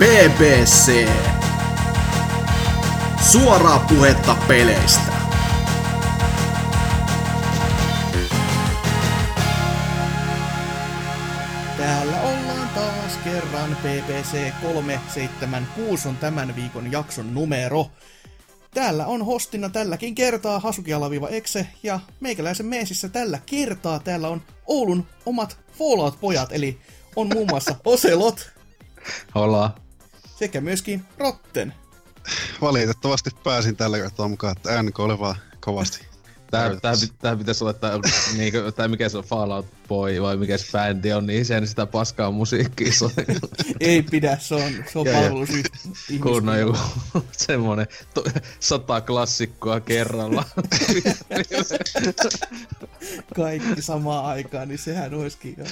BBC. Suoraa puhetta peleistä. Täällä ollaan taas kerran PPC 376 on tämän viikon jakson numero. Täällä on hostina tälläkin kertaa Hasuki-alaviiva Exe ja meikäläisen meesissä tällä kertaa täällä on Oulun omat Fallout-pojat, eli on muun muassa Oselot Hola. Sekä myöskin Rotten. Valitettavasti pääsin tällä kertaa mukaan, että äänikö oli vaan kovasti. Tää, tää, pit- tää pitäisi olla tää, niinku, tää mikä se on Fallout Boy vai mikä se bändi on, niin sen sitä paskaa musiikkia soi. Ei pidä, se on, se on palvelus kun on joku semmonen to, sata klassikkoa kerralla. kaikki samaan aikaan, niin sehän olisikin jo.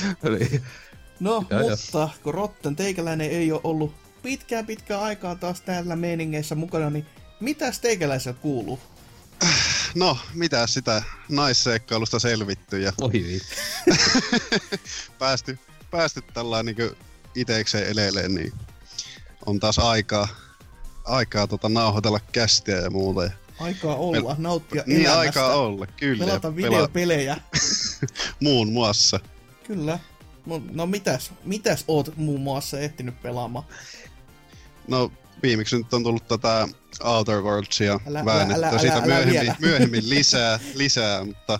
No, Joo, mutta kun Rotten teikäläinen ei ole ollut pitkään pitkään aikaa taas täällä meiningeissä mukana, niin mitäs teikäläiseltä kuuluu? No, mitä sitä naisseikkailusta selvitty ja oi vittu. päästy, päästy tällä niinku itekseen eleleen, niin on taas aikaa, aikaa tota nauhoitella kästiä ja muuta. Ja Aikaa olla, nauttia niin elämästä, aikaa olla, kyllä. pelata videopelejä. muun muassa. Kyllä. No, no mitäs, mitäs oot muun muassa ehtinyt pelaamaan? No, viimeksi nyt on tullut tätä Outer Worldsia Älä- älä- väännettyä. älä- Siitä älä- älä myöhemmin, vielä. myöhemmin lisää, lisää, mutta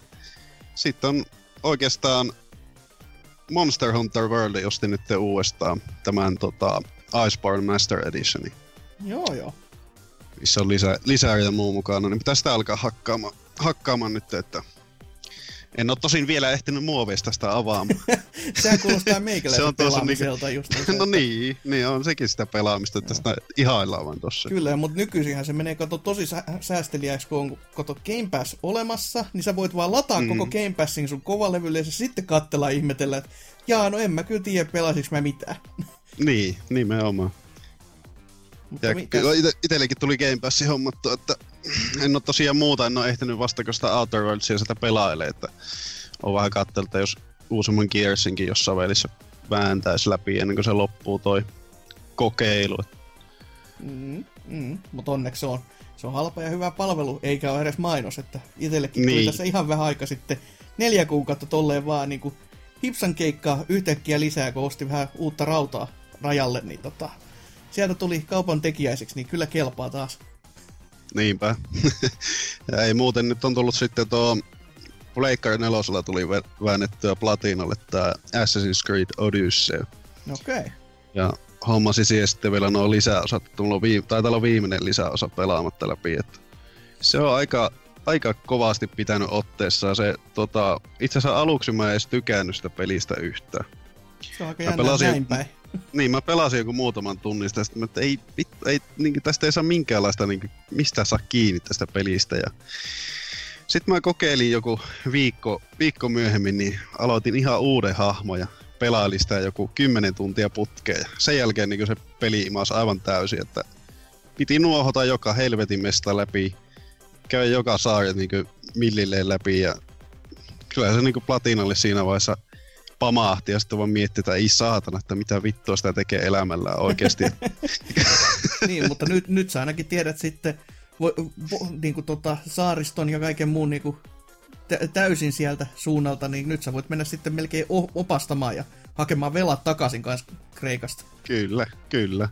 sitten on oikeastaan Monster Hunter World ostin nyt uudestaan tämän tota, Iceborne Master Editionin, Joo joo. missä on lisä, lisää ja muu mukana, niin pitää sitä alkaa hakkaamaan, hakkaamaan nyt, että en ole tosin vielä ehtinyt muoveista sitä avaamaan. Sehän kuulostaa meikäläisen Se on tuossa pelaamiselta just. no niin, niin on sekin sitä pelaamista, että sitä ihaillaan vaan tossa. Kyllä, mutta nykyisinhän se menee kato tosi sä- säästeliäiksi, kun on kato Game Pass olemassa, niin sä voit vaan lataa mm. koko Game Passin sun kovalevylle ja se sitten kattella ihmetellä, että jaa, no en mä kyllä tiedä, pelasiks mä mitään. Niin, nimenomaan. Mutta Ja mitäs- itsellekin tuli Game Passin hommattu, että en ole tosiaan muuta, en ole ehtinyt vasta, kun sitä Outer Worldsia sitä pelailee, että on vähän kattelta, jos uusimman Gearsinkin jossain välissä vääntäisi läpi ennen kuin se loppuu toi kokeilu. Mm, mm, mutta onneksi se on, se on halpa ja hyvä palvelu, eikä ole edes mainos, että itsellekin tuli Niin. tässä ihan vähän aika sitten neljä kuukautta tolleen vaan niinku hipsan keikkaa yhtäkkiä lisää, kun osti vähän uutta rautaa rajalle, niin tota, sieltä tuli kaupan tekijäiseksi, niin kyllä kelpaa taas. Niinpä. ei muuten nyt on tullut sitten tuo Pleikkari nelosella tuli vä- väännettyä platinalle tää Assassin's Creed Odyssey. Okei. Okay. Ja hommasi siihen sitten vielä nuo lisäosat. Mulla on viime, taitaa olla viimeinen lisäosa pelaamatta läpi. Että se on aika, aika kovasti pitänyt otteessa. Se, tota, itse asiassa aluksi mä en edes tykännyt sitä pelistä yhtään. Se on aika Mä pelasin- näin päin. Niin, mä pelasin joku muutaman tunnin sitä, että ei, ei niin, tästä ei saa minkäänlaista, niin, mistä saa kiinni tästä pelistä. Ja sitten mä kokeilin joku viikko, viikko myöhemmin, niin aloitin ihan uuden hahmon ja pelailin sitä joku 10 tuntia putkeen. Sen jälkeen niin se peli imasi aivan täysin, että piti nuohota joka helvetin mesta läpi, käy joka saari niin millilleen läpi ja kyllä se niin platinalle siinä vaiheessa pamahti ja sitten vaan miettii, että ei saatana, että mitä vittua sitä tekee elämällään oikeasti. niin, mutta nyt, nyt sä ainakin tiedät sitten vo, vo, niin kuin tota, saariston ja kaiken muun niin kuin, tä, täysin sieltä suunnalta, niin nyt sä voit mennä sitten melkein o- opastamaan ja hakemaan velat takaisin kanssa Kreikasta. kyllä, kyllä.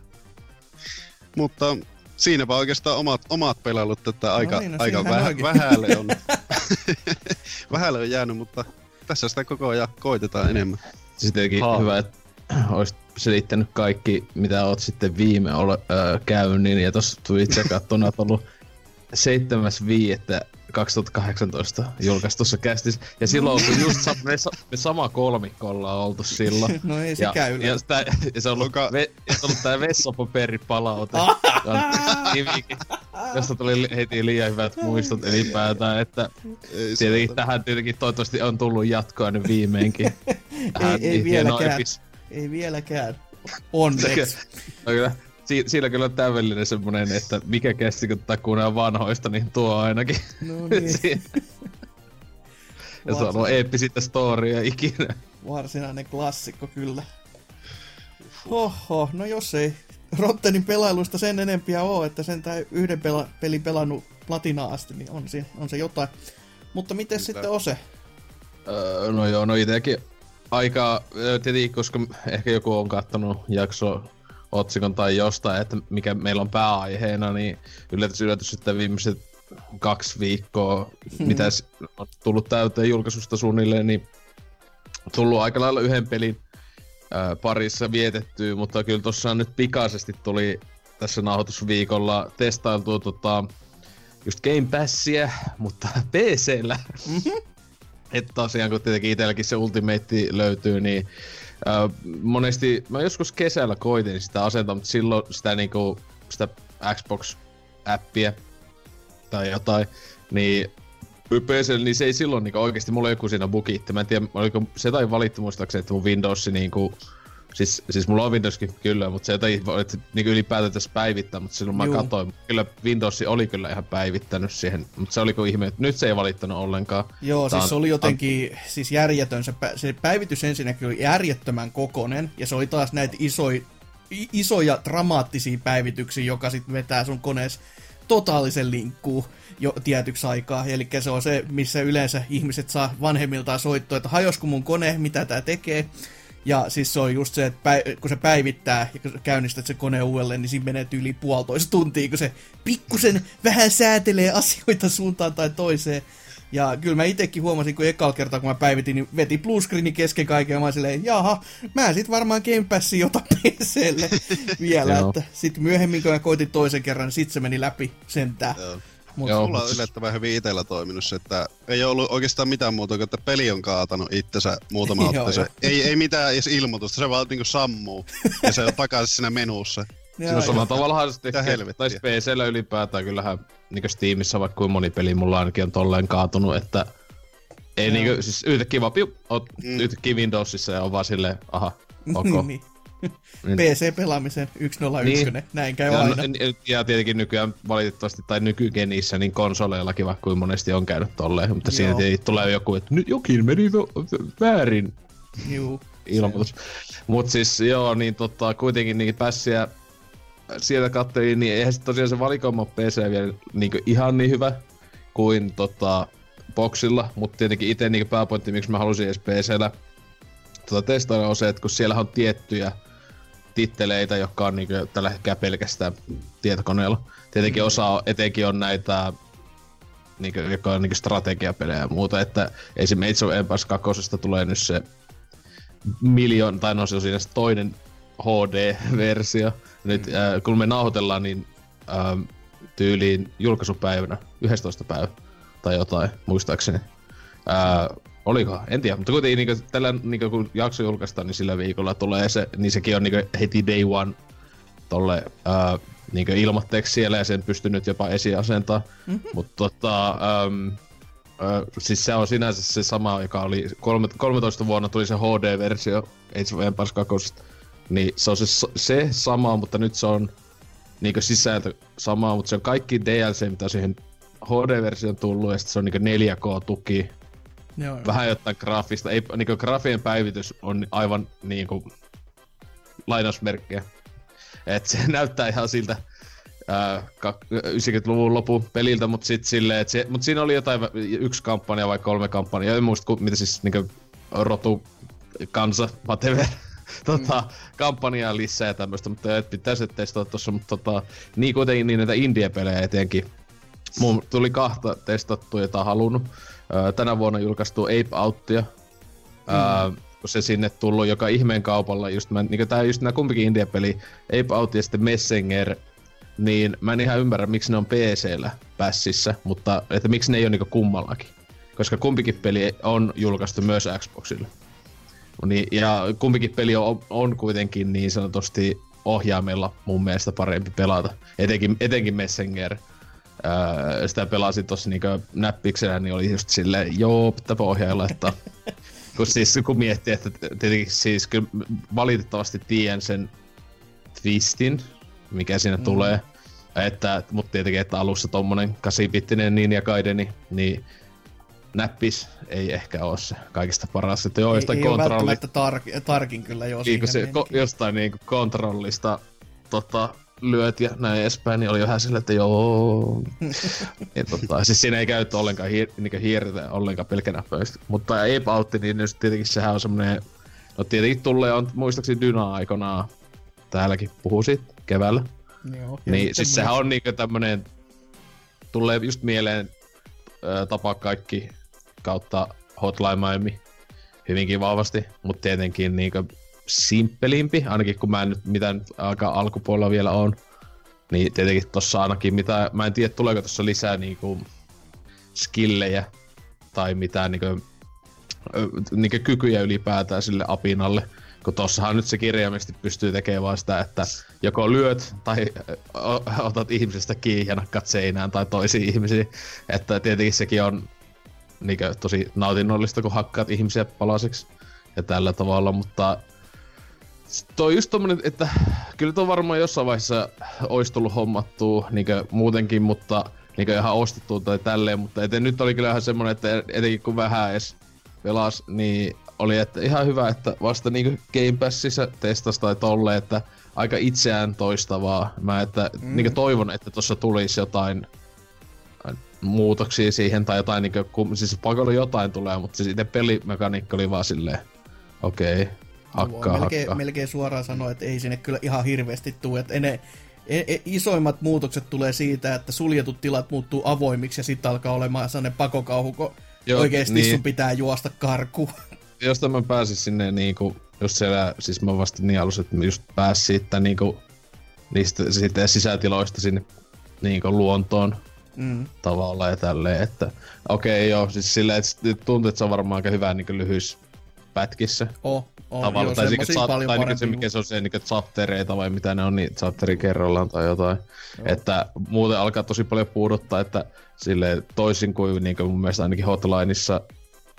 Mutta siinäpä oikeastaan omat, omat pelailut, että aika, No niin, no aika siinähän väh, onkin. vähälle on, vähälle on jäänyt, mutta tässä sitä koko ajan koitetaan enemmän. Siis Sittenkin ha. hyvä, että olisit selittänyt kaikki, mitä oot sitten viime ole, äh, käynyt, niin ja tossa tuli itse katsoa, ollut 7.5. 2018 julkaistussa kästissä. Ja silloin kun just sa- me, sa- me, sama kolmikko ollaan oltu silloin. No ei ja, käy ja, sitä, ja, se on ollut, Luka... ve, ja se on ollut tää vessapaperipalaute, josta tuli heti liian hyvät muistot ylipäätään, että ei, tietenkin tähän tietenkin toivottavasti on tullut jatkoa nyt viimeinkin. Ei, ei vieläkään. Epis. Ei vieläkään. Onneksi. no kyllä si- siinä kyllä on täydellinen semmonen, että mikä kesti kun tätä kuunnella vanhoista, niin tuo ainakin. No niin. Ja se on ollut eeppisintä storya ikinä. Varsinainen klassikko kyllä. Oho, no jos ei Rottenin pelailusta sen enempiä oo, että sen tää yhden pela, pelin pelannut platinaa asti, niin on se, on se jotain. Mutta miten sitten Ose? Öö, no joo, no itekin aika, tietenkin, koska ehkä joku on kattonut jakso otsikon tai jostain, että mikä meillä on pääaiheena, niin yllätys yllätys, että viimeiset kaksi viikkoa, hmm. mitä on tullut täyteen julkaisusta suunnilleen, niin tullut aika lailla yhden pelin ää, parissa vietettyä, mutta kyllä tuossa nyt pikaisesti tuli tässä nauhoitusviikolla testailtua tota, just Game Passia, mutta PCllä. Mm-hmm. Että tosiaan, kun tietenkin itselläkin se Ultimate löytyy, niin monesti, mä joskus kesällä koitin sitä asentaa, mutta silloin sitä niinku, sitä Xbox-appia tai jotain, niin PC, niin se ei silloin niinku oikeesti, mulla on joku siinä bugi, mä en tiedä, oliko se tai valittu muistaakseni, että mun Windows niinku Siis, siis mulla on Windowskin kyllä, mutta se jotain että niin ylipäätään tässä päivittää, mutta silloin Juu. mä katsoin. Kyllä Windows oli kyllä ihan päivittänyt siihen, mutta se oli kuin ihme, että nyt se ei valittanut ollenkaan. Joo, Tää siis se oli jotenkin an... siis järjetön. Se, pä- se päivitys ensinnäkin oli järjettömän kokonen, ja se oli taas näitä isoja, isoja dramaattisia päivityksiä, joka sitten vetää sun koneessa totaalisen linkkuun jo tietyksi aikaa. Eli se on se, missä yleensä ihmiset saa vanhemmiltaan soittoa, että hajosko mun kone, mitä tää tekee. Ja siis se on just se, että päi- kun se päivittää ja kun käynnistät se kone uudelleen, niin siinä menee yli puolitoista tuntia, kun se pikkusen vähän säätelee asioita suuntaan tai toiseen. Ja kyllä mä itekin huomasin, kun ekalla kertaa kun mä päivitin, niin veti bluescreeni kesken kaiken ja mä silleen, jaha, mä sit varmaan Game Passin jota PClle vielä. että sit myöhemmin kun mä koitin toisen kerran, niin sit se meni läpi sentään. Joo. Mutta Joo, mulla on yllättävän hyvin itsellä toiminut se, että ei ollut oikeastaan mitään muuta kuin, että peli on kaatanut itsensä muutama otteeseen. ei, ei mitään edes ilmoitusta, se vaan niinku sammuu ja se on takaisin siinä menussa. Siinä samalla tavallahan se tekee, tai PCllä ylipäätään kyllähän niin Steamissa vaikka kuin moni peli mulla ainakin on tolleen kaatunut, että ei niinku, siis yhtäkkiä vaan piu, oot mm. yhtäkkiä Windowsissa ja on vaan silleen, aha, ok. niin. Niin. PC-pelaamisen 101, niin. näin käy ja, aina. Ja tietenkin nykyään valitettavasti, tai nykygenissä, niin konsoleillakin vaikka kuin monesti on käynyt tolleen, mutta siinä tulee joku, että nyt jokin meni väärin. Juu. Ilmoitus. Mut siis joo, niin tota, kuitenkin niin pässiä sieltä kattelin, niin eihän sit tosiaan se valikoima PC vielä niin ihan niin hyvä kuin tota, boxilla, mutta tietenkin itse niin pääpointti, miksi mä halusin edes PCllä tota, testailla on se, että kun siellä on tiettyjä titteleitä, jotka on niinku tällä hetkellä pelkästään tietokoneella. Tietenkin mm. osa etenkin on näitä niinku, joka on niinku strategiapelejä ja muuta, että esimerkiksi Age of Empires 2 tulee nyt se miljoon, tai no se on siinä se toinen HD-versio. Nyt mm. äh, kun me nauhoitellaan, niin äh, tyyliin julkaisupäivänä, 11. päivä tai jotain, muistaakseni. Äh, Oliko? En tiedä, mutta kuitenkin niin tällä niin kun jakso julkaistaan, niin sillä viikolla tulee se, niin sekin on niin heti day one tolle ää, niin ilmoitteeksi siellä ja sen pystynyt jopa esiasentaa. Mm-hmm. Mutta tota, äm, ää, siis se on sinänsä se sama, joka oli 13 vuonna tuli se HD-versio Age of Empires 2. Niin se on se, se sama, mutta nyt se on niin sisältö sama, mutta se on kaikki DLC, mitä siihen HD-versioon tullut, ja se on niin 4K-tuki, Joo, vähän jotain graafista. Ei, niin graafien päivitys on aivan niin kuin, lainausmerkkejä. Et se näyttää ihan siltä ää, 90-luvun lopun peliltä, mutta sit silleen, et se, mut siinä oli jotain yksi kampanja vai kolme kampanjaa. En muista, mitä siis niin rotu, kansa, whatever, tota, mm. kampanjaa lisää ja tämmöistä, mutta et pitäisi testata tuossa, mutta tota, niin kuitenkin niin näitä indie-pelejä etenkin. Mun tuli kahta testattua, jota halunnut tänä vuonna julkaistu Ape Outtia. Mm. Kun se sinne tullut joka ihmeen kaupalla, just, mä, niin tää just nää kumpikin indie-peli, Ape Out ja sitten Messenger, niin mä en ihan ymmärrä, miksi ne on PC-llä pässissä, mutta että miksi ne ei ole niinku kummallakin. Koska kumpikin peli on julkaistu myös Xboxille. Niin, ja kumpikin peli on, on kuitenkin niin sanotusti ohjaimella mun mielestä parempi pelata. Etenkin, etenkin Messenger Öö, sitä pelasin tossa niinku näppiksenä, niin oli just silleen, joo, pitää pohjaa laittaa. kun siis kun miettii, että tietenkin siis kyllä valitettavasti tiedän sen twistin, mikä siinä mm. tulee. Että, mutta tietenkin, että alussa tommonen 8-bittinen Ninja Gaideni, niin näppis ei ehkä ole se kaikista paras. Että joo, jostain ei, kontrolli... Ei tar- tarkin kyllä jo niin, se, niin. ko- jostain niin kontrollista tota, lyöt ja näin edespäin, niin oli vähän silleen, että joo. ja, tota, siis siinä ei käytetty ollenkaan hiir, niin hiirtä ollenkaan pelkänä pöystä. Mutta ei pautti, niin nyt tietenkin sehän on semmonen, no tietenkin tulee on muistaakseni Dyna aikanaan, täälläkin puhuu siitä keväällä. Joo, Niin siis sehän on niinku tämmönen, tulee just mieleen ö, tapa kaikki kautta Hotline Miami hyvinkin vahvasti, mutta tietenkin niinku simppelimpi, ainakin kun mä en nyt, mitä nyt aika alkupuolella vielä on. Niin tietenkin tossa ainakin mitä, mä en tiedä tuleeko tossa lisää niinku skillejä tai mitään niinku, niinku kykyjä ylipäätään sille apinalle. Kun tossahan nyt se kirjaimesti pystyy tekemään vaan sitä, että joko lyöt tai otat ihmisestä kiinni ja nakkaat seinään tai toisiin ihmisiin. Että tietenkin sekin on niinkö tosi nautinnollista, kun hakkaat ihmisiä palasiksi ja tällä tavalla, mutta Toi just tommonen, että kyllä tuo varmaan jossain vaiheessa olisi tullut hommattua niinkö muutenkin, mutta niinkö ihan ostettua tai tälleen, mutta eten nyt oli kyllä ihan semmonen, että etenkin kun vähän edes pelas, niin oli että ihan hyvä, että vasta niinku Game Passissa testasi tai tolle, että aika itseään toistavaa. Mä että mm. niinku toivon, että tuossa tulisi jotain äh, muutoksia siihen tai jotain niinku, siis pakolla jotain tulee, mutta siis itse pelimekaniikka oli vaan silleen, okei, okay, hakkaa, Voi melkein, hakkaa. melkein suoraan sanoa, että ei sinne kyllä ihan hirveästi tule. Että ne, e, e, isoimmat muutokset tulee siitä, että suljetut tilat muuttuu avoimiksi ja sitten alkaa olemaan sellainen pakokauhu, kun Joo, oikeasti niin. sun pitää juosta karkuun. Josta mä pääsin sinne niinku, just siellä, siis mä vasta niin alussa, että mä just pääsin siitä niinku, niistä sitten sisätiloista sinne niinku luontoon Mm. tavalla ja tälleen, että okei okay, joo, siis silleen, että tuntuu, että se on varmaan aika hyvä niinku lyhyis pätkissä Oh, oh, tavalla, joo, tai, chat, paljon tai niinku se, mikä se on se niinku chaptereita vai mitä ne on, niin chapteri kerrallaan tai jotain. Että muuten alkaa tosi paljon puuduttaa, että sille toisin kuin niinku mun mielestä ainakin Hotlineissa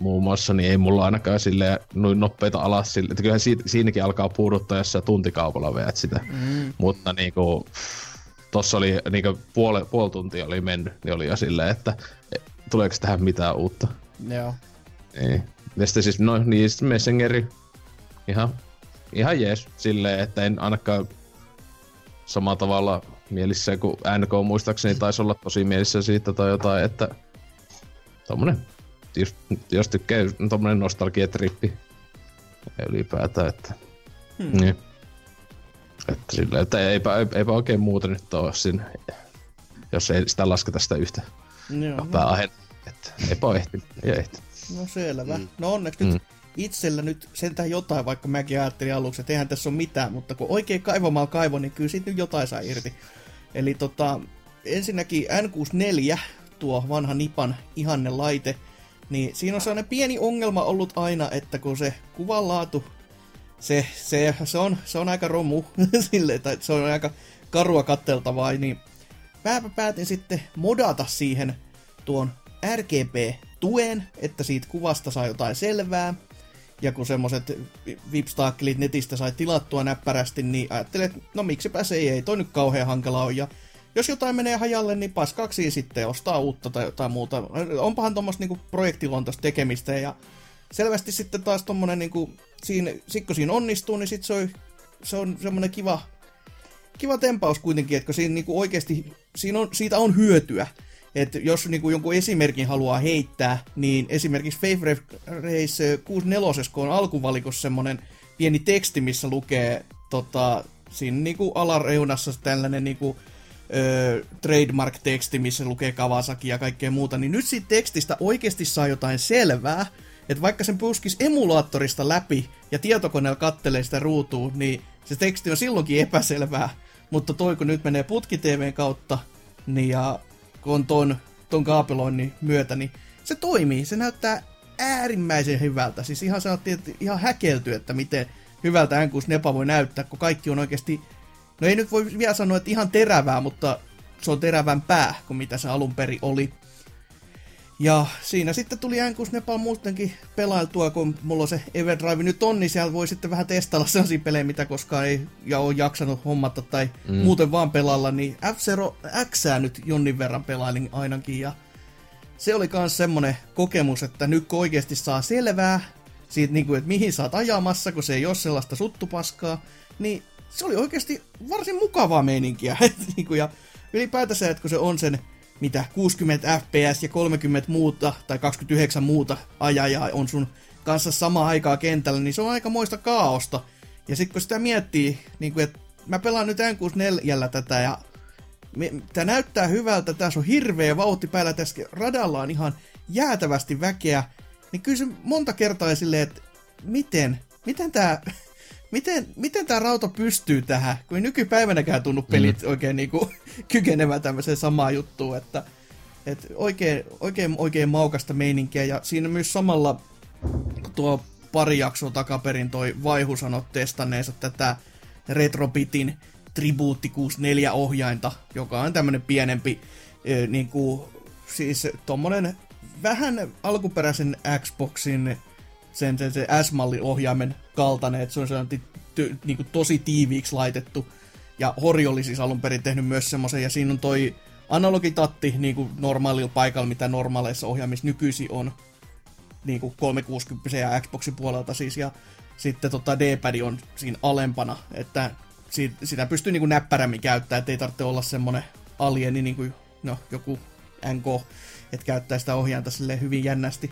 muun muassa, niin ei mulla ainakaan sille noin nopeita alas sille, että kyllähän siitä, siinäkin alkaa puuduttaa, jos sä tuntikaupalla veät sitä. Mm. Mutta niinku, tossa oli niinku puoli, puoli tuntia oli mennyt, niin oli jo silleen, että tuleeko tähän mitään uutta. Joo. Ei. Ja sitten siis, no niin, sitten Messengeri. Ihan, ihan jees. Silleen, että en ainakaan samalla tavalla mielissä kuin NK muistaakseni taisi olla tosi mielissä siitä tai jotain, että tommonen, jos, jos tykkää, tommonen nostalgiatrippi ylipäätään, että Hmm. niin. Että silleen, että eipä, eipä oikein muuta nyt ole siinä, jos ei sitä lasketa sitä yhtä Joo. pääahen. Että eipä ole ehtinyt, ei ehtinyt. No selvä. Mm. No onneksi Mm. nyt itsellä nyt sentään jotain, vaikka mäkin ajattelin aluksi, että eihän tässä ole mitään, mutta kun oikein kaivamalla kaivo, niin kyllä siitä nyt jotain saa irti. Eli tota, ensinnäkin N64, tuo vanha Nipan ihanne laite, niin siinä on sellainen pieni ongelma ollut aina, että kun se kuvanlaatu, se, se, se, on, se on aika romu, sille, tai se on aika karua katteltavaa, niin mäpä päätin sitten modata siihen tuon RGB-tuen, että siitä kuvasta saa jotain selvää. Ja kun semmoset vipstaakkelit netistä sai tilattua näppärästi, niin ajattelin, että no miksipä se ei, ei toi nyt kauhean hankala on. Ja jos jotain menee hajalle, niin paskaksi sitten ostaa uutta tai jotain muuta. Onpahan tuommoista niinku projektiluontoista tekemistä ja selvästi sitten taas tommonen niinku, sit kun siinä onnistuu, niin sit se on, se on semmonen kiva, kiva tempaus kuitenkin, että kun siinä niinku oikeasti, siinä on, siitä on hyötyä. Että jos niinku jonkun esimerkin haluaa heittää, niin esimerkiksi Favorite Race 64, kun on alkuvalikossa semmonen pieni teksti, missä lukee tota, siinä niinku alareunassa tällainen niinku, trademark-teksti, missä lukee Kawasaki ja kaikkea muuta, niin nyt siitä tekstistä oikeasti saa jotain selvää, että vaikka sen puskis emulaattorista läpi ja tietokoneella kattelee sitä ruutua, niin se teksti on silloinkin epäselvää, mutta toi kun nyt menee putki kautta, niin ja kun on ton, ton kaapeloinnin myötä, niin se toimii. Se näyttää äärimmäisen hyvältä. Siis ihan sanottiin, että ihan häkelty, että miten hyvältä n Nepa voi näyttää, kun kaikki on oikeasti, no ei nyt voi vielä sanoa, että ihan terävää, mutta se on terävämpää kuin mitä se alun perin oli. Ja siinä sitten tuli n Nepa muutenkin pelailtua, kun mulla se Everdrive nyt on, niin siellä voi sitten vähän testailla sellaisia pelejä, mitä koskaan ei ja on jaksanut hommata tai mm. muuten vaan pelailla, niin F-Zero X nyt jonnin verran pelailin ainakin ja se oli myös semmonen kokemus, että nyt kun oikeasti saa selvää siitä, niin kuin, että mihin sä oot ajamassa, kun se ei ole sellaista suttupaskaa, niin se oli oikeasti varsin mukavaa meininkiä. niinku, ja ylipäätänsä, että kun se on sen mitä 60 fps ja 30 muuta tai 29 muuta ajajaa on sun kanssa samaa aikaa kentällä, niin se on aika moista kaaosta. Ja sitten kun sitä miettii, niin kuin, että mä pelaan nyt N64 tätä ja tämä näyttää hyvältä, tässä on hirveä vauhti päällä, tässä radalla on ihan jäätävästi väkeä, niin kyllä se monta kertaa silleen, että miten, miten tämä miten, miten tämä rauta pystyy tähän, kun ei nykypäivänäkään tunnu pelit mm. oikein niinku, kykenevän tämmöiseen samaan juttuun, että et oikein, oikein, oikein maukasta meininkiä, ja siinä myös samalla tuo pari jaksoa takaperin toi Vaihu sanoi testanneensa tätä Retrobitin Tribuutti 64 ohjainta, joka on tämmönen pienempi, e, niinku, siis tommonen vähän alkuperäisen Xboxin sen, sen, sen S-mallin ohjaimen kaltainen, että se on sellainen ty, niin kuin tosi tiiviiksi laitettu. Ja Hori oli siis alun perin tehnyt myös semmoisen, ja siinä on toi analogitatti niin kuin normaalilla paikalla, mitä normaaleissa ohjaimissa nykyisin on. Niin kuin 360 ja Xboxin puolelta siis, ja sitten tota D-pad on siinä alempana, että sitä pystyy niin kuin näppärämmin käyttämään, ettei tarvitse olla semmonen alieni niin kuin no, joku NK, että käyttää sitä ohjainta sille hyvin jännästi.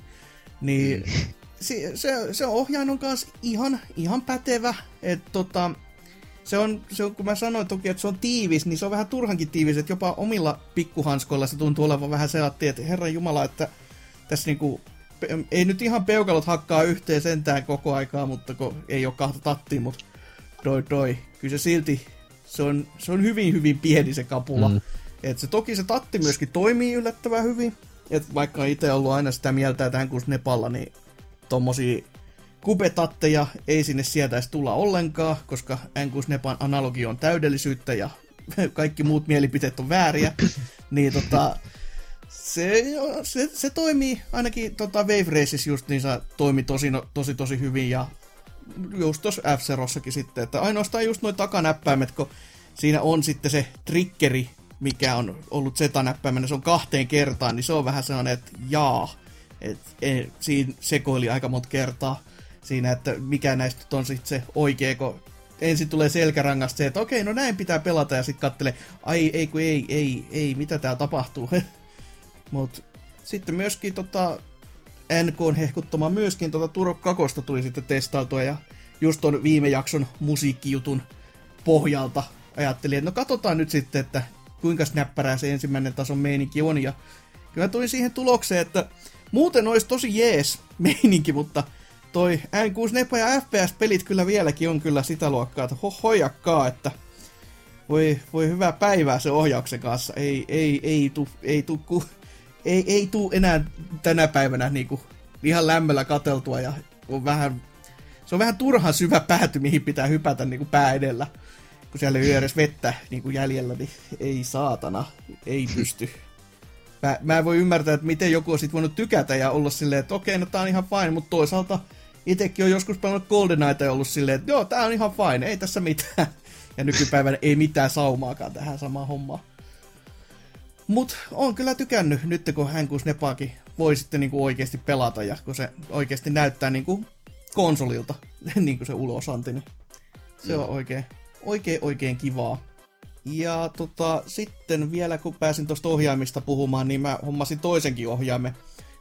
Niin mm se, se, se ohjain on kanssa ihan, ihan pätevä. Et tota, se on, se on, kun mä sanoin toki, että se on tiivis, niin se on vähän turhankin tiivis, että jopa omilla pikkuhanskoilla se tuntuu olevan vähän sellainen, että herran jumala, että tässä niinku, ei nyt ihan peukalot hakkaa yhteen sentään koko aikaa, mutta kun ei ole kahta tattia, mutta doi doi, kyllä se silti, se on, se on hyvin hyvin pieni se kapula. Mm. Et se, toki se tatti myöskin toimii yllättävän hyvin, et vaikka itse ollut aina sitä mieltä, että hän kun Nepalla, niin tommosia kubetatteja ei sinne sietäisi tulla ollenkaan, koska Angus Nepan analogi on täydellisyyttä ja kaikki muut mielipiteet on vääriä, niin tota, se, se, se toimii, ainakin tota Wave Races just niin se toimi tosi, no, tosi tosi hyvin ja just tuossa f sitten, että ainoastaan just noin takanäppäimet, kun siinä on sitten se triggeri, mikä on ollut Z-näppäimenä, se on kahteen kertaan, niin se on vähän sellainen, että jaa, et, e, siinä sekoili aika monta kertaa siinä, että mikä näistä on sitten se oikea, kun ensin tulee selkärangasta se, että okei, no näin pitää pelata, ja sitten kattelee, ai ei kun ei, ei, ei, mitä tää tapahtuu. Mut sitten myöskin tota, NK on hehkuttama myöskin tota Turok Kakosta tuli sitten testailtua, ja just ton viime jakson musiikkijutun pohjalta ajattelin, että no katsotaan nyt sitten, että kuinka näppärää se ensimmäinen tason meininki on, ja kyllä tulin siihen tulokseen, että Muuten olisi tosi jees meininki, mutta toi N64 ja FPS-pelit kyllä vieläkin on kyllä sitä luokkaa, että ho hoijakkaa, että voi, voi hyvää päivää se ohjauksen kanssa. Ei, ei, ei tu, ei tu, ku, ei, ei tu enää tänä päivänä niinku ihan lämmöllä kateltua ja on vähän, se on vähän turhan syvä pääty, mihin pitää hypätä niinku pää edellä. Kun siellä ei ole edes vettä niinku jäljellä, niin ei saatana, ei pysty mä, mä en voi ymmärtää, että miten joku on sit voinut tykätä ja olla silleen, että okei, no tää on ihan fine, mutta toisaalta itsekin on joskus pelannut GoldenEye ja ollut silleen, että joo, tää on ihan fine, ei tässä mitään. Ja nykypäivänä ei mitään saumaakaan tähän samaan hommaan. Mut on kyllä tykännyt nyt, kun Hänkuus Nepaakin voi sitten niinku oikeasti pelata ja kun se oikeasti näyttää niinku konsolilta, niin kuin se ulosanti, niin se on oikein, oikein, oikein kivaa. Ja tota, sitten vielä kun pääsin tuosta ohjaimista puhumaan, niin mä hommasin toisenkin ohjaimen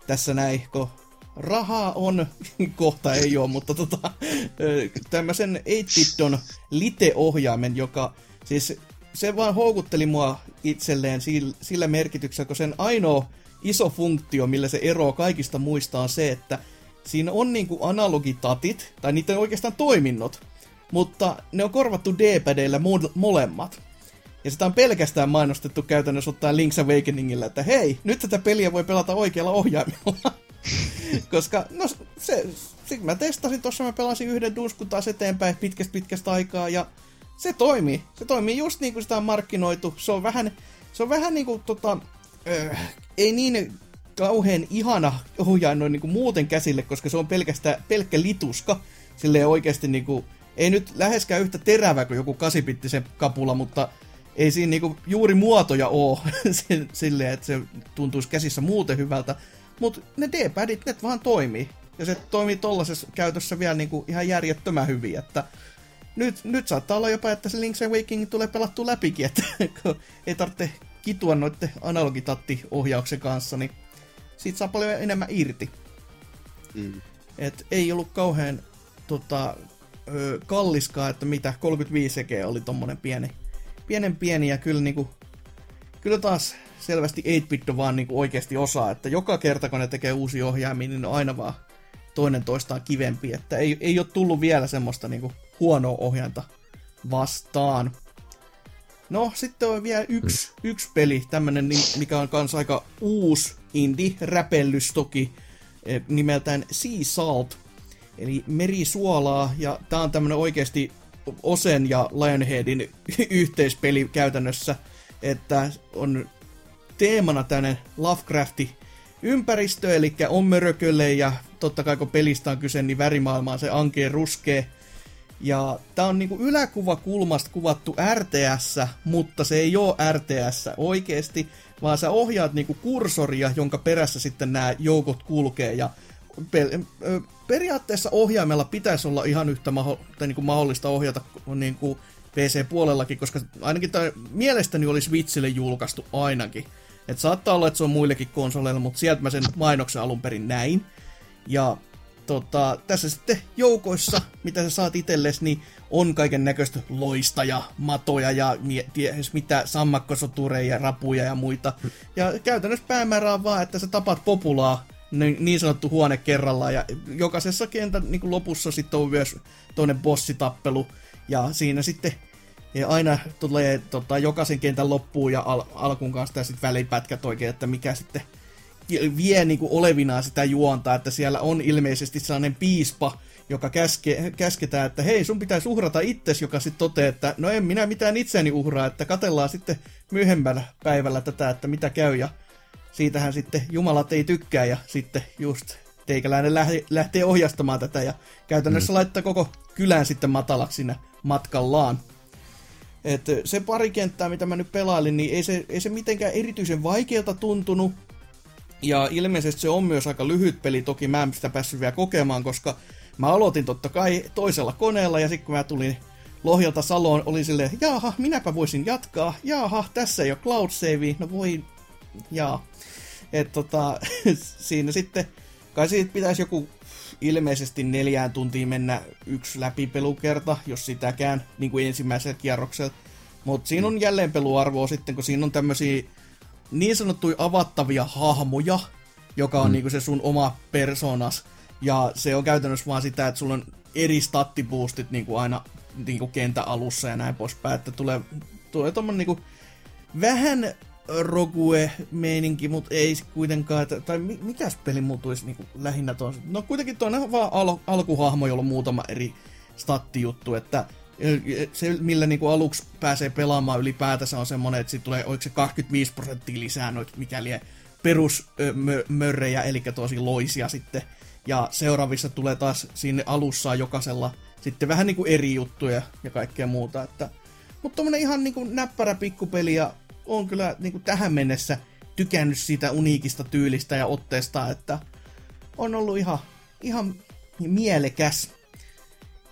tässä näin, kun rahaa on, kohta ei ole, mutta tota, tämmöisen 8 lite-ohjaimen, joka siis se vaan houkutteli mua itselleen sillä merkityksellä, kun sen ainoa iso funktio, millä se eroaa kaikista muista on se, että siinä on niinku analogitatit, tai niiden oikeastaan toiminnot, mutta ne on korvattu D-pädeillä molemmat. Ja sitä on pelkästään mainostettu käytännössä ottaa Link's Awakeningillä, että hei, nyt tätä peliä voi pelata oikealla ohjaimella. Koska, no se, se mä testasin tuossa, mä pelasin yhden duskun taas eteenpäin pitkästä pitkästä aikaa, ja se toimii. Se toimii just niin kuin sitä on markkinoitu. Se on vähän, se on vähän niin kuin tota, äh, ei niin kauhean ihana ohjain noin niin muuten käsille, koska se on pelkästään pelkkä lituska. Silleen oikeasti niin kuin, ei nyt läheskään yhtä terävä kuin joku kasipittisen kapula, mutta ei siinä niinku juuri muotoja oo silleen, että se tuntuisi käsissä muuten hyvältä. Mutta ne D-padit, ne vaan toimii. Ja se toimii tollasessa käytössä vielä niinku ihan järjettömän hyvin, että nyt, nyt saattaa olla jopa, että se Link's Awakening tulee pelattu läpikin, että kun ei tarvitse kitua noiden analogitatti-ohjauksen kanssa, niin siitä saa paljon enemmän irti. Mm. Et ei ollut kauhean tota, ö, kalliskaa, että mitä 35 sekeä oli tommonen pieni, pienen pieni ja kyllä niinku, kyllä taas selvästi 8-bit vaan niinku oikeasti osaa, että joka kerta kun ne tekee uusia ohjaimia, niin ne on aina vaan toinen toistaan kivempi, että ei, ei ole tullut vielä semmoista niinku huonoa ohjainta vastaan. No, sitten on vielä yksi, yksi peli, tämmönen, ni- mikä on kans aika uusi indie-räpellys toki, eh, nimeltään Sea Salt, eli merisuolaa, ja tää on tämmönen oikeasti Osen ja Lionheadin yhteispeli käytännössä, että on teemana tänne Lovecrafti ympäristö, eli on mörökölle ja totta kai kun pelistä on kyse, niin värimaailma on se ankeen ruskee. Ja tää on niinku yläkuva kulmasta kuvattu RTS, mutta se ei oo RTS oikeesti, vaan sä ohjaat niinku kursoria, jonka perässä sitten nämä joukot kulkee ja periaatteessa ohjaimella pitäisi olla ihan yhtä maho- tai niinku mahdollista ohjata niinku PC-puolellakin, koska ainakin tämä mielestäni oli Switchille julkaistu ainakin. Et saattaa olla, että se on muillekin konsoleilla, mutta sieltä mä sen mainoksen alun perin näin. Ja tota, tässä sitten joukoissa, mitä sä saat itsellesi, niin on kaiken näköistä loista ja matoja ja ties mitä sammakkosotureja, rapuja ja muita. Ja käytännössä päämäärä on vaan, että sä tapat populaa niin, niin sanottu huone kerrallaan. Ja jokaisessa kentän niin lopussa sitten on myös toinen bossitappelu. Ja siinä sitten ja aina tulee tota, jokaisen kentän loppuun ja al- alkuun kanssa sitten välipätkät oikein, että mikä sitten vie niin kuin olevinaan sitä juonta, että siellä on ilmeisesti sellainen piispa, joka käske, käsketään, että hei, sun pitäisi uhrata itsesi, joka sitten toteaa, että no en minä mitään itseäni uhraa, että katellaan sitten myöhemmällä päivällä tätä, että mitä käy, ja siitähän sitten jumalat ei tykkää, ja sitten just teikäläinen lähtee, ohjastamaan tätä, ja käytännössä mm. laittaa koko kylän sitten matalaksi siinä matkallaan. Et se pari kenttää, mitä mä nyt pelailin, niin ei se, ei se mitenkään erityisen vaikealta tuntunut. Ja ilmeisesti se on myös aika lyhyt peli, toki mä en sitä päässyt vielä kokemaan, koska mä aloitin totta kai toisella koneella, ja sitten kun mä tulin Lohjalta Saloon, oli silleen, jaaha, minäpä voisin jatkaa, jaaha, tässä ei ole cloud save, no voi, jaa. Et tota, siinä sitten, kai siitä pitäisi joku ilmeisesti neljään tuntiin mennä yksi läpipelukerta, jos sitäkään, niin kuin ensimmäisellä kierroksella. Mutta siinä on jälleen peluarvoa sitten, kun siinä on tämmöisiä niin sanottuja avattavia hahmoja, joka on mm. niinku se sun oma personas. Ja se on käytännössä vaan sitä, että sulla on eri stattiboostit niinku aina niinku kentän alussa ja näin poispäin. Että tulee, tulee tommonen niinku vähän Rogue-meininki, mutta ei kuitenkaan, tai mi- mikäs peli muutuisi niinku lähinnä tuon. No kuitenkin toinen vaan al- alkuhahmo, jolla on muutama eri stattijuttu, että se, millä niinku aluksi pääsee pelaamaan ylipäätänsä on semmonen, että siitä tulee, oliko se 25 prosenttia lisää noita mikäli perusmörrejä, eli tosi loisia sitten. Ja seuraavissa tulee taas sinne alussa jokaisella sitten vähän niinku eri juttuja ja kaikkea muuta. Että, mutta tommonen ihan niinku näppärä pikkupeli ja on kyllä niinku tähän mennessä tykännyt siitä uniikista tyylistä ja otteesta, että on ollut ihan, ihan mielekäs.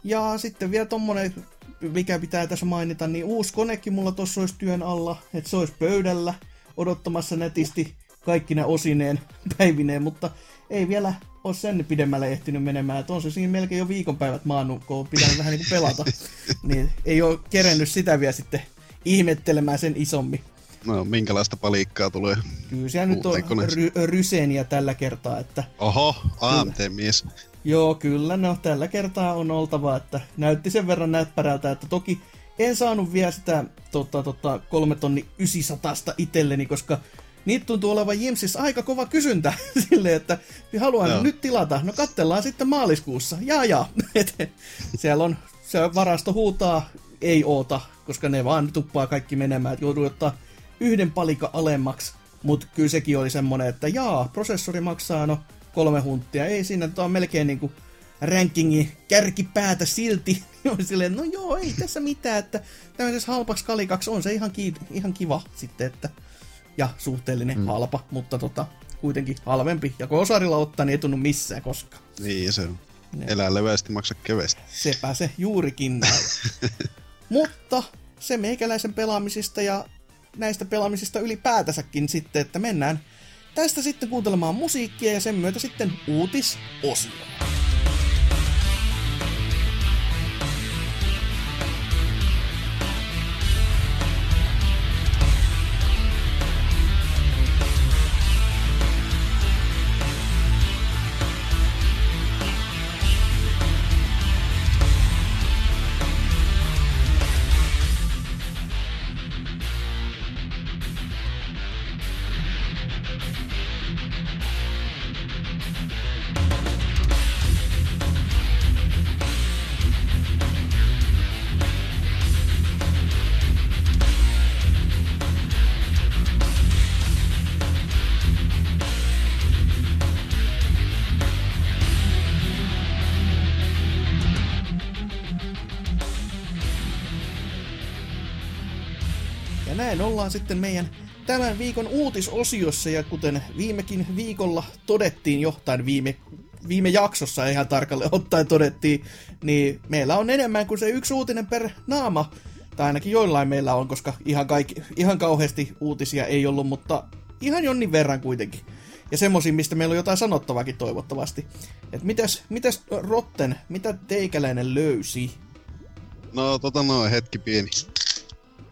Ja sitten vielä tommonen, mikä pitää tässä mainita, niin uusi konekin mulla tossa olisi työn alla, että se olisi pöydällä odottamassa netisti kaikki ne osineen päivineen, mutta ei vielä ole sen pidemmälle ehtinyt menemään, että on se siinä melkein jo viikonpäivät maannut, kun on pitänyt vähän niin kuin pelata, niin ei ole kerennyt sitä vielä sitten ihmettelemään sen isommin. No, minkälaista palikkaa tulee? Kyllä siellä nyt on ry- ryseniä tällä kertaa, että Oho, AMT-mies. Joo, kyllä, no tällä kertaa on oltava, että näytti sen verran näppärältä, että toki en saanut vielä sitä tota, tota, kolme tonni 900 itselleni, koska niitä tuntuu olevan Jimsissä aika kova kysyntä silleen, että haluan Joo. nyt tilata. No kattellaan sitten maaliskuussa. Jaa, jaa. Et Siellä on, se varasto huutaa, ei oota, koska ne vaan tuppaa kaikki menemään, että joutuu ottaa yhden palika alemmaksi. Mutta kyllä sekin oli semmonen, että jaa, prosessori maksaa no kolme hunttia. Ei siinä, tämä on melkein niinku rankingin kärkipäätä silti. on silleen, no joo, ei tässä mitään, että tämmöisessä halpaksi kalikaksi on se ihan, ki- ihan kiva sitten, että ja suhteellinen mm. halpa, mutta tota, kuitenkin halvempi. Ja kun osarilla ottaa, niin ei tunnu missään koskaan. Niin se on. Elää leveästi, maksa keveästi. Sepä se juurikin näin. Mutta se meikäläisen pelaamisista ja näistä pelaamisista ylipäätänsäkin sitten, että mennään tästä sitten kuuntelemaan musiikkia ja sen myötä sitten uutisosio. Ollaan sitten meidän tämän viikon uutisosiossa, ja kuten viimekin viikolla todettiin johtain viime, viime jaksossa ihan tarkalleen ottaen todettiin, niin meillä on enemmän kuin se yksi uutinen per naama. Tai ainakin joillain meillä on, koska ihan, kaikki, ihan kauheasti uutisia ei ollut, mutta ihan jonnin verran kuitenkin. Ja semmosia, mistä meillä on jotain sanottavakin toivottavasti. Et mitäs, mitäs Rotten, mitä teikäläinen löysi? No tota noin, hetki pieni.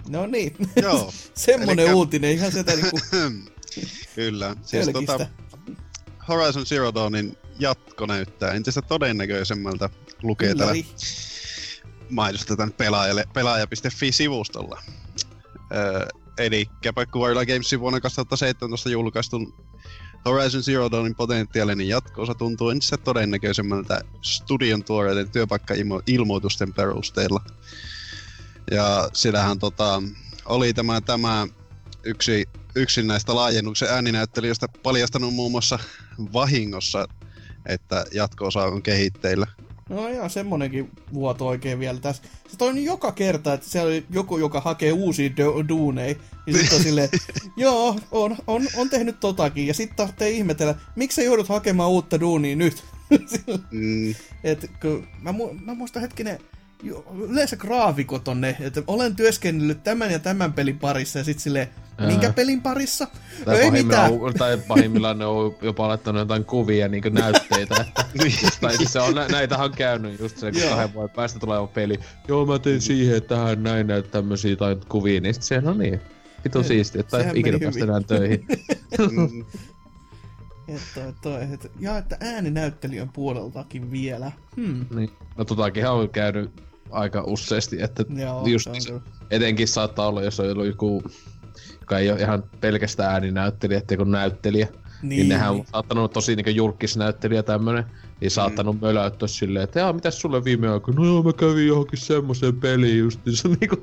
No niin, Joo. semmonen Elikkä- uutinen, ihan sitä niinku Kyllä. Siis Pelkistä. tota, Horizon Zero Dawnin jatko näyttää entistä todennäköisemmältä lukee täällä ylläri. mainosta tämän pelaajalle, pelaaja.fi-sivustolla. Öö, eli Guerrilla Gamesin vuonna 2017 julkaistun Horizon Zero Dawnin potentiaalinen jatko-osa tuntuu entistä todennäköisemmältä studion tuoreiden työpaikka-ilmoitusten perusteella. Ja siellähän tota, oli tämä, tämä yksi, yksi näistä laajennuksen ääninäyttelijöistä paljastanut muun muassa vahingossa, että jatko-osa on kehitteillä. No joo, semmonenkin vuoto oikein vielä tässä. Se toi joka kerta, että siellä oli joku, joka hakee uusia du- duuneja. Ja sitten on silleen, joo, on, on, on tehnyt totakin. Ja sitten tarvitsee ihmetellä, miksi sä joudut hakemaan uutta duunia nyt? Mm, Et, kun, mä, mu- mä muistan hetkinen, yleensä graafikot on ne, että olen työskennellyt tämän ja tämän pelin parissa ja sitten silleen, minkä pelin parissa? No Tai ei mitään. pahimmillaan, tai pahimmillaan ne on jopa laittanut jotain kuvia niin näytteitä. Että, tai siis se on, nä- näitähän on käynyt just se, kun kahden vuoden päästä tulee peli. Joo, mä tein siihen, että tähän näin näitä tämmösiä tai kuvia, niin sit se no niin. Vitu siisti, että ei ikinä päästä enää töihin. mm, Et toi, toi, et, ja että ääninäyttelijän puoleltakin vielä. Hmm. niin. No totakinhan on käynyt aika useasti, että Joo, just se etenkin saattaa olla, jos on ollut joku, joka ei ole ihan pelkästään ääninäyttelijä, ettei kun näyttelijä. Niin, niin nehän on niin. saattanut tosi niinku julkisnäyttelijä tämmönen, niin saattanut mm. möläyttää silleen, että jaa, mitäs sulle viime aikoina? No joo, mä kävin johonkin semmoiseen peliin just, niin se on niinku...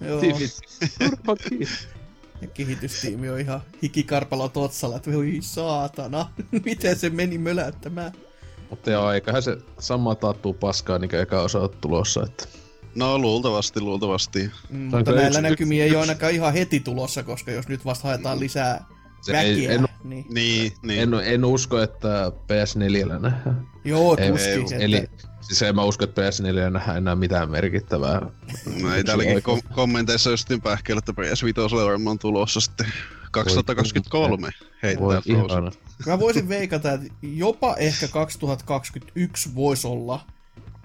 Joo, ja kehitystiimi on ihan hikikarpalo totsalla, että voi saatana, miten se meni möläyttämään. Mutta joo, eiköhän se sama tattuu paskaa niinku eka osa ole tulossa, että... no luultavasti, luultavasti. Mm, mutta näillä yksi- näkymiä ei ole ainakaan ihan heti tulossa, koska jos nyt vasta haetaan lisää Se väkeä, ei- en- niin Niin, niin. En, en usko, että PS4 nähdään. joo, Ei- tuskin. että, Eli siis en mä usko, että PS4 nähdään enää mitään merkittävää. No ei täälläkin kom- kommenteissa just pähkeillä, että PS5 on varmaan tulossa sitten 2023 Voi heitetään Frozen. ihana. Mä voisin veikata, että jopa ehkä 2021 voisi olla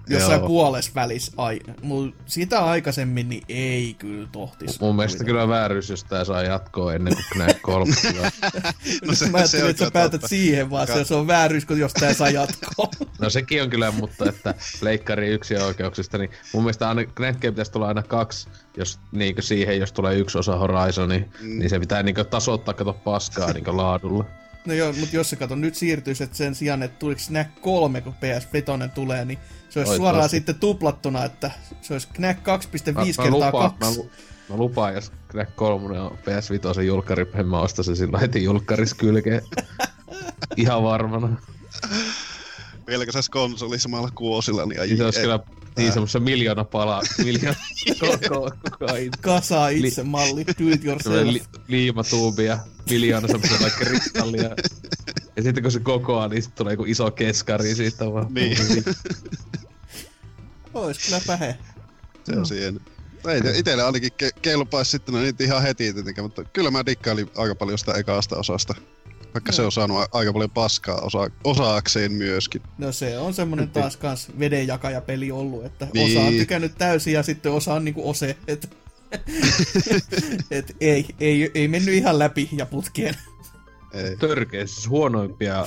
jossain Joo. puolessa välissä. Ai, mul, sitä aikaisemmin niin ei kyllä tohtis. Mun mielestä kyllä vääryys, jos tää saa jatkoa ennen kuin Knack 3. tulee. No se- se, mä ajattelin, se on että sä päätät totta. siihen, vaan se, Ka- se on vääryys, kun jos tää saa jatkoa. no sekin on kyllä, mutta että Pleikkari yksi oikeuksista, niin mun mielestä aina Knackkeen pitäisi tulla aina kaksi, jos niinkö siihen, jos tulee yksi osa Horizoni, mm. niin se pitää niinkö tasoittaa, kato paskaa niinkö laadulla. No joo, mutta jos se kato nyt siirtyisi, että sen sijaan, että tuliko Knack 3, kun PS Vitoinen tulee, niin se olisi Oi, suoraan tosi. sitten tuplattuna, että se olisi Knack 2.5 Mä, mä, kertaa lupaan, 2. mä, lu- mä lupaan, jos Knack 3 on PS5 julkkari, en mä osta se silloin heti julkkaris kylkeen. Ihan varmana. Se konsoli samalla kuosilla, niin ai, Niin se olisi ei- kyllä niin semmossa miljoona palaa, miljoona koko, koko itse. Kasaa itse malli, do it yourself. Li, liimatuubi ja miljoona semmoisia vaikka kristallia. Ja sitten kun se kokoaa, niin sitten tulee joku iso keskari siitä vaan. Niin. Ois kyllä pähe. Se on siinä. Ei, itelle ainakin ke- kelpaisi sitten no niitä ihan heti tietenkin, mutta kyllä mä dikkailin aika paljon sitä ekasta osasta. Vaikka se on saanut aika paljon paskaa osa- osaakseen myöskin. No se on semmonen taas kans vedenjakajapeli ollut, että Niin. osa on tykännyt täysin ja sitten osa on niinku ose, että et ei, ei, ei mennyt ihan läpi ja putkien. Törkeä, siis huonoimpia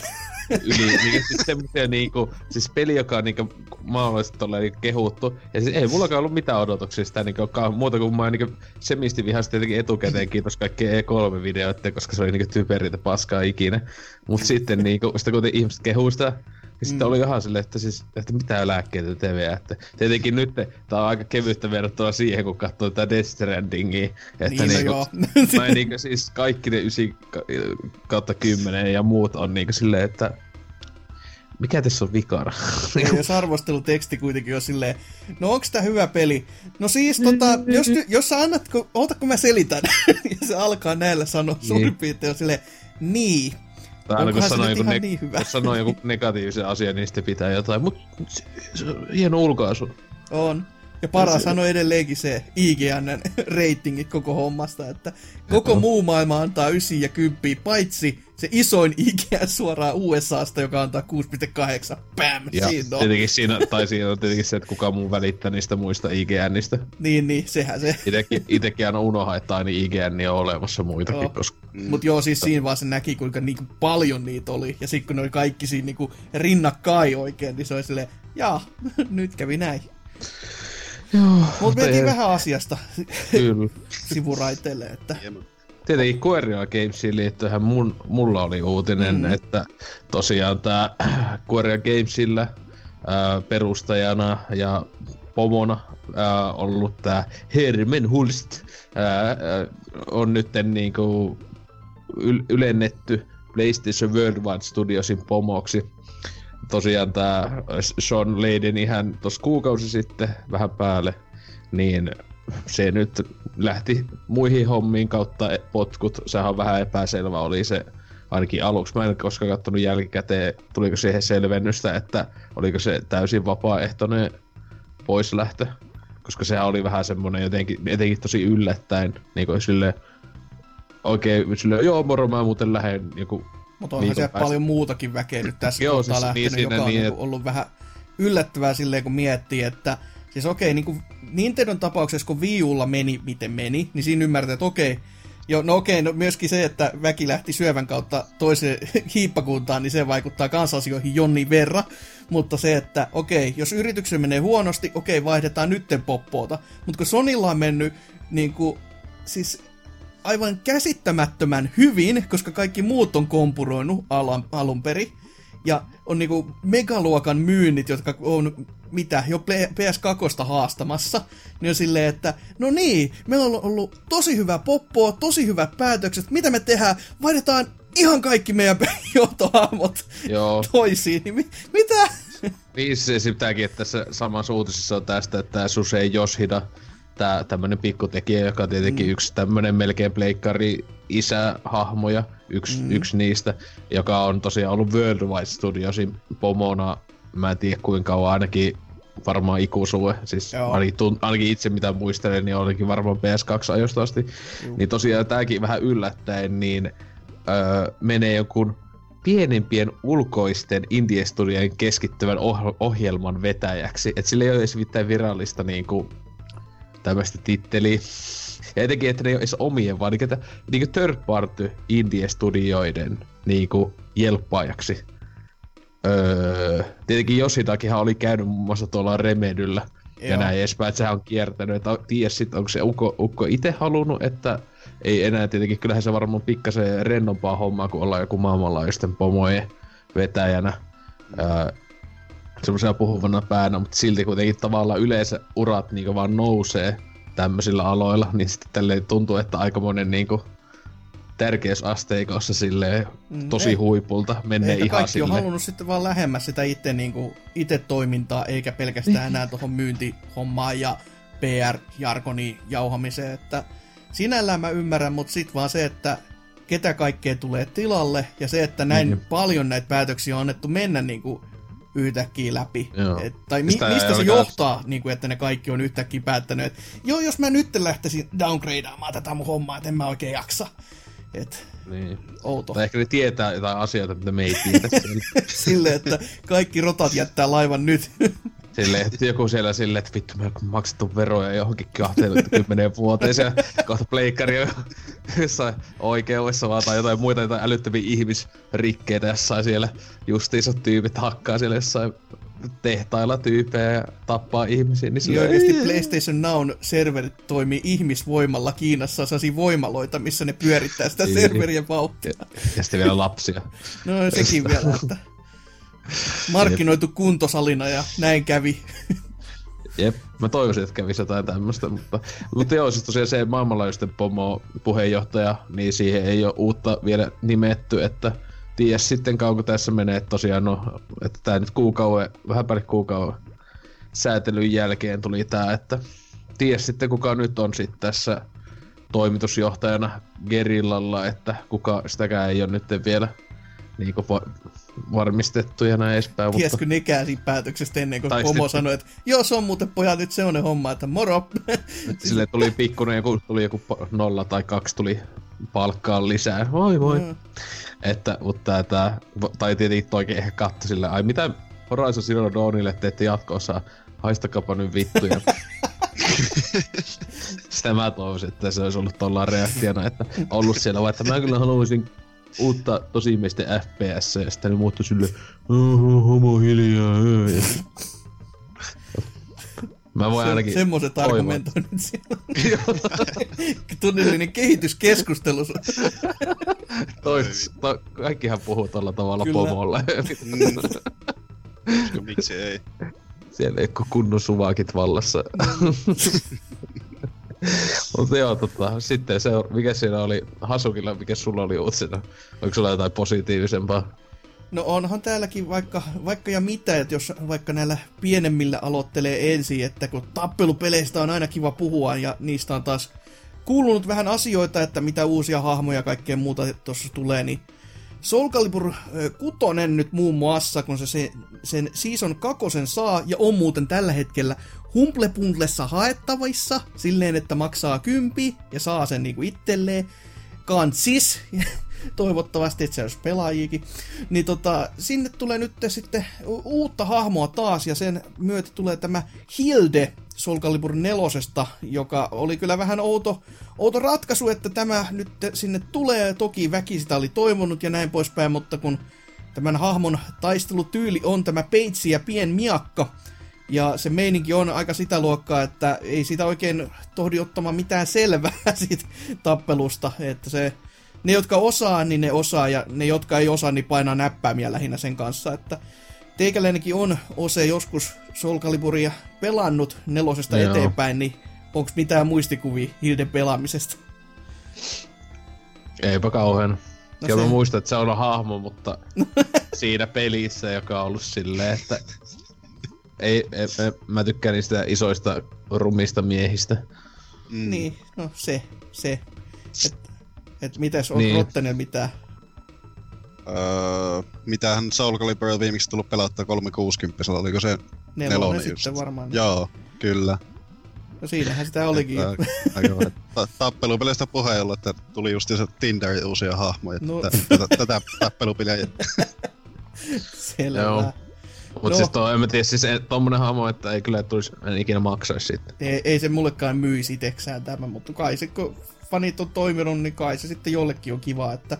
yli, niinku siis semmosia niinku, siis peli, joka on niinku mahdollisesti tolleen niinku kehuttu, ja siis ei mullakaan ollut mitään odotuksia sitä niinku, muuta kuin mä niinku semisti vihasti jotenkin etukäteen, kiitos kaikkien E3-videoiden, koska se oli niinku typerintä paskaa ikinä. Mut sitten niinku, sitä kun ihmiset kehuu sitä, ja sitten Mm. oli ihan silleen, että siis, että mitä lääkkeitä te että tietenkin nyt tää on aika kevyttä verrattuna siihen, kun katsoo tätä Death Strandingia, että niin, no niinku, joo. Mä en niinku siis kaikki ne 9 ka- kautta 10 ja muut on niinku silleen, että mikä tässä on vikana? Ja jos arvosteluteksti kuitenkin on silleen, no onks tää hyvä peli? No siis tota, jos, jos sä annat, oota kun mä selitän. ja se alkaa näillä sanoa suurin Niin. piirtein on silleen, niin. Tai aina kun sanoo joku, ne- niin hyvä? sanoo joku negatiivisen asian, niin sitten pitää jotain, mut se, se on hieno ulkoasu. On. Ja paras on edelleenkin se IGN ratingit koko hommasta, että koko muu maailma antaa 9 ja 10, paitsi se isoin IGN suoraan USAsta, joka antaa 6,8. Bam! Ja Siinä on. tietenkin siinä, tai siinä on tietenkin se, että kuka muu välittää niistä muista IGNistä. Niin, niin, sehän se. Itekin, itekin aina unohaa, että aina IGN on olemassa muitakin, Joo. koska Mm. Mut joo, siis siinä vaan se näki, kuinka niinku paljon niitä oli. Ja sitten kun ne oli kaikki siinä niinku rinnakkain oikein, niin se oli silleen, jaa, nyt kävi näin. Joo, Mut mentiin ei- vähän asiasta Kyllä. sivuraiteelle, että. Tietenkin Guerrilla Gamesiin liittyen mun, mulla oli uutinen, Mm. että tosiaan tää Guerrilla Gamesillä ää, perustajana ja pomona ää, ollut tää Hermen Hulst ää, ää, on nytten niinku yl- ylennetty PlayStation Worldwide Studiosin pomoksi. Tosiaan tää Sean Layden ihan tossa kuukausi sitten vähän päälle, niin se nyt lähti muihin hommiin kautta potkut. Sehän on vähän epäselvä oli se ainakin aluksi. Mä en koskaan katsonut jälkikäteen, tuliko siihen selvennystä, että oliko se täysin vapaaehtoinen poislähtö. Koska sehän oli vähän semmonen jotenkin, etenkin tosi yllättäen, niin kuin silleen, oikein silleen, joo moro mä muuten lähden joku Mutta onhan Viikon siellä päästä. paljon muutakin väkeä nyt tässä Joo, siis lähtenyt, niin joka on niin, niinku et- ollut vähän yllättävää silleen, kun miettii, että siis okei, niin kuin Nintendon tapauksessa, kun Wii Ulla meni, miten meni, niin siinä ymmärtää, että okei, jo, no okei, no myöskin se, että väki lähti syövän kautta toiseen hiippakuntaan, niin se vaikuttaa kansasioihin jonnin verran. Mutta se, että okei, jos yrityksen menee huonosti, okei, vaihdetaan nytten poppoota. Mutta kun Sonilla on mennyt niin kuin, siis aivan käsittämättömän hyvin, koska kaikki muut on kompuroinut alun, alun perin. Ja on niinku megaluokan myynnit, jotka on mitä, jo PS2 haastamassa, niin on silleen, että no niin, meillä on ollut tosi hyvä poppoa, tosi hyvät päätökset, mitä me tehdään? Vaihdetaan ihan kaikki meidän johtohahmot Joo. toisiin, niin mi- mitä? Se se pitääkin, että tässä samassa uutisessa on tästä, että Susei Yoshida, tää tämmönen pikkutekijä, joka on tietenkin mm. yksi tämmönen melkein pleikkari isähahmoja, yksi, Mm. mm. yksi niistä, joka on tosiaan ollut Worldwide Studiosin pomona, mä en tiedä kuinka kauan, ainakin varmaan ikuisuue, siis Joo. ainakin, tun, ainakin itse mitä muistelen, niin olikin varmaan PS2-ajosta asti. Juu. Niin tosiaan tääkin vähän yllättäen, niin öö, menee jonkun pienimpien ulkoisten indie-studioiden keskittyvän oh- ohjelman vetäjäksi. Et sillä ei ole edes mitään virallista niinku tämmöistä titteliä. Ja etenkin, että ne ei ole edes omien, vaan niinku, niinku third party indie-studioiden niinku jelppaajaksi. Öö, tietenkin Yoshitakinhan oli käynyt muun muassa tuolla Remedyllä ja näin edespäin, että sehän on kiertänyt, että tiedä sit, onko se ukko, ukko itse halunnut, että ei enää tietenkin, kyllähän se varmaan pikkasen rennompaa hommaa, kun ollaan joku maailmanlaajuisten pomojen vetäjänä. Öö, semmoisena puhuvana päänä, mutta silti kuitenkin tavallaan yleensä urat niinku vaan nousee tämmöisillä aloilla, niin sitten tälleen tuntuu, että aika monen niinku tärkeysasteikossa silleen Mm, tosi ei- huipulta menee ihan kaikki on silleen. halunnut sitten vaan lähemmäs sitä itse, niin kuin, itse toimintaa, eikä pelkästään enää tuohon myyntihommaan ja PR-jargoni jauhamiseen, että sinällään mä ymmärrän, mutta sit vaan se, että ketä kaikkea tulee tilalle, ja se, että näin Mhm. paljon näitä päätöksiä on annettu mennä niin kuin yhtäkkiä läpi. Joo. Et, tai mi- mistä se johtaa, niin kuin, että ne kaikki on yhtäkkiä päättänyt, että joo, jos mä nyt lähtisin downgradeaamaan tätä mun hommaa, että en mä oikein jaksa. Et, Niin. outo. Tai ehkä ne tietää jotain asioita, mitä me ei tiedä. Silleen, että kaikki rotat jättää laivan nyt. Että joku siellä silleen, että vittu me on maksettu veroja johonkin 20 vuoteen. Siellä kohta pleikkari on jossain oikeudessa vaan tai jotain muita jotain älyttömiä ihmisrikkeitä jossain siellä. Justiinsa tyypit hakkaa siellä jossain tehtailla tyyppejä ja tappaa ihmisiä. Niin silleen, oikeasti "Ei, PlayStation Now serverit toimii ihmisvoimalla Kiinassa, sellaisia voimaloita, missä ne pyörittää sitä Niin. serverien vauhtia. Ja sitten vielä lapsia. No sekin vielä, että markkinoitu kuntosalina ja näin kävi. Jep, mä toivoisin, että kävisi jotain tämmöistä, mutta, mutta joo, siis tosiaan se maailmanlaajuisten pomo puheenjohtaja, niin siihen ei ole uutta vielä nimetty, että ties sitten kauanko tässä menee, että tosiaan no, että tää nyt kuukauden, vähän päälle kuukauden säätelyn jälkeen tuli tää, että ties sitten kuka nyt on sitten tässä toimitusjohtajana Gerillalla, että kuka sitäkään ei ole nyt vielä niin va- varmistettu ja näin edespäin. Tiesikö nekään siinä päätöksestä ennen kuin Tai Pomo sitten- sanoi, että joo, se on muuten pojat nyt semmonen homma, että moro. Sille tuli pikkuinen, joku, tuli joku nolla tai kaksi tuli palkkaa lisää. Voi voi. Mm. Että, mutta tää, tai tietenkin toikin ehkä katto sille, ai mitä Horizon Zero Dawnille teette jatkossa, haistakapa nyt vittuja. Sitä mä toivoisin, että se olisi ollut tollaan reaktiona, että ollut siellä, vaan että mä kyllä haluaisin uutta tosimiesten FPS, ja sitten ne muuttui sille, "Oho, homo hiljaa, öö." Ja- Mä voin Se, ainakin semmoiset argumentoinnit siellä. Todellinen kehityskeskustelu. Tois, to, kaikkihan puhuu tolla tavalla Kyllä. pomolle. Koska miksi ei? Siellä ei ole kunnon suvakit vallassa. Mutta joo, tota, sitten se, mikä siinä oli Hasukilla, mikä sulla oli uutisena? Oliko sulla jotain positiivisempaa? No onhan täälläkin vaikka, vaikka ja mitä, että jos vaikka näillä pienemmillä aloittelee ensin, että kun tappelupeleistä on aina kiva puhua ja niistä on taas kuulunut vähän asioita, että mitä uusia hahmoja ja kaikkea muuta tuossa tulee, niin Soul Calibur 6 nyt muun muassa, kun se, se sen Season 2 saa, ja on muuten tällä hetkellä Humble-Bundlessa haettavissa, silleen, että maksaa kympi ja saa sen niinku itselleen, kansis, toivottavasti, että se olisi pelaajikin, niin tota, sinne tulee nyt sitten uutta hahmoa taas, ja sen myötä tulee tämä Hilde Calibur 4, joka oli kyllä vähän outo, outo ratkaisu, että tämä nyt sinne tulee, toki väki sitä oli toivonut ja näin poispäin, mutta kun tämän hahmon taistelutyyli on tämä peitsi ja pien miakka, ja se meininki on aika sitä luokkaa, että ei sitä oikein tohdi ottamaan mitään selvää siitä tappelusta, että se, ne jotka osaa, niin ne osaa, ja ne jotka ei osaa, niin painaa näppäimiä lähinnä sen kanssa, että teikäläinenkin on ose joskus Soul Caliburia pelannut nelosesta Joo. eteenpäin, niin onko mitään muistikuvia Hilden pelaamisesta? Eipä kauhean. No No ja mä se- muistan, että se on hahmo, mutta siinä pelissä, joka on ollut silleen, että ei, ei, ei, mä tykkään niistä isoista rumista miehistä. Mm. Niin, no se, se. Et, et mitäs, on Niin. Rottenel mitään? Öö, mitähän Soul Calibur on viimeksi tullut pelattua 360, oliko se Nelonen, nelonen sitten just? varmaan. Joo, kyllä. No siinähän sitä olikin. Että aika Tappelupeleistä puheen ollut, että tuli just se Tinder uusia hahmoja. No. No. Tätä, tätä tappelupeliä. Selvä. Joo. Mut No. siis toi, en mä tiedä, siis en- tommonen hamo, että ei kyllä tulisi, en ikinä maksaisi sitten. Ei, ei se mullekaan myisi iteksään tämä, mutta kai se, kun fanit on toiminut, niin kai se sitten jollekin on kiva, että,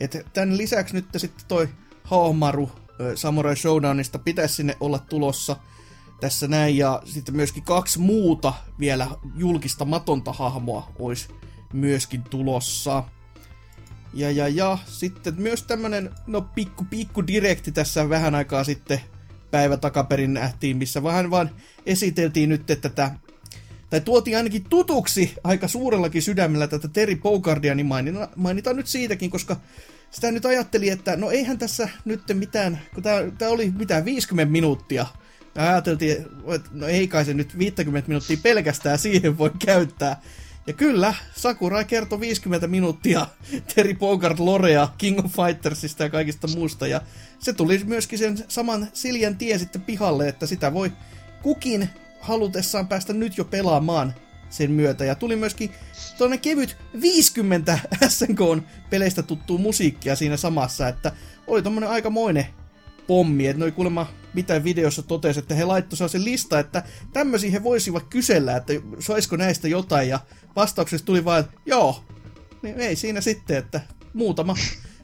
että tämän lisäksi nyt sitten toi Haomaru Samurai Showdownista pitäisi sinne olla tulossa tässä näin, ja sitten myöskin kaksi muuta vielä julkista matonta hahmoa olisi myöskin tulossa. Ja, ja, ja sitten myös tämmönen, no pikku, pikku direkti tässä vähän aikaa sitten päivä takaperin nähtiin, missä vähän vaan esiteltiin nyt tätä, tai tuotiin ainakin tutuksi aika suurellakin sydämellä tätä Terry Bogardia, niin mainita, mainitaan nyt siitäkin, koska sitä nyt ajatteli, että no eihän tässä nyt mitään, kun tää oli mitään 50 minuuttia, ja ajateltiin, että no ei kai se nyt 50 minuuttia pelkästään siihen voi käyttää. Ja kyllä, Sakurai kertoi 50 minuuttia Terry Bogard Lorea King of Fightersista ja kaikista muusta. Ja se tuli myöskin sen saman Siljan tie sitten pihalle, että sitä voi kukin halutessaan päästä nyt jo pelaamaan sen myötä. Ja tuli myöskin tuonne kevyt 50 SNK-peleistä tuttuu musiikkia siinä samassa, että oli tommonen aikamoinen pommi, että noi kuulemma mitä videossa totesi, että he laittoi sen lista, että tämmöisiä he voisivat kysellä, että saisiko näistä jotain, ja vastauksessa tuli vain, että joo, niin ei siinä sitten, että muutama,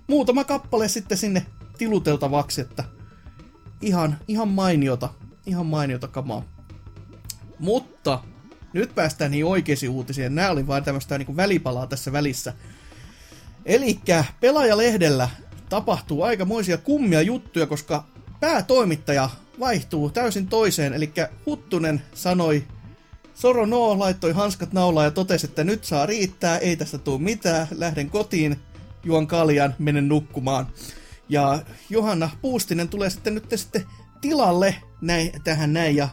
muutama kappale sitten sinne tiluteltavaksi, että ihan, ihan mainiota, ihan mainiota kamaa. Mutta nyt päästään niin oikeisiin uutisiin. Nämä oli vain tämmöistä niin välipalaa tässä välissä. Eli pelaajalehdellä tapahtuu aikamoisia kummia juttuja, koska päätoimittaja vaihtuu täysin toiseen, eli Huttunen sanoi, Soro no laittoi hanskat naulaan ja totesi, että nyt saa riittää, ei tästä tuu mitään, lähden kotiin, juon kaljan, menen nukkumaan. Ja Johanna Puustinen tulee sitten nyt sitten tilalle näin, tähän näin ja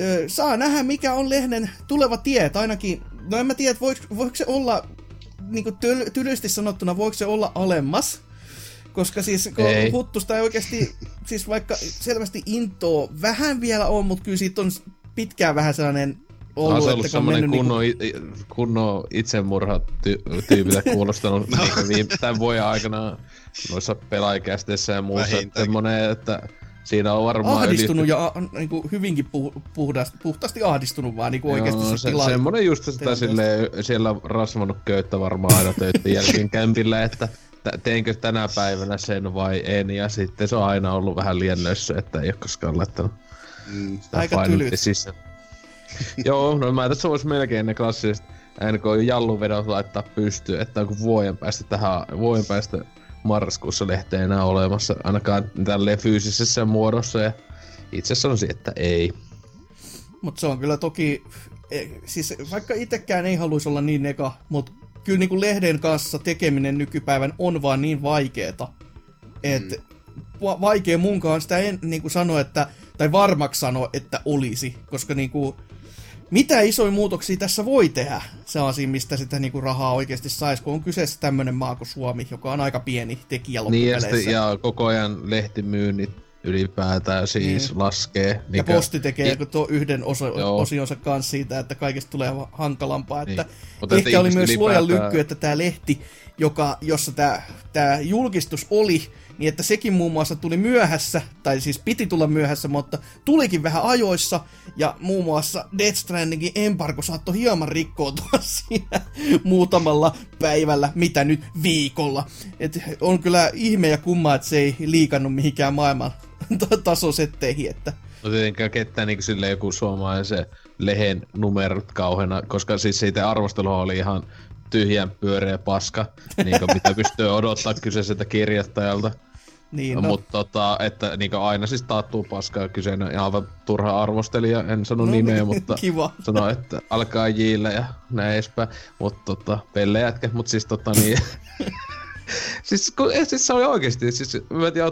ö, saa nähdä mikä on lehden tuleva tie, ainakin, no en mä tiedä, voiko, voiko se olla, niin kuin tyl, tylysti sanottuna, voiko se olla alemmas, koska siis kun ei. huttusta ei oikeasti, siis vaikka selvästi into vähän vielä on, mutta kyllä siitä on pitkään vähän sellainen ollut, no, se ollut semmoinen kunnon, niinku... kunnon itsemurha tyypiltä kuulostanut no. niin tämän vuoden aikana noissa pelaajakästeissä ja muussa. Semmoinen, että siinä on varmaan... Ahdistunut yli... ja niin kuin hyvinkin puh- puhdasti, puhtaasti ahdistunut vaan niin kuin oikeasti se, se tila... Semmoinen just sitä silleen, siellä rasvanut köyttä varmaan aina töiden jälkeen kämpillä, että teenkö tänä päivänä sen vai en, ja sitten se on aina ollut vähän liian nössö, että ei ole koskaan laittanut mm, Aika tylyt. Joo, no mä tässä vois melkein ne klassiset NK-jalluvedot laittaa pystyyn, että onko vuoden päästä tähän, vuoden päästä marraskuussa lehteen enää olemassa, ainakaan tälleen fyysisessä muodossa, ja itse sanoisin, että ei. Mutta se on kyllä toki, e, siis vaikka itsekään ei haluaisi olla niin neka, mutta kyllä niin kuin lehden kanssa tekeminen nykypäivän on vaan niin vaikeeta, että mm. vaikea munkaan sitä en niin kuin sano, että, tai varmaksi sano, että olisi, koska niin kuin, mitä isoja muutoksia tässä voi tehdä sellaisia, mistä sitä niinku rahaa oikeasti saisi, kun on kyseessä tämmöinen maa kuin Suomi, joka on aika pieni tekijä Niin ja, sitten, ja koko ajan lehtimyynnit ylipäätään siis niin. laskee. Mikä... Ja posti tekee ja... tuo yhden oso- osionsa kanssa siitä, että kaikesta tulee hankalampaa. Niin. Että Mutta ehkä oli myös ylipäätään... luojan lykky, että tämä lehti, joka, jossa tämä, tämä julkistus oli, niin että sekin muun muassa tuli myöhässä, tai siis piti tulla myöhässä, mutta tulikin vähän ajoissa, ja muun muassa Death Strandingin embargo saattoi hieman rikkoutua siinä muutamalla päivällä, mitä nyt viikolla. Et on kyllä ihme ja kumma, että se ei liikannut mihinkään maailman tasosetteihin, että... No tietenkään ketään niin sille joku suomalaisen lehen numerot kauheena, koska siis siitä arvostelua oli ihan tyhjän pyöreä paska, niin kuin mitä pystyy odottaa kyseiseltä kirjoittajalta. Niin, no. Mutta tota, että niin aina siis taattuu paskaa kyseinen ja aivan turha arvostelija, en sano no, nimeä, niin, mutta kiva. sano, että alkaa jillä ja näin edespäin. Mutta tota, pellejätkä, mutta siis tota niin... siis, kun, siis se oli oikeesti, siis mä en tiedä,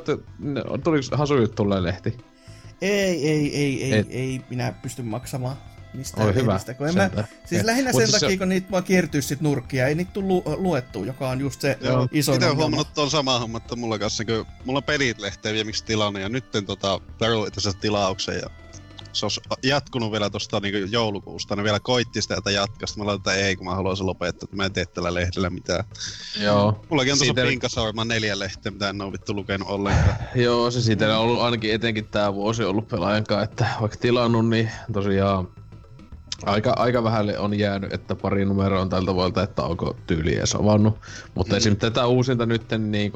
tuliko Hasu tulee lehti? Ei, ei, ei, ei, Et... ei, minä pysty maksamaan mistä Oli hyvä. Kun en mä, siis lähinnä sen takia, se... kun niitä vaan kiertyy sit nurkkia, ei niitä tullut luettu, joka on just se Joo. iso Itse huomannut tuon sama homma, että mulla kanssa, kun mulla on pelit lehteen viimeksi tilanne, ja nyt tota, Daryl itse tilauksen, ja se olisi jatkunut vielä tuosta niin joulukuusta, ne vielä koitti sitä, että jatkasta. Mä laitan, että ei, kun mä haluaisin lopettaa, että mä en tee tällä lehdellä mitään. Joo. Mullakin on tuossa siitä... pinkassa varmaan neljä lehteä, mitä en ole vittu lukenut ollenkaan. Joo, se siitä on ollut ainakin etenkin tää vuosi ollut pelaajankaan, että vaikka tilannut, niin tosiaan Aika, aika vähän on jäänyt, että pari numeroa on tältä vuodelta, että onko tyyli edes avannut. Mutta mm. esimerkiksi tätä uusinta nyt niin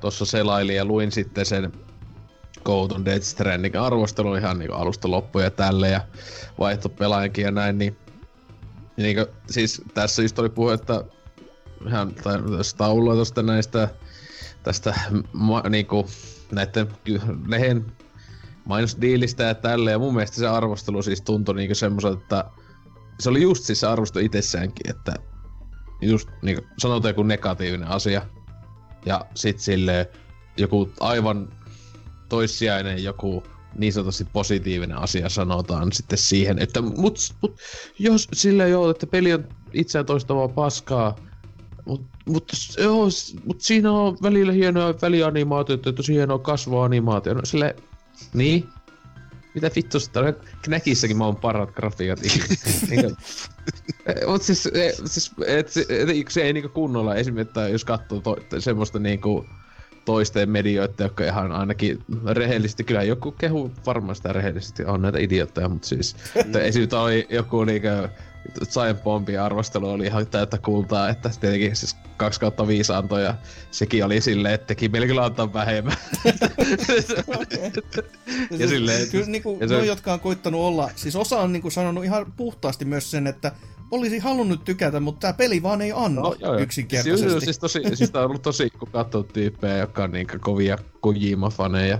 tuossa selailin ja luin sitten sen Ghoton Death Stranding arvostelu ihan niin alusta loppuun ja tälle ja vaihto pelaajankin ja näin, niin, niin kuin, siis tässä just oli puhe, että ihan tai taulua tuosta näistä tästä ma, niinku, näiden lehen mainosdiilistä ja tälle. Ja mun mielestä se arvostelu siis tuntui niinku semmoiselta, että se oli just siis se arvostelu itsessäänkin, että just niinku sanotaan joku negatiivinen asia. Ja sit sille joku aivan toissijainen joku niin sanotusti positiivinen asia sanotaan sitten siihen, että mut, mut jos sillä joo, että peli on itseään toistavaa paskaa. Mut, mut, joo, mut siinä on välillä hienoja välianimaatioita tosi hienoa kasvoanimaatio. No sille, niin? Mitä vittu sitä on? Knäkissäkin mä oon parat grafiikat ikinä. Eh, Mut siis, eh, siis et, se, et, se ei niinku kunnolla esimerkiksi, että jos katsoo to, semmoista niinku toisten medioita, jotka ihan ainakin rehellisesti, kyllä joku kehu varmaan sitä rehellisesti, on näitä idiootteja, mutta siis, että esim. toi joku niinku Giant Bombin arvostelu oli ihan täyttä kultaa, että tietenkin siis 2 kautta 5 antoi ja sekin oli silleen, että teki meillä kyllä antaa vähemmän. ja silleen, Kyllä niinku, ja se- no, jotka on koittanut olla, siis osa on niinku sanonut ihan puhtaasti myös sen, että olisi halunnut tykätä, mutta tämä peli vaan ei anna no, joo, joo. yksinkertaisesti. Siis, siis, tosi, siis tää on ollut tosi, kun katsoo tyyppejä, jotka on niinku kovia Kojima-faneja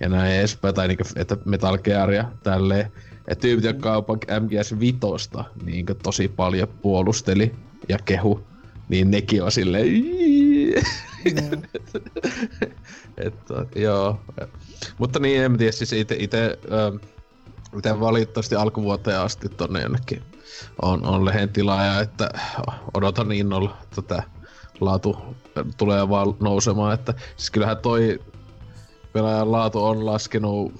ja näin edespäin, tai niinku, että Metal Gear ja tälleen. Ja tyypit, jotka on jopa MGS Vitosta niinku tosi paljon puolusteli ja kehu, niin nekin on silleen... Että, joo. Mutta niin, en tiedä, siis ite, ite, ähm, ite valitettavasti alkuvuoteen asti tonne jonnekin on, on lehen tilaaja, että odotan innolla tätä laatu tulee vaan nousemaan, että siis kyllähän toi pelaajan laatu on laskenut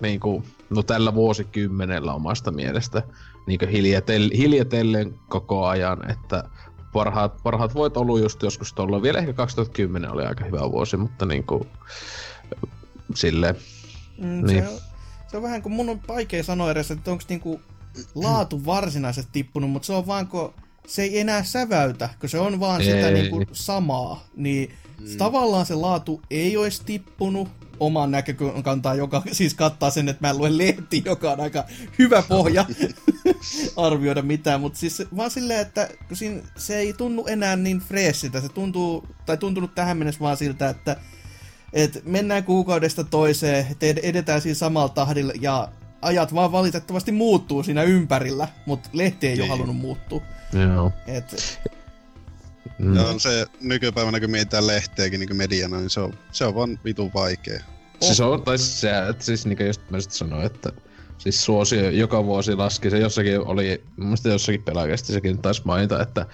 niinku, no tällä vuosikymmenellä omasta mielestä niinku hiljatellen, hiljatellen koko ajan, että parhaat, parhaat voit ollut just joskus tuolla, vielä ehkä 2010 oli aika hyvä vuosi, mutta niinku silleen, Mm, Niin. se, on, se on vähän kuin mun on vaikea sanoa edes, että onko niinku laatu varsinaisesti tippunut, mutta se on vaan kun se ei enää säväytä, kun se on vaan sitä Ei. niinku samaa, niin mm. tavallaan se laatu ei olisi tippunut oman näkökantaa, joka siis kattaa sen, että mä en lue lehti, joka on aika hyvä pohja arvioida mitään, mutta siis vaan silleen, että siinä, se ei tunnu enää niin freessiltä, se tuntuu, tai tuntunut tähän mennessä vaan siltä, että et mennään kuukaudesta toiseen, ed- edetään siinä samalla tahdilla ja ajat vaan valitettavasti muuttuu siinä ympärillä, mutta lehti ei ole Niin. halunnut muuttua. joo. Et, Mm. Ja on se nykypäivänä, kun mietitään lehteäkin niin mediana, niin se on, se on vaan vitun vaikea. Siis on, tai siis se, että siis niinku just mä sit sanoin, että siis suosio joka vuosi laski, se jossakin oli, mun mielestä jossakin pelaajakästi sekin taisi mainita, että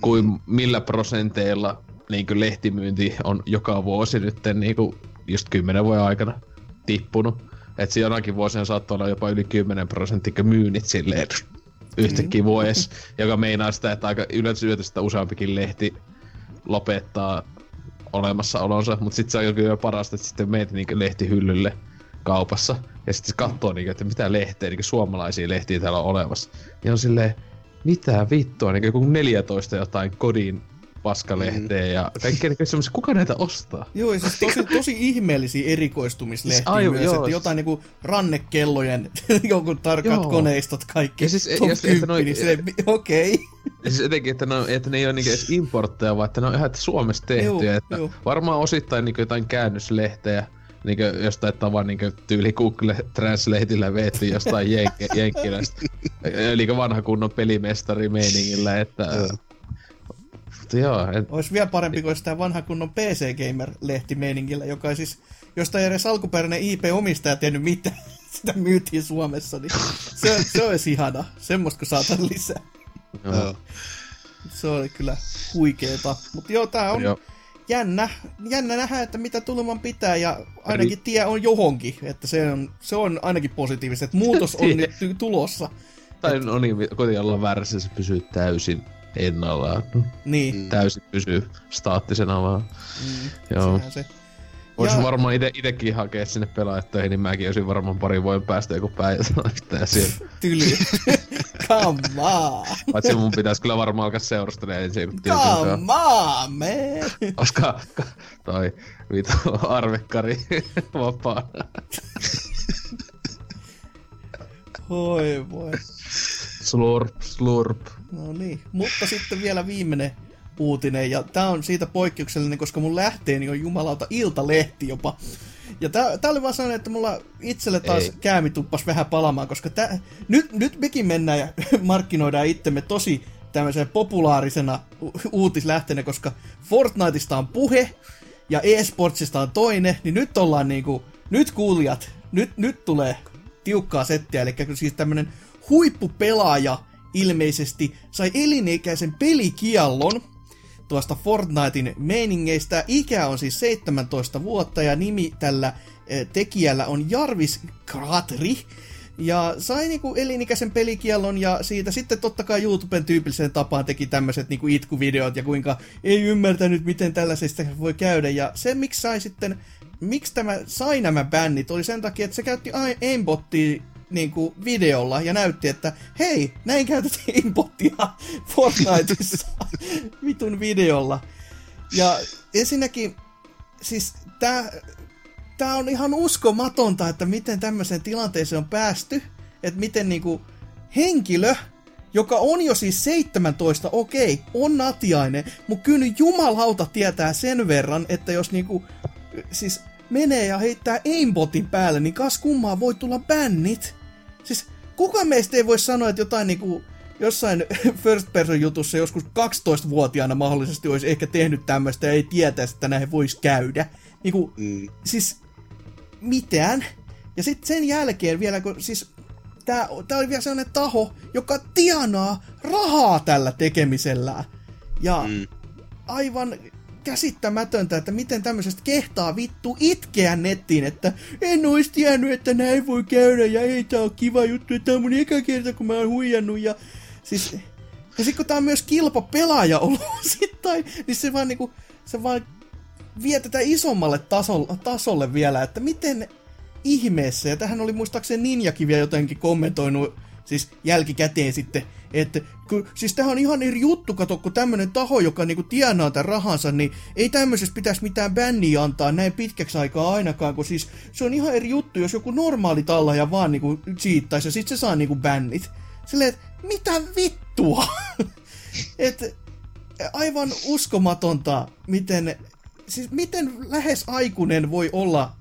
kuin millä prosenteilla niinku lehtimyynti on joka vuosi nyt niinku just kymmenen vuoden aikana tippunut. Et siinä jonakin vuosina saattaa olla jopa yli 10 prosenttia myynnit silleen yhtäkkiä mm. vuodessa, joka meinaa sitä, että aika yleensä useampikin lehti lopettaa olemassaolonsa, mutta sitten se on kyllä parasta, että sitten meet niinku lehtihyllylle kaupassa ja sitten se katsoo, niinku, että mitä lehteä, niinku suomalaisia lehtiä täällä on olemassa. Ja on silleen, mitä vittua, niinku joku 14 jotain kodin paskalehteä ja kaikkea niinku semmoisia, kuka näitä ostaa? joo, ja siis tosi, tosi ihmeellisiä erikoistumislehtiä Siis aivan, myös, joo. että jotain niinku rannekellojen, joku tarkat Joo. koneistot, kaikki. Ja siis- top ja sitten, että 10, noi- niin silleen, okei. Ja siis etenkin, että, ne, on, että ne ei ole niinku edes importteja, vaan että ne on ihan Suomessa tehtyjä. Juu, että juu. varmaan osittain niinku jotain käännöslehtejä, niinku jostain tavan niinku tyyli Google Translateillä veettiin jostain jenke, jenkkilästä. Eli vanha kunnon pelimestari meiningillä, että... Joo. Mutta joo, et, Olisi vielä parempi kuin sitä vanha kunnon PC Gamer-lehti meiningillä, joka ei siis, josta ei edes alkuperäinen IP-omistaja tiennyt mitään. Sitä myytiin Suomessa, niin se, se olisi ihana. Semmoista kun saatan lisää. joo. Se oli kyllä huikeeta. Mutta joo, tää on Joo. jännä, jännä nähdä, että mitä tuleman pitää, ja ainakin tie on johonkin, että se on, se on ainakin positiivista, että muutos on nyt tulossa. Tai no niin, ollaan väärässä, se pysyy täysin ennallaan. Niin, Mm. Täysin pysyy staattisena vaan. mm, Joo. sehän se. Voisin Ja- varmaan ite, itekin hakea sinne pelaajat töihin, niin mäkin olisin varmaan parin vuoden päästä joku päivä tai siellä. Tyly. Come on! Paitsi mun pitäisi kyllä varmaan alkaa seurustelemaan ensin. Come on, man! Koska toi vitu arvekkari vapaa. Oi voi. Slurp, slurp. No niin, mutta sitten vielä viimeinen uutinen, ja tää on siitä poikkeuksellinen, koska mun lähteeni on jumalauta iltalehti jopa. Ja tää, tää oli vaan sellainen, että mulla itselle taas Ei. käämi tuppas vähän palamaan, koska tää, nyt, nyt mekin mennään ja markkinoidaan itsemme tosi tämmöisenä populaarisena u- uutislähteenä, koska Fortniteista on puhe ja eSportsista on toinen, niin nyt ollaan niinku, nyt kuulijat, nyt, nyt tulee tiukkaa settiä, eli siis tämmönen huippupelaaja ilmeisesti sai elinikäisen pelikiallon tuosta Fortnitein meiningeistä. Ikä on siis 17 vuotta ja nimi tällä eh, tekijällä on Jarvis Kratri. Ja sai niinku elinikäisen pelikiellon ja siitä sitten totta kai YouTuben tyypilliseen tapaan teki tämmöiset niinku itkuvideot ja kuinka ei ymmärtänyt miten tällaisesta voi käydä. Ja se miksi sai sitten, miksi tämä sai nämä bännit oli sen takia, että se käytti aimbottia niinku videolla ja näytti, että hei, näin käytettiin aimbottia Fortniteissa vitun videolla. Ja ensinnäkin, siis tää, tää on ihan uskomatonta, että miten tämmöiseen tilanteeseen on päästy, että miten niinku henkilö, joka on jo siis 17, okei, on natiainen, mutta kyllä jumalauta tietää sen verran, että jos niinku, siis menee ja heittää aimbotin päälle, niin kas kummaa voi tulla bännit. Siis kuka meistä ei voi sanoa, että jotain niinku, jossain first person jutussa joskus 12-vuotiaana mahdollisesti olisi ehkä tehnyt tämmöistä ja ei tietäisi, että näin voisi käydä. Niinku, Mm. siis mitään. Ja sitten sen jälkeen vielä, kun siis tää, tää oli vielä sellainen taho, joka tienaa rahaa tällä tekemisellään. Ja Mm. aivan käsittämätöntä, että miten tämmöisestä kehtaa vittu itkeä nettiin, että en ois tiennyt, että näin voi käydä ja ei tää on kiva juttu, että tää on mun eka kerta, kun mä oon huijannut ja siis... Ja sit kun tää on myös kilpa pelaaja ollut osittain, niin se vaan niinku, se vaan vie tätä isommalle tasolle, tasolle vielä, että miten ihmeessä, ja tähän oli muistaakseni Ninjakin vielä jotenkin kommentoinut, siis jälkikäteen sitten, että kun, siis tähän on ihan eri juttu, kato, kun tämmönen taho, joka niinku tienaa tämän rahansa, niin ei tämmöisestä pitäisi mitään bänniä antaa näin pitkäksi aikaa ainakaan, kun siis se on ihan eri juttu, jos joku normaali tallaaja vaan niinku cheattaisi ja sit se saa niinku bännit. Silleen, että mitä vittua? Et aivan uskomatonta, miten, siis miten lähes aikuinen voi olla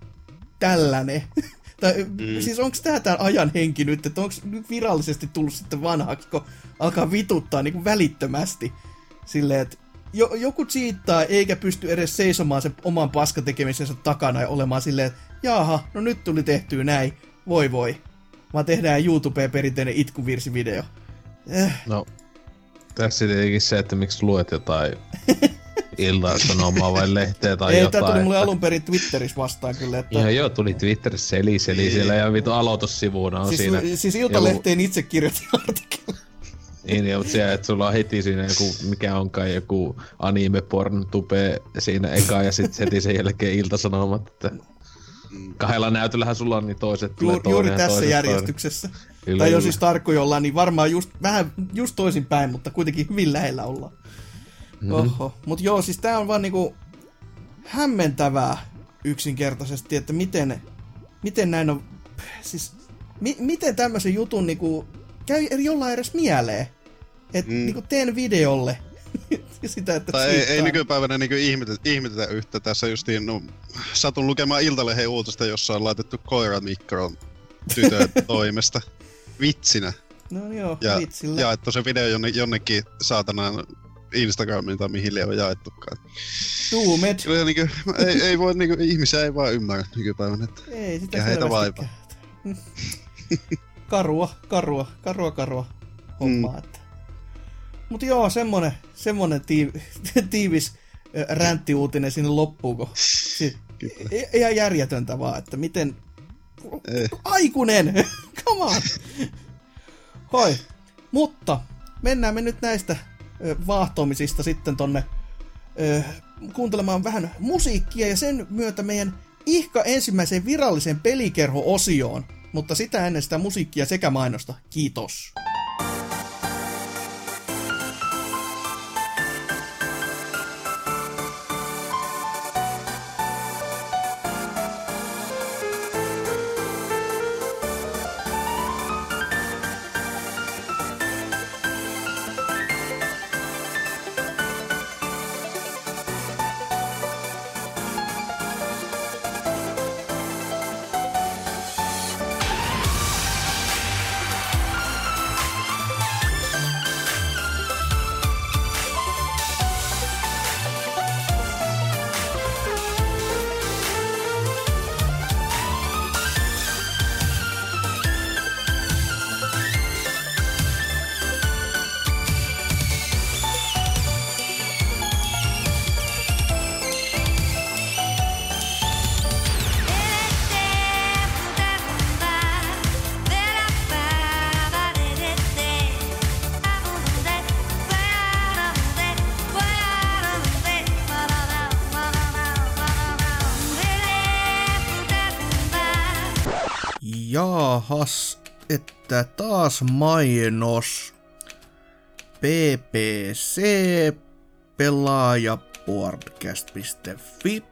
tällainen. tai, mm. Siis onko tämä tämän ajan henki nyt, että onko nyt virallisesti tullut sitten vanhaksi, kun alkaa vituttaa niin kuin välittömästi. Silleen, että jo, joku cheattaa eikä pysty edes seisomaan sen oman paskatekemisensä takana ja olemaan silleen, että jaha, no nyt tuli tehtyä näin, voi voi. Vaan tehdään YouTubeen perinteinen itkuvirsivideo. Eh, No, tässä tietenkin se, että miksi luet jotain iltaa sanomaa vai lehteä tai ei, jotain. tämä tuli mulle että- alun perin Twitterissä vastaan kyllä, että... Joo, joo, tuli Twitterissä seli, seli siellä ja vitu aloitussivuna on siis, siinä. siis Iltalehteen itse kirjoitin artikkelin. Niin, ja, mutta siellä, että sulla on heti siinä joku, mikä onkaan joku anime porn tupe siinä eka ja sitten heti sen jälkeen iltasanomat, että kahdella näytöllähän sulla on niin toiset tulee Juuri, juuri toinen ja tässä toiset järjestyksessä. Kyllä, tai jos siis tarkkoja ollaan, niin varmaan just, vähän just toisin päin, mutta kuitenkin hyvin lähellä ollaan. Mhm. Oho. Mut joo, siis tää on vaan niinku hämmentävää yksinkertaisesti, että miten, miten näin on, siis mi, miten tämmöisen jutun niinku käy jollain edes mieleen. Että mm. Niinku teen videolle sitä, että Tai ei, ei nykypäivänä niin ihmetetä, ihmetetä yhtä. Tässä justiin, no, satun lukemaan Iltalehden uutista, jossa on laitettu koira mikroon tytön toimesta. Vitsinä. No joo, Ja vitsillä. jaettu se video jonne, jonnekin saatanaan Instagramiin tai mihin liian on jaettukaan. Doomed. Kyllä niin kuin, ei, ei voi, niin kuin, ihmisiä ei vaan ymmärrä nykypäivänä. Että Ei sitä Ja heitä selvästikään. karua, karua, karua, karua hommaa. Mm. Että. Mut joo, semmonen, semmonen tiiv- tiivis ränttiuutinen sinne loppuun, kun si- ihan järjetöntä vaan, että miten... Ei. Aikuinen! Come on! Hoi. Mutta mennään me nyt näistä ö, vaahtomisista sitten tonne ö, kuuntelemaan vähän musiikkia ja sen myötä meidän ihka ensimmäiseen viralliseen pelikerho-osioon. Mutta sitä ennen sitä musiikkia sekä mainosta. Kiitos. Taas mainos. PPC pelaajapodcast.fi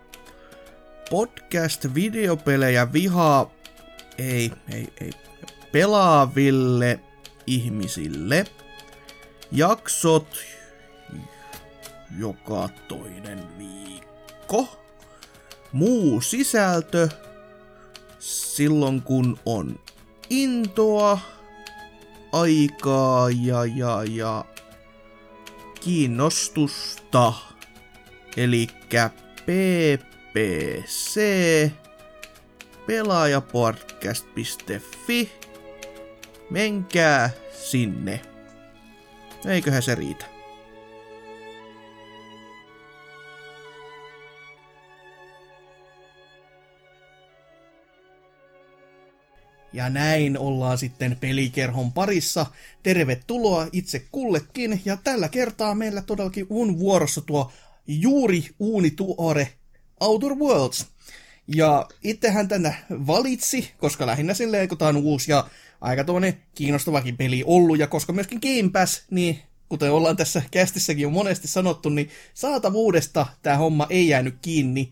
Podcast videopelejä vihaa ei, ei, ei, pelaaville ihmisille. Jaksot joka toinen viikko. Muu sisältö silloin kun on intoa, aikaa ja, ja, ja kiinnostusta. Eli ppc pelaajapodcast.fi Menkää sinne. Eiköhän se riitä. Ja näin ollaan sitten pelikerhon parissa. Tervetuloa itse kullekin. Ja tällä kertaa meillä todellakin on vuorossa tuo juuri uuni tuore Outer Worlds. Ja itsehän tänne valitsi, koska lähinnä silleen, kun tää on uusi ja aika tuonne kiinnostavakin peli ollut, ja koska myöskin Game Pass, niin kuten ollaan tässä kästissäkin jo monesti sanottu, niin saatavuudesta tämä homma ei jäänyt kiinni.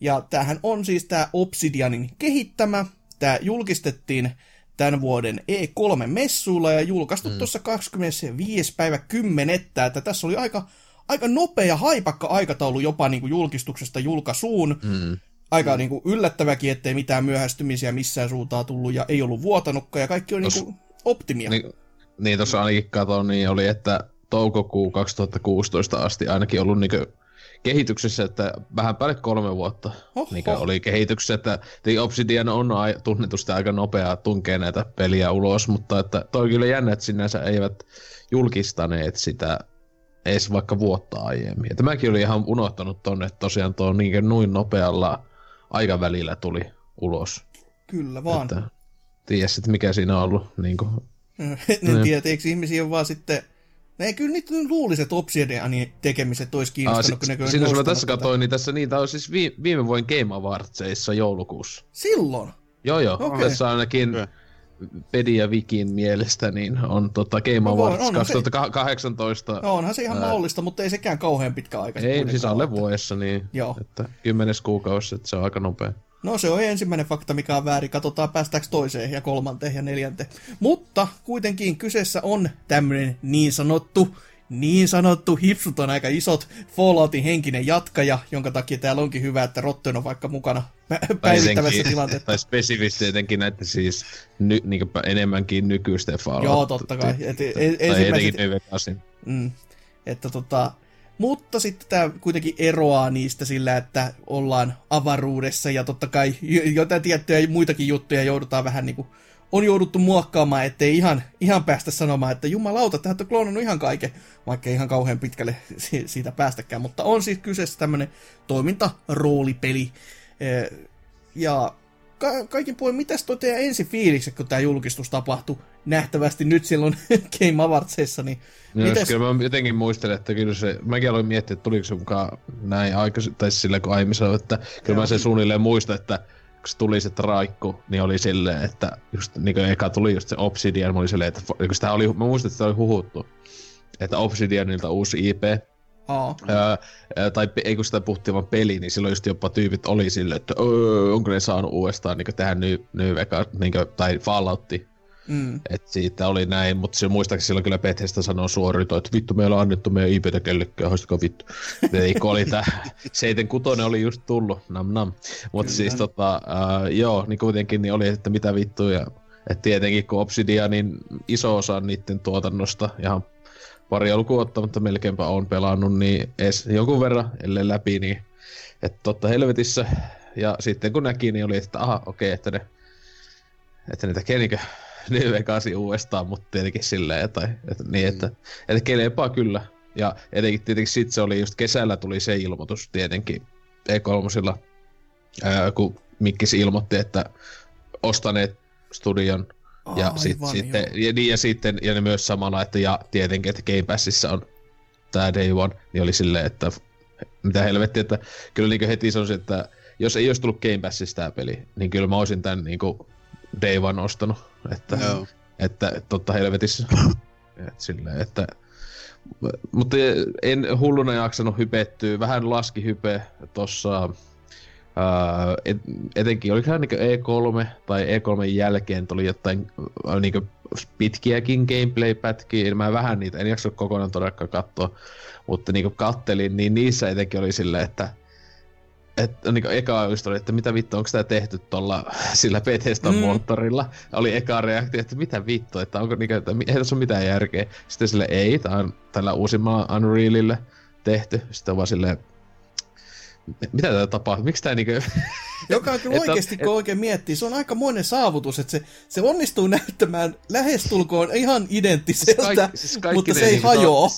Ja tämähän on siis tämä Obsidianin kehittämä, Tämä julkistettiin tämän vuoden E3-messuilla ja julkaistu mm. tuossa 25. päivä 10. Että tässä oli aika, aika nopea, haipakka aikataulu jopa niin kuin julkistuksesta julkaisuun. Mm. Aika mm. niin kuin yllättäväkin, ettei mitään myöhästymisiä missään suuntaan tullut ja ei ollut vuotanutkaan ja kaikki on Tos, niin kuin optimia. Niin, niin tuossa ainakin katon, niin oli, että toukokuu 2016 asti ainakin ollut niin kuin kehityksessä, että vähän päälle kolme vuotta mikä oli kehityksessä, että The Obsidian on tunnetusti aika nopeaa tunkea näitä peliä ulos, mutta että toi kyllä jännä, että sinänsä eivät julkistaneet sitä edes vaikka vuotta aiemmin. Että mäkin olin ihan unohtanut tonne, että tosiaan tuo niin noin nopealla aikavälillä tuli ulos. Kyllä vaan. Että, tiedä mikä siinä on ollut. Niin kuin, en niin. tiedä, eikö ihmisiä on vaan sitten ne kyllä niitä luulisi, että Obsidianin tekemiset olisi kiinnostanut, Aa, kun Siinä mä tässä katsoin, niin tässä niitä on siis vi- viime vuoden Game Awardsissa joulukuussa. Silloin? Joo joo, okay. tässä ainakin okay. Pedi ja Vikin mielestä niin on tota Game no, Awards on, 2018. Se, no onhan se ihan ää... mahdollista, mutta ei sekään kauhean pitkä aika. Ei, siis alle vuodessa, niin Joo. että kymmenes kuukausi, että se on aika nopea. No se on ensimmäinen fakta, mikä on väärin. Katsotaan päästäänkö toiseen ja kolmanteen ja neljänteen. Mutta kuitenkin kyseessä on tämmöinen niin sanottu niin sanottu hipsut on aika isot Falloutin henkinen jatkaja, jonka takia täällä onkin hyvä, että Rotten on vaikka mukana päivittävässä tilanteessa. Tai spesifisti jotenkin näitä siis ny, niin enemmänkin nykyisten Fallout. Joo, totta kai. Et, et, tai etenkin mm, Että tota, mutta sitten tämä kuitenkin eroaa niistä sillä, että ollaan avaruudessa ja totta kai jotain tiettyjä muitakin juttuja joudutaan vähän niin kuin, on jouduttu muokkaamaan, ettei ihan, ihan päästä sanomaan, että jumalauta, tähän on kloonannut ihan kaiken, vaikka ei ihan kauhean pitkälle siitä päästäkään, mutta on siis kyseessä tämmöinen toimintaroolipeli. Ja ka- kaikin puolin, mitäs toi teidän ensi fiilikset, kun tämä julkistus tapahtui nähtävästi nyt silloin Game Awardsissa, niin no, mites... Kyllä mä jotenkin muistelen, että kyllä se, mäkin aloin miettiä, että tuliko se mukaan näin aikaisin, tai sillä kun aiemmin sanoin, että kyllä Joo. mä sen suunnilleen muistan, että kun se tuli se traikku, niin oli silleen, että just niin kuin eka tuli just se Obsidian, mä oli silleen, että kun sitä oli, mä muistan, että sitä oli huhuttu, että Obsidianilta uusi IP, Oh. Öö, tai ei kun sitä puhuttiin vaan peli, niin silloin just jopa tyypit oli silleen, että onko ne saanut uudestaan niin tähän New, New Vegas, niin kuin, tai Falloutti. Mm. Että siitä oli näin, mutta se muistaakseni silloin kyllä Bethesda sanoi suoraan, että vittu meillä on annettu meidän IPtä kellekään, haistakaa vittu. Eikö oli tää, seiten kutonen oli just tullut, nam nam. Mutta siis tota, uh, joo, niin kuitenkin niin oli, että mitä vittuja. Että tietenkin kun Obsidianin iso osa niiden tuotannosta, ihan pari lukuun ottamatta melkeinpä on pelannut, niin edes jonkun verran, ellei läpi, niin että totta helvetissä. Ja sitten kun näki, niin oli, että aha, okei, okay, että ne, että ne tekee niinkö New Vegasin uudestaan, mutta tietenkin silleen, tai, että, niin, että, mm. että kelepaa kyllä. Ja etenkin tietenkin sit se oli just kesällä tuli se ilmoitus tietenkin E3, ää, kun Mikkis ilmoitti, että ostaneet studion ja, Aivan, sit, sitten, ja, niin, ja sitten ja ne myös samalla, että ja tietenkin, että Game Passissa on tämä Day One, niin oli silleen, että mitä helvettiä, että kyllä niin heti sanoisin, että jos ei olisi tullut Game Passista tämä peli, niin kyllä mä olisin tämän niin kuin, day one ostanut. Että, Joo. että totta helvetissä. Et silleen, että, mutta en hulluna jaksanut hypettyä. Vähän laski hype tossa Uh, et, etenkin olikohan niinku E3 tai E3 jälkeen tuli jotain uh, niinku pitkiäkin gameplay-pätkiä, mä vähän niitä, en jaksa kokonaan todellakaan katsoa, mutta niinku kattelin, niin niissä etenkin oli silleen, että että niinku eka just oli, että mitä vittu, onko tämä tehty tuolla sillä Bethesda mm. moottorilla? Oli eka reaktio, että mitä vittu, että onko niinku, että ei tässä ole mitään järkeä. Sitten sille ei, tämä on tällä uusimmalla Unrealille tehty. Sitten on vaan silleen, mitä tätä tapahtuu? Miksi tämä niinku... Joka on kyllä oikeasti, kun oikein miettii, se on aika monen saavutus, että se, se onnistuu näyttämään lähestulkoon ihan identtiseltä, siis kaikki, siis mutta se ei niinku hajoa.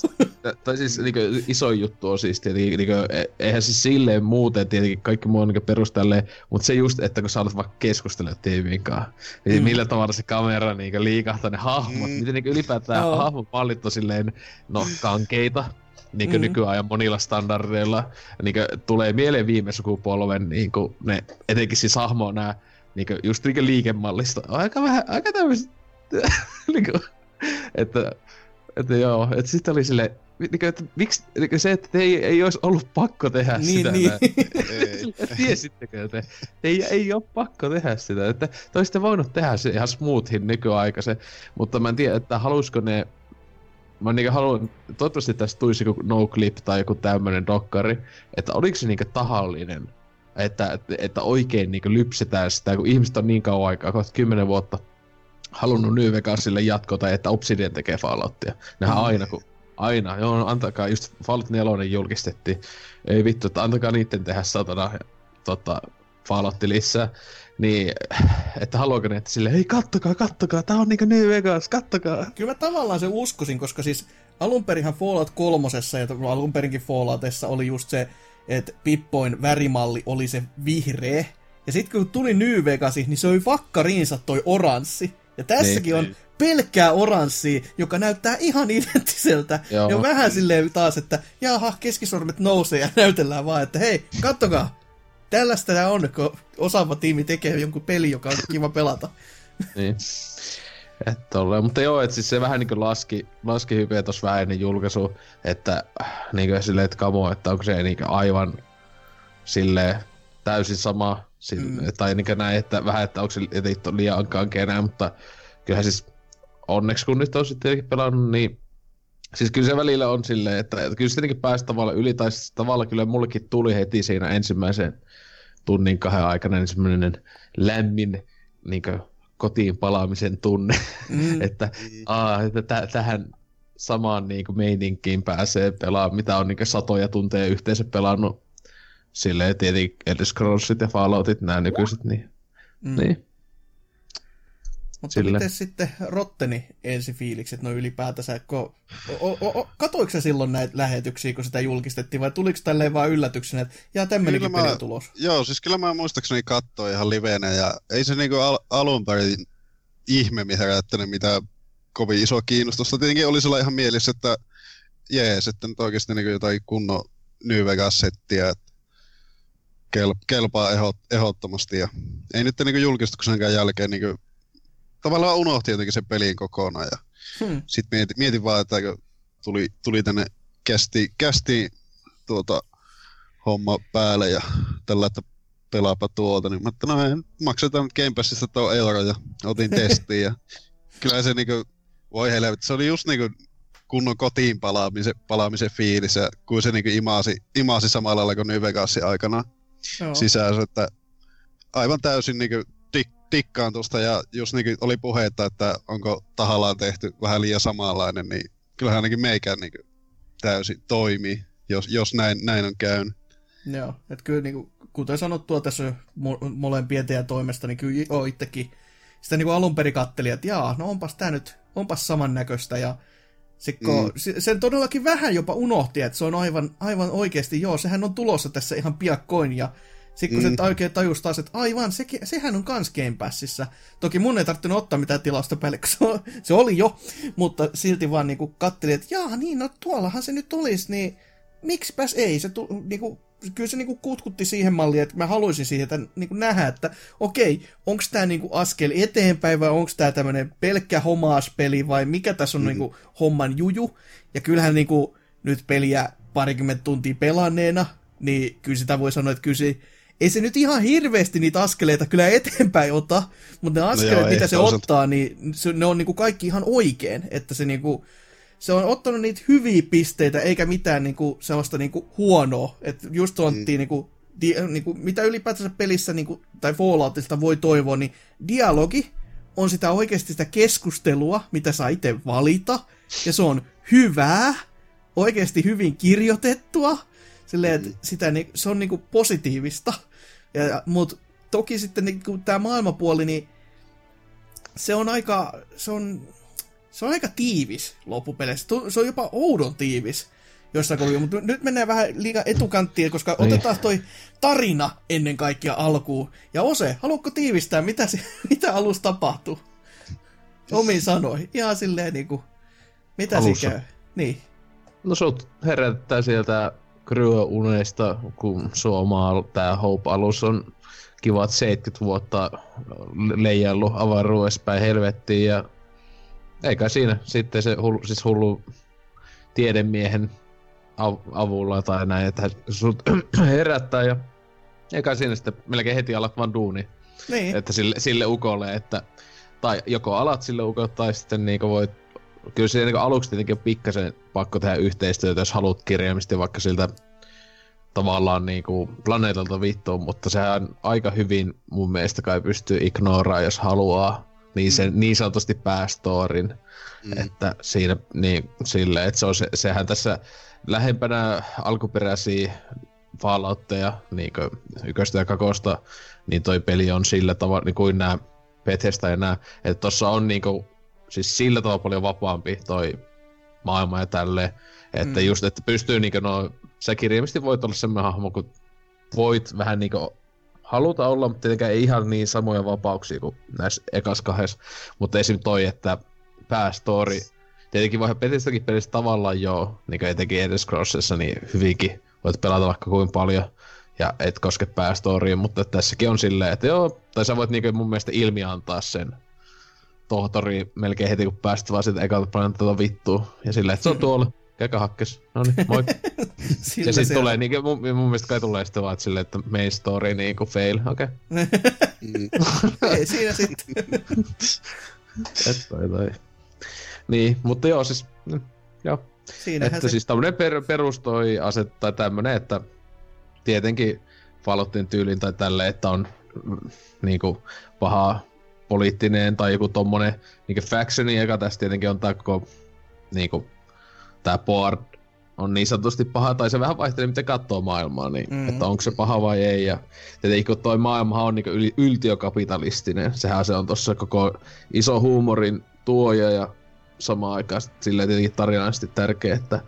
Tai, tai siis niinku, iso juttu on siis tietenkin, niinku, eihän se silleen muuten, tietenkin kaikki muu on niinku peruställeen, mutta se just, että kun sä alat vaikka keskustella tiimiin kanssa, niin mm. millä tavalla se kamera niinku, liikahtaa ne hahmot, mm. miten niinku, ylipäätään no. hahmot valittu silleen, no kankeita, niin mm. nykyajan monilla standardeilla. Niin tulee mieleen viime sukupolven niin ne, etenkin siis hahmo nää niin just niin liikemallista. Aika vähän, aika tämmöistä, niin kuin, että, että joo, että sitten oli sille niin kuin, että miksi niin se, että ei, ei olisi ollut pakko tehdä niin, sitä. Niin. Tiesittekö te? Ei, ei ole pakko tehdä sitä. Että te olisitte voinut tehdä se ihan smoothin nykyaikaisen, mutta mä en tiedä, että halusiko ne mä niinku haluan, toivottavasti tästä tulisi joku no clip tai joku tämmönen dokkari, että oliko se niinku tahallinen, että, että, oikein niinku lypsetään sitä, kun ihmiset on niin kauan aikaa, kohta kymmenen vuotta halunnut New Vegasille jatkota, että Obsidian tekee Falloutia. Nehän mm. aina, kun aina, joo, antakaa, just Fallout 4 julkistettiin, ei vittu, että antakaa niitten tehdä satana tota, Fallout lisää. Niin, että haluaako ne, että sille, hei kattokaa, kattokaa, tää on niinku New Vegas, kattokaa. Kyllä mä tavallaan se uskoisin, koska siis alunperinhan Fallout kolmosessa ja alunperinkin Falloutissa oli just se, että Pippoin värimalli oli se vihreä. Ja sitten kun tuli New Vegas, niin se oli vakkariinsa toi oranssi. Ja tässäkin niin, on pelkkää oranssia, joka näyttää ihan identtiseltä. Joo. Ja vähän silleen taas, että jaha, keskisormet nousee ja näytellään vaan, että hei, kattokaa, tällaista tämä on, kun osaava tiimi tekee jonkun peli, joka on kiva pelata. niin. Että tolleen. Mutta joo, että siis se vähän niinku laski, laski hypeä tossa vähän ennen julkaisu, että niinku silleen, että kamo, että onko se niinku aivan silleen täysin sama, sille, mm. tai niinku näin, että vähän, että onko se jotenkin liian kankeena, mutta kyllähän siis onneksi kun nyt on sitten pelannut, niin Siis kyllä se välillä on silleen, että, että kyllä sittenkin pääsi tavallaan yli, tai siis tavallaan kyllä mullekin tuli heti siinä ensimmäisen tunnin kahden aikana niin semmoinen lämmin niin kotiin palaamisen tunne, mm. että, aa, että t- tähän samaan niin kuin meininkiin pääsee pelaamaan, mitä on niin satoja tunteja yhteensä pelannut silleen tietenkin Elder Scrollsit ja Falloutit, nämä nykyiset, niin, mm. niin. Mutta miten sitten Rotteni ensifiilikset no ylipäätänsä, kun, o, o, o, katoiko sä silloin näitä lähetyksiä, kun sitä julkistettiin, vai tuliko tälleen vaan yllätyksenä, että jaa tämmöinenkin peli tulos? Joo, siis kyllä mä muistaakseni katsoin ihan liveenä, ja ei se niinku al, alun perin ihme herättänyt mitä kovin iso kiinnostusta. Tietenkin oli sillä ihan mielessä, että jees, että nyt oikeasti niinku jotain kunnon New Vegas-settiä, että kel, kelpaa ehdottomasti. Ja ei nyt niinku julkistuksenkaan jälkeen niinku tavallaan unohti jotenkin sen pelin kokonaan. Ja hmm. Sitten mietin, mietin vaan, että kun tuli, tuli tänne kästi, kästi tuota, homma päälle ja tällä, että pelaapa tuolta, niin mä että no ei, maksetaan nyt Game Passista tuo euro ja otin testiin ja kyllä se niinku, voi helvetti, se oli just niinku kunnon kotiin palaamisen, palaamisen fiilis ja kun se niinku imasi, imasi samalla lailla kuin New Vegasin aikana sisään, että aivan täysin niinku tikkaan tuosta ja jos niin oli puheita, että onko tahallaan tehty vähän liian samanlainen, niin kyllähän ainakin meikään niin täysin toimii, jos, jos näin, näin on käynyt. Joo, että kyllä niin kuin, kuten sanottua tässä molempien teidän toimesta, niin kyllä joo, itsekin sitä niin kuin alun perin katteli, että jaa, no onpas tämä nyt, onpas samannäköistä ja Sikko, mm. sen todellakin vähän jopa unohti, että se on aivan, aivan oikeasti, joo, sehän on tulossa tässä ihan piakkoin ja sitten kun mm. se oikein tajus taas, että aivan, se, sehän on kans Game Passissa. Toki mun ei tarvinnut ottaa mitään tilausta päälle, kun se, se oli jo, mutta silti vaan niinku kattelin, että jaa niin, no tuollahan se nyt olisi, niin miksipäs ei, se tu, niinku, kyllä se niinku kutkutti siihen malliin, että mä haluaisin siitä niinku nähdä, että okei, onko tämä niinku askel eteenpäin vai onko tämä tämmöinen pelkkä homaaspeli vai mikä tässä on mm. niinku homman juju. Ja kyllähän niinku nyt peliä parikymmentä tuntia pelanneena, niin kyllä sitä voi sanoa, että kyllä se, ei se nyt ihan hirveästi niitä askeleita kyllä eteenpäin ota, mutta ne askeleet, no joo, mitä se toisaalta. ottaa, niin se, ne on niinku kaikki ihan oikein, että se niinku, se on ottanut niitä hyviä pisteitä, eikä mitään niinku sellaista niinku huonoa. Että just tuontiin mm. niinku, di, niinku, mitä ylipäätänsä pelissä niinku, tai Falloutista voi toivoa, niin dialogi on sitä oikeasti sitä keskustelua, mitä saa itse valita, ja se on hyvää, oikeasti hyvin kirjoitettua, silleen, että mm. sitä, se on niinku positiivista. Ja, mutta toki sitten niinku, tämä maailmapuoli, niin se on aika, se on, se on aika tiivis loppupeleissä. Se on jopa oudon tiivis jossain kohdassa, mutta nyt mennään vähän liian etukanttiin, koska niin. otetaan toi tarina ennen kaikkea alkuun. Ja Ose, haluatko tiivistää, mitä, se, mitä alussa tapahtuu? Omiin sanoi. Ihan silleen niinku, mitä Alussa. siinä käy? Niin. No sut herättää sieltä kryöunesta, kun Suomaa tää Hope-alus on kivat 70 vuotta leijallu avaruudessa päin helvettiin ja eikä siinä sitten se hullu, siis hullu tiedemiehen av- avulla tai näin, että sut herättää ja eikä siinä sitten melkein heti alat vaan duuni. Niin. Että sille, sille ukolle, että tai joko alat sille ukolle tai sitten niinku voit kyllä se niin aluksi tietenkin on pikkasen pakko tehdä yhteistyötä, jos haluat kirjaimisesti vaikka siltä tavallaan niin kuin planeetalta vittuun, mutta sehän aika hyvin mun mielestä kai pystyy ignoraamaan, jos haluaa niin, sen, mm. niin sanotusti päästorin. Mm. Että siinä niin, sille, että se on se, sehän tässä lähempänä alkuperäisiä Falloutteja, niin kuin yköstä ja kakosta, niin toi peli on sillä tavalla, niin kuin nämä Bethesda ja nämä, että tossa on niin kuin, siis sillä tavalla paljon vapaampi toi maailma ja tälleen, että mm. just, että pystyy niinku no, sä kirjaimisesti voit olla semmoinen hahmo, kun voit vähän niinku haluta olla, mutta tietenkään ei ihan niin samoja vapauksia kuin näissä ekas kahdessa. Mutta esim. toi, että päästori, tietenkin voi Petistäkin pelissä tavallaan joo, niin kuin etenkin edes Crossessa, niin hyvinkin voit pelata vaikka kuin paljon ja et koske päästoriin, mutta tässäkin on silleen, että joo, tai sä voit niinku mun mielestä ilmi antaa sen tohtori melkein heti kun päästä vaan sitten ekalta planeetalta vittuu. Ja silleen, että se on tuolla. Käykää hakkes. No niin, moi. ja sitten tulee, niin, mun, mun mielestä kai tulee sitten vaan silleen, että main story niin kuin fail, okei. Okay. Ei siinä sitten. Et tai tai. Niin, mutta joo, siis, mm, joo. Siinähän että se... siis tämmönen per, perustoi aset, tai tämmönen, että tietenkin Falloutin tyylin tai tälle, että on mm, niinku pahaa poliittinen tai joku tommonen niinku factioni, joka tässä tietenkin on tää koko niinku tää board on niin sanotusti paha, tai se vähän vaihtelee, miten katsoo maailmaa, niin mm. että onko se paha vai ei. Ja tietenkin kun toi maailma on niin yli, yltiökapitalistinen, sehän se on tuossa koko iso huumorin tuoja ja samaan aikaan silleen tietenkin tarinallisesti tärkeä, että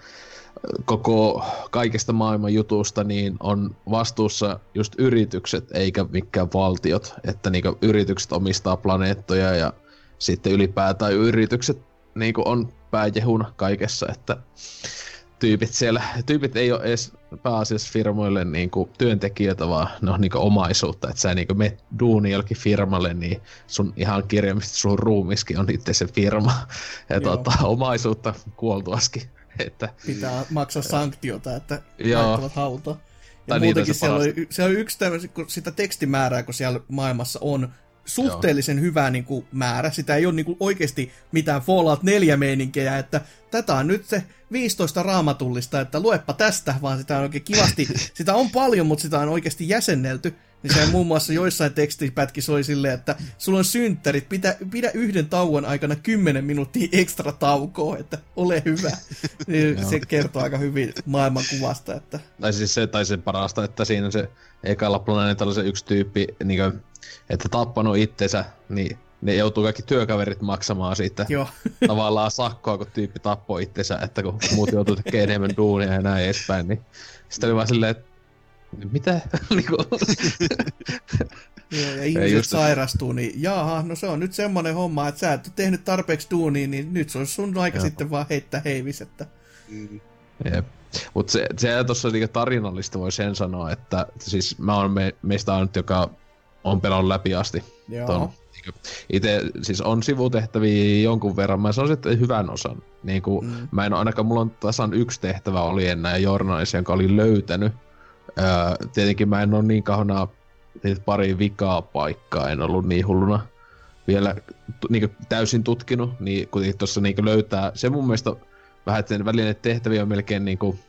koko kaikesta maailman jutusta niin on vastuussa just yritykset eikä mikään valtiot, että niinku yritykset omistaa planeettoja ja sitten ylipäätään yritykset niinku on pääjehuna kaikessa, että tyypit siellä, tyypit ei ole edes pääasiassa firmoille niinku työntekijöitä, vaan ne on niinku omaisuutta, että sä niinku me duuni jollekin firmalle, niin sun ihan kirjaimisesti sun ruumiskin on itse se firma, ja tuota, omaisuutta kuoltuaskin. Että... Pitää maksaa sanktiota, että laittavat hauta. Ja tai muutenkin siellä, oli, siellä oli yksi tämmöinen, kun sitä tekstimäärää, kun siellä maailmassa on suhteellisen Joo. hyvä niin kuin, määrä. Sitä ei ole niin kuin, oikeasti mitään Fallout 4 meininkejä, että tätä on nyt se 15 raamatullista, että luepa tästä, vaan sitä on oikein kivasti, sitä on paljon, mutta sitä on oikeasti jäsennelty. Niin se muun muassa joissain tekstipätkissä oli silleen, että sulla on synttärit, pidä, pidä yhden tauon aikana 10 minuuttia ekstra taukoa, että ole hyvä. Niin se kertoo aika hyvin maailmankuvasta. Että... Tai siis se, tai se parasta, että siinä se ekalla planeetalla se yksi tyyppi, niin kuin, että tappanut itsensä, niin ne joutuu kaikki työkaverit maksamaan siitä Joo. tavallaan sakkoa, kun tyyppi tappoi itsensä, että kun muut joutuu tekemään enemmän duunia ja näin edespäin, niin sitten oli vaan silleen, että mitä? Niinku. Joo, ja ihmiset just... sairastuu, niin jaha, no se on nyt semmonen homma, että sä et ole tehnyt tarpeeksi duunia, niin nyt se on sun aika Joo. sitten vaan heittää heivis, että... Mm. Jep. Mutta se, se tuossa niinku tarinallista voi sen sanoa, että siis mä oon me, meistä ainut, joka on pelannut läpi asti. Joo. Ton, niinku, ite, siis on sivutehtäviä jonkun verran, mä sanoisin, että hyvän osan. Niinku, mm. Mä en ainakaan, mulla on tasan yksi tehtävä oli ennen journalissa, jonka olin löytänyt. Öö, tietenkin mä en ole niin kahona niitä pari vikaa paikkaa, en ollut niin hulluna vielä niin täysin tutkinut, niin kuitenkin tuossa niin löytää, se mun mielestä vähän, että välinen tehtäviä on melkein niin kuin,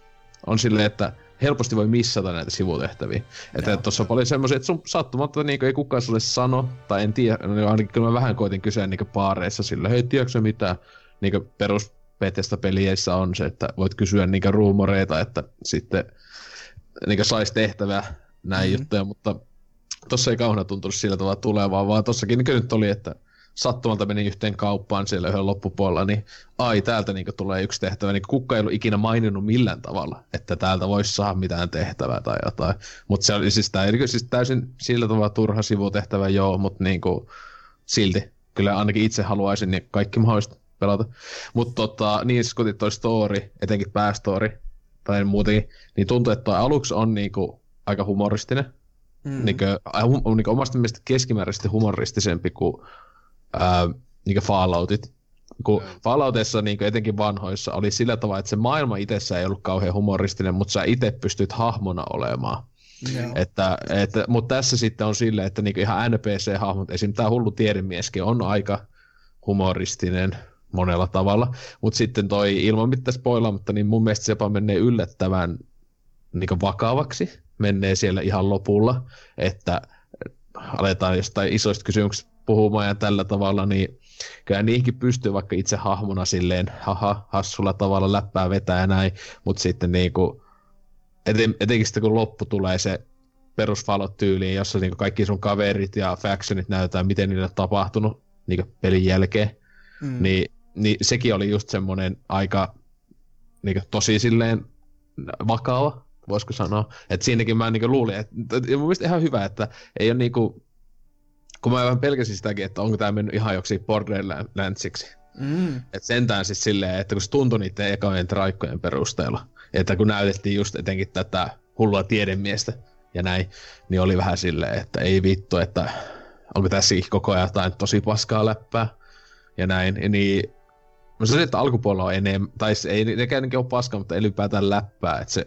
on silleen, että helposti voi missata näitä sivutehtäviä. Että tuossa on paljon semmoisia, että sun sattumatta niin ei kukaan sulle sano, tai en tiedä, niin ainakin kyllä mä vähän koitin kysyä niin paareissa sillä, hei tiedätkö mitä niin perus peleissä on se, että voit kysyä niin ruumoreita, että sitten niin saisi tehtävää näin mm-hmm. juttuja, mutta tossa ei kauhean tuntunut sillä tavalla tulevaa, vaan tossakin niin nyt oli, että sattumalta meni yhteen kauppaan siellä yhden loppupuolella, niin ai täältä niin tulee yksi tehtävä, niin kukka ei ollut ikinä maininnut millään tavalla, että täältä voisi saada mitään tehtävää tai jotain. Mutta se oli siis, tää, siis täysin sillä tavalla turha sivutehtävä, joo, mutta niin kuin, silti kyllä ainakin itse haluaisin niin kaikki mahdollista pelata. Mutta tota, niin siis toi story, etenkin päästory, tai muutenkin, niin tuntuu, että aluksi on niinku aika humoristinen. Mm. Niin kuin, niin omasta mielestä keskimääräisesti humoristisempi kuin ää, niin kuin Falloutit. Kun. Falloutissa niin etenkin vanhoissa oli sillä tavalla, että se maailma itsessä ei ollut kauhean humoristinen, mutta sä itse pystyt hahmona olemaan. Että, että, mutta tässä sitten on silleen, että niin ihan NPC-hahmot, esim. tämä hullu tiedemieskin on aika humoristinen monella tavalla, mutta sitten toi ilman mitään spoilaamatta, niin mun mielestä se jopa menee yllättävän niin vakavaksi, menee siellä ihan lopulla, että aletaan jostain isoista kysymyksistä puhumaan ja tällä tavalla, niin kyllä niihinkin pystyy vaikka itse hahmona silleen, haha, hassulla tavalla läppää vetää ja näin, mutta sitten niinku, eten, etenkin sitten kun loppu tulee se perusfalot tyyliin, jossa niinku kaikki sun kaverit ja factionit näytetään, miten niille on tapahtunut niinku pelin jälkeen, mm. niin, niin sekin oli just semmoinen aika niinku, tosi silleen vakava, voisiko sanoa. Että siinäkin mä niinku luulin, että ja mun mielestä ihan hyvä, että ei ole niinku, kun mä vähän pelkäsin sitäkin, että onko tämä mennyt ihan joksi Borderlandsiksi. Mm. Että sentään siis silleen, että kun se tuntui niiden ekojen traikkojen perusteella, että kun näytettiin just etenkin tätä hullua tiedemiestä ja näin, niin oli vähän silleen, että ei vittu, että onko tässä koko ajan jotain tosi paskaa läppää ja näin, niin Mä sanoisin, että alkupuolella on enemmän, tai ei nekään ole paskaa, mutta ylipäätään läppää, että se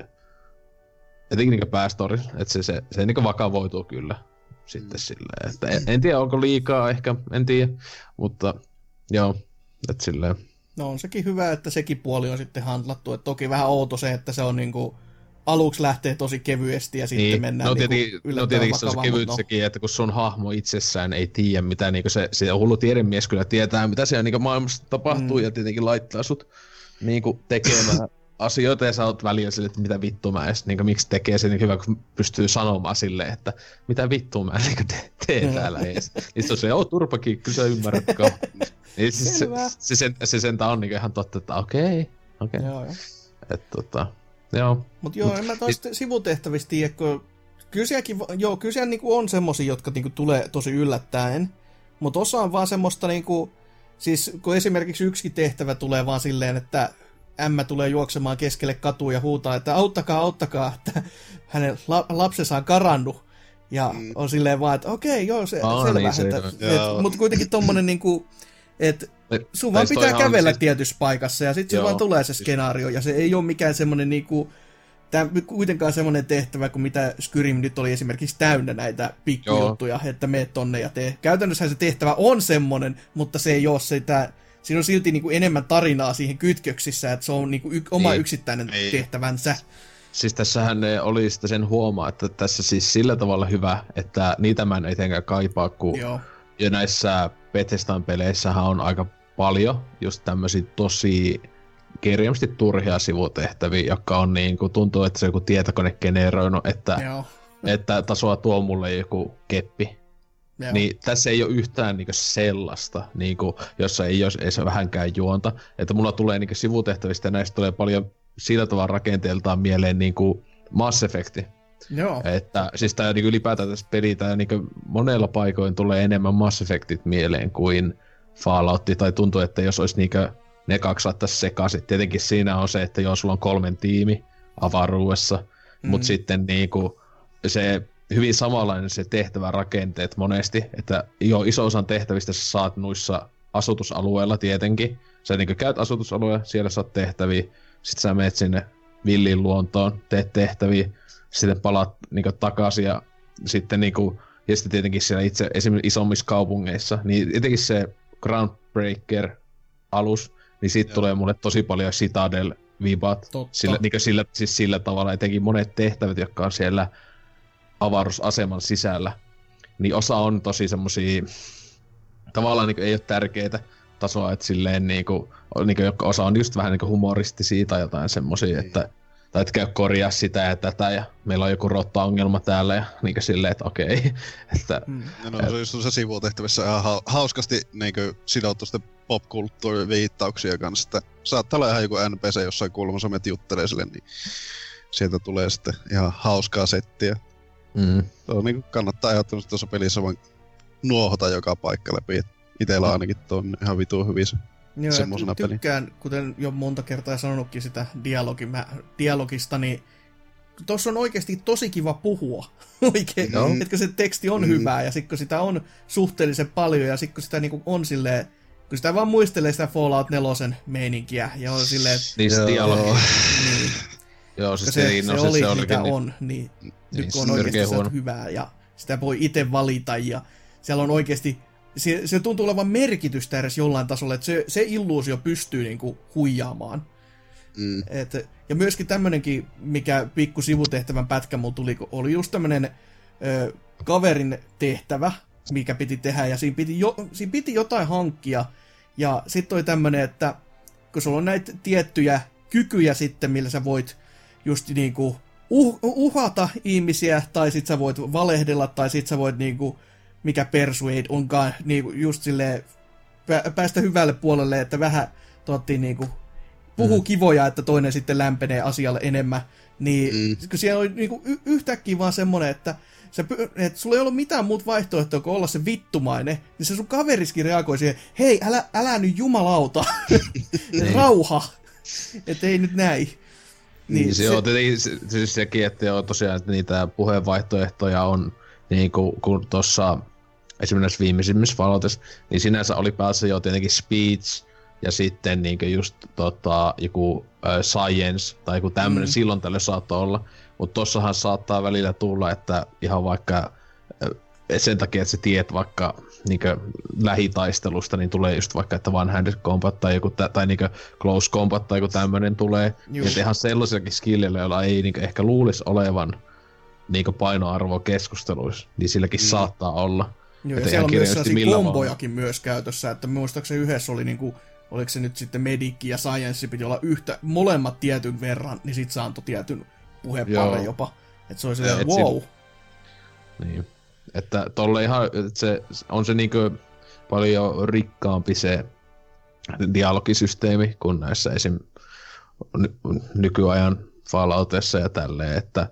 etenkin niin päästori, että se, se, se niin vakavoituu kyllä sitten mm. silleen, että en, en, tiedä onko liikaa ehkä, en tiedä, mutta joo, että silleen. No on sekin hyvä, että sekin puoli on sitten handlattu, että toki vähän outo se, että se on niinku aluksi lähtee tosi kevyesti ja sitten niin. mennään no, tietenkin, niinku no tietenkin se on kevyt no. sekin, että kun sun hahmo itsessään ei tiedä mitä, niin se, se hullu tiedemies kyllä tietää, mitä siellä niin maailmassa tapahtuu mm. ja tietenkin laittaa sut niin tekemään asioita ja sä oot välillä sille, että mitä vittu mä edes, niin kuin, miksi tekee sen niin hyvä, kun pystyy sanomaan silleen, että mitä vittu mä niin te, teen täällä edes. Niin se on se, oo turpakin, kyllä sä ymmärrät niin siis se, se, se, se sentään on niin ihan totta, että okei, okay, okei. Okay. Joo, joo. Et, tota, joo. Mut joo, en mä toista niin, sivutehtävistä tiedä, kun kyllä sielläkin, joo, kyllä siellä niinku on semmosia, jotka niinku tulee tosi yllättäen, mutta osa on vaan semmoista niinku, siis kun esimerkiksi yksikin tehtävä tulee vaan silleen, että ämmä tulee juoksemaan keskelle katua ja huutaa, että auttakaa, auttakaa, että hänen la- lapsensa on karannut. Ja mm. on silleen vaan, että okei, okay, joo, se, Aa, selvä. Niin, se, että, et, mutta kuitenkin tommonen niinku, että sun vaan pitää kävellä siis... tietyssä paikassa ja sitten vaan tulee se skenaario ja se ei ole mikään semmonen niinku, tämä kuitenkaan semmoinen tehtävä kuin mitä Skyrim nyt oli esimerkiksi täynnä näitä pikkujuttuja, että meet tonne ja tee. Käytännössä se tehtävä on semmoinen, mutta se ei ole sitä siinä on silti niin kuin enemmän tarinaa siihen kytköksissä, että se on niin kuin y- oma niin. yksittäinen niin. tehtävänsä. Siis tässähän ne oli sitten sen huomaa, että tässä siis sillä tavalla hyvä, että niitä mä en etenkään kaipaa, kun Joo. Jo näissä Bethesdan peleissähän on aika paljon just tämmöisiä tosi kirjallisesti turhia sivutehtäviä, jotka on niin kuin, tuntuu, että se joku tietokone generoinut, että, Joo. että tasoa tuo mulle joku keppi Joo. Niin tässä ei ole yhtään niinku sellaista, niinku, jossa ei olisi edes vähänkään juonta. Että mulla tulee niinku sivutehtävistä ja näistä tulee paljon sillä tavalla rakenteeltaan mieleen niinku Mass Effect. Joo. Että siis tää niinku ylipäätään tässä peli, tää niinku monella paikoin tulee enemmän Mass Effectit mieleen kuin Fallout, tai tuntuu, että jos olisi niinku ne kaksi laittaisi sekaisin. Tietenkin siinä on se, että jos sulla on kolmen tiimi, avaruudessa. Mm. Mutta sitten niinku, se hyvin samanlainen se tehtävä rakenteet monesti, että jo iso osan tehtävistä sä saat noissa asutusalueilla tietenkin. Sä niin käyt asutusalueella, siellä saat tehtäviä, sitten sä menet sinne villiin luontoon, teet tehtäviä, sitten palaat niin takaisin ja sitten niin kuin, ja sitten tietenkin siellä itse esimerkiksi isommissa kaupungeissa, niin etenkin se Groundbreaker alus, niin siitä tulee mulle tosi paljon Citadel vibat. Sillä, niin sillä, siis sillä tavalla etenkin monet tehtävät, jotka on siellä avaruusaseman sisällä, niin osa on tosi semmosia tavallaan niin ei ole tärkeitä tasoa, että silleen niin kuin, niin kuin, osa on just vähän niin humoristisia tai jotain semmosia, niin. että tai et käy korjaa sitä ja tätä ja meillä on joku rotta-ongelma täällä ja niin silleen, että okei. että, mm. no, no, se on just se sivutehtävissä ihan ha- hauskasti niin sidottu sitten popkulttuuriviittauksia kanssa, että saattaa olla ihan joku NPC jossain kulmassa, menet juttelee sille, niin sieltä tulee sitten ihan hauskaa settiä. Mm. Tuo niin kuin kannattaa ehdottomasti tuossa pelissä vaan nuohota joka paikka läpi. Itellä ainakin on ihan vitu hyvin se Joo, semmosena tykkään, peli. kuten jo monta kertaa sanonutkin sitä dialogi, mä, dialogista, niin tuossa on oikeasti tosi kiva puhua. Oikein, no. että se teksti on mm. hyvää ja sitten kun sitä on suhteellisen paljon ja sitten kun sitä niinku on silleen, kun sitä vaan muistelee sitä Fallout 4 meininkiä ja on silleen, että... Niin se dialogi. Niin. Joo, siis se, se, se, oli, se mitä niin, on, niin, niin nyt kun on oikeasti hyvää ja sitä voi itse valita ja siellä on oikeasti se, se tuntuu olevan merkitystä edes jollain tasolla, että se, se illuusio pystyy niinku huijaamaan. Mm. Et, ja myöskin tämmönenkin, mikä pikku sivutehtävän pätkä mulla tuli, oli just tämmönen ö, kaverin tehtävä, mikä piti tehdä, ja siinä piti, jo, siinä piti jotain hankkia, ja sitten oli tämmönen, että kun sulla on näitä tiettyjä kykyjä sitten, millä sä voit just niinku uh, uhata ihmisiä, tai sit sä voit valehdella, tai sit sä voit niinku mikä Persuade onkaan niin just silleen päästä hyvälle puolelle, että vähän tuottiin niinku puhuu mm. kivoja, että toinen sitten lämpenee asialle enemmän. Niin mm. kun siellä oli niinku y- yhtäkkiä vaan semmonen, että se, että sulla ei ollut mitään muuta vaihtoehtoa kuin olla se vittumainen, niin se sun kaveriskin reagoi siihen, hei, älä, älä nyt jumalauta, niin. rauha, että ei nyt näin. Niin, niin se, se, on siis sekin, että joo, tosiaan, että niitä puheenvaihtoehtoja on, niin kuin, kun tuossa esimerkiksi viimeisimmissä Falloutissa, niin sinänsä oli päässä jo tietenkin speech ja sitten niin just tota, joku äh, science tai joku tämmöinen mm. silloin tälle saattoi olla. Mutta tossahan saattaa välillä tulla, että ihan vaikka äh, sen takia, että sä tiedät vaikka niinkö lähitaistelusta, niin tulee just vaikka, että one-handed combat tai joku, tai niinkö close combat tai joku tämmöinen tulee. Just. Ja ihan sellaisiakin skillillä, joilla ei niinkö ehkä luulisi olevan niinkö painoarvoa keskusteluissa, niin silläkin mm. saattaa olla. Joo, ja siellä on myös sellaisia kombojakin vaan. myös käytössä, että muistaakseni yhdessä oli niinku, oliko se nyt sitten Medikki ja Science piti olla yhtä, molemmat tietyn verran, niin sit se antoi tietyn puhepalle jopa. Että se oli se, wow. Sit, niin. Että tolle ihan, että se on se niinku paljon rikkaampi se dialogisysteemi kuin näissä esim. nykyajan Falloutissa ja tälleen, että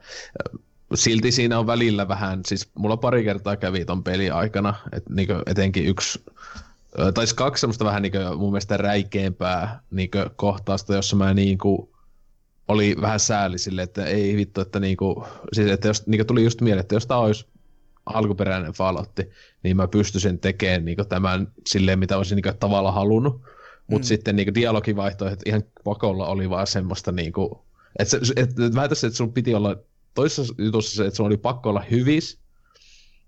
silti siinä on välillä vähän, siis mulla pari kertaa kävi ton peli aikana, että niinku etenkin yksi, tai kaksi semmoista vähän niinku mun mielestä räikeämpää niinku kohtausta, jossa mä niinku oli vähän sääli sille, että ei vittu, että niinku, siis että jos niinku tuli just mieleen, että jos tää olisi alkuperäinen Fallout, niin mä pystyisin tekemään niinku tämän silleen, mitä olisin niinku tavalla halunnut. Mutta mm. sitten niinku dialogivaihtoehdot ihan pakolla oli vaan semmoista niinku, että et, et, väitäisin, että sun piti olla toisessa jutussa se, että sun oli pakko olla hyvis,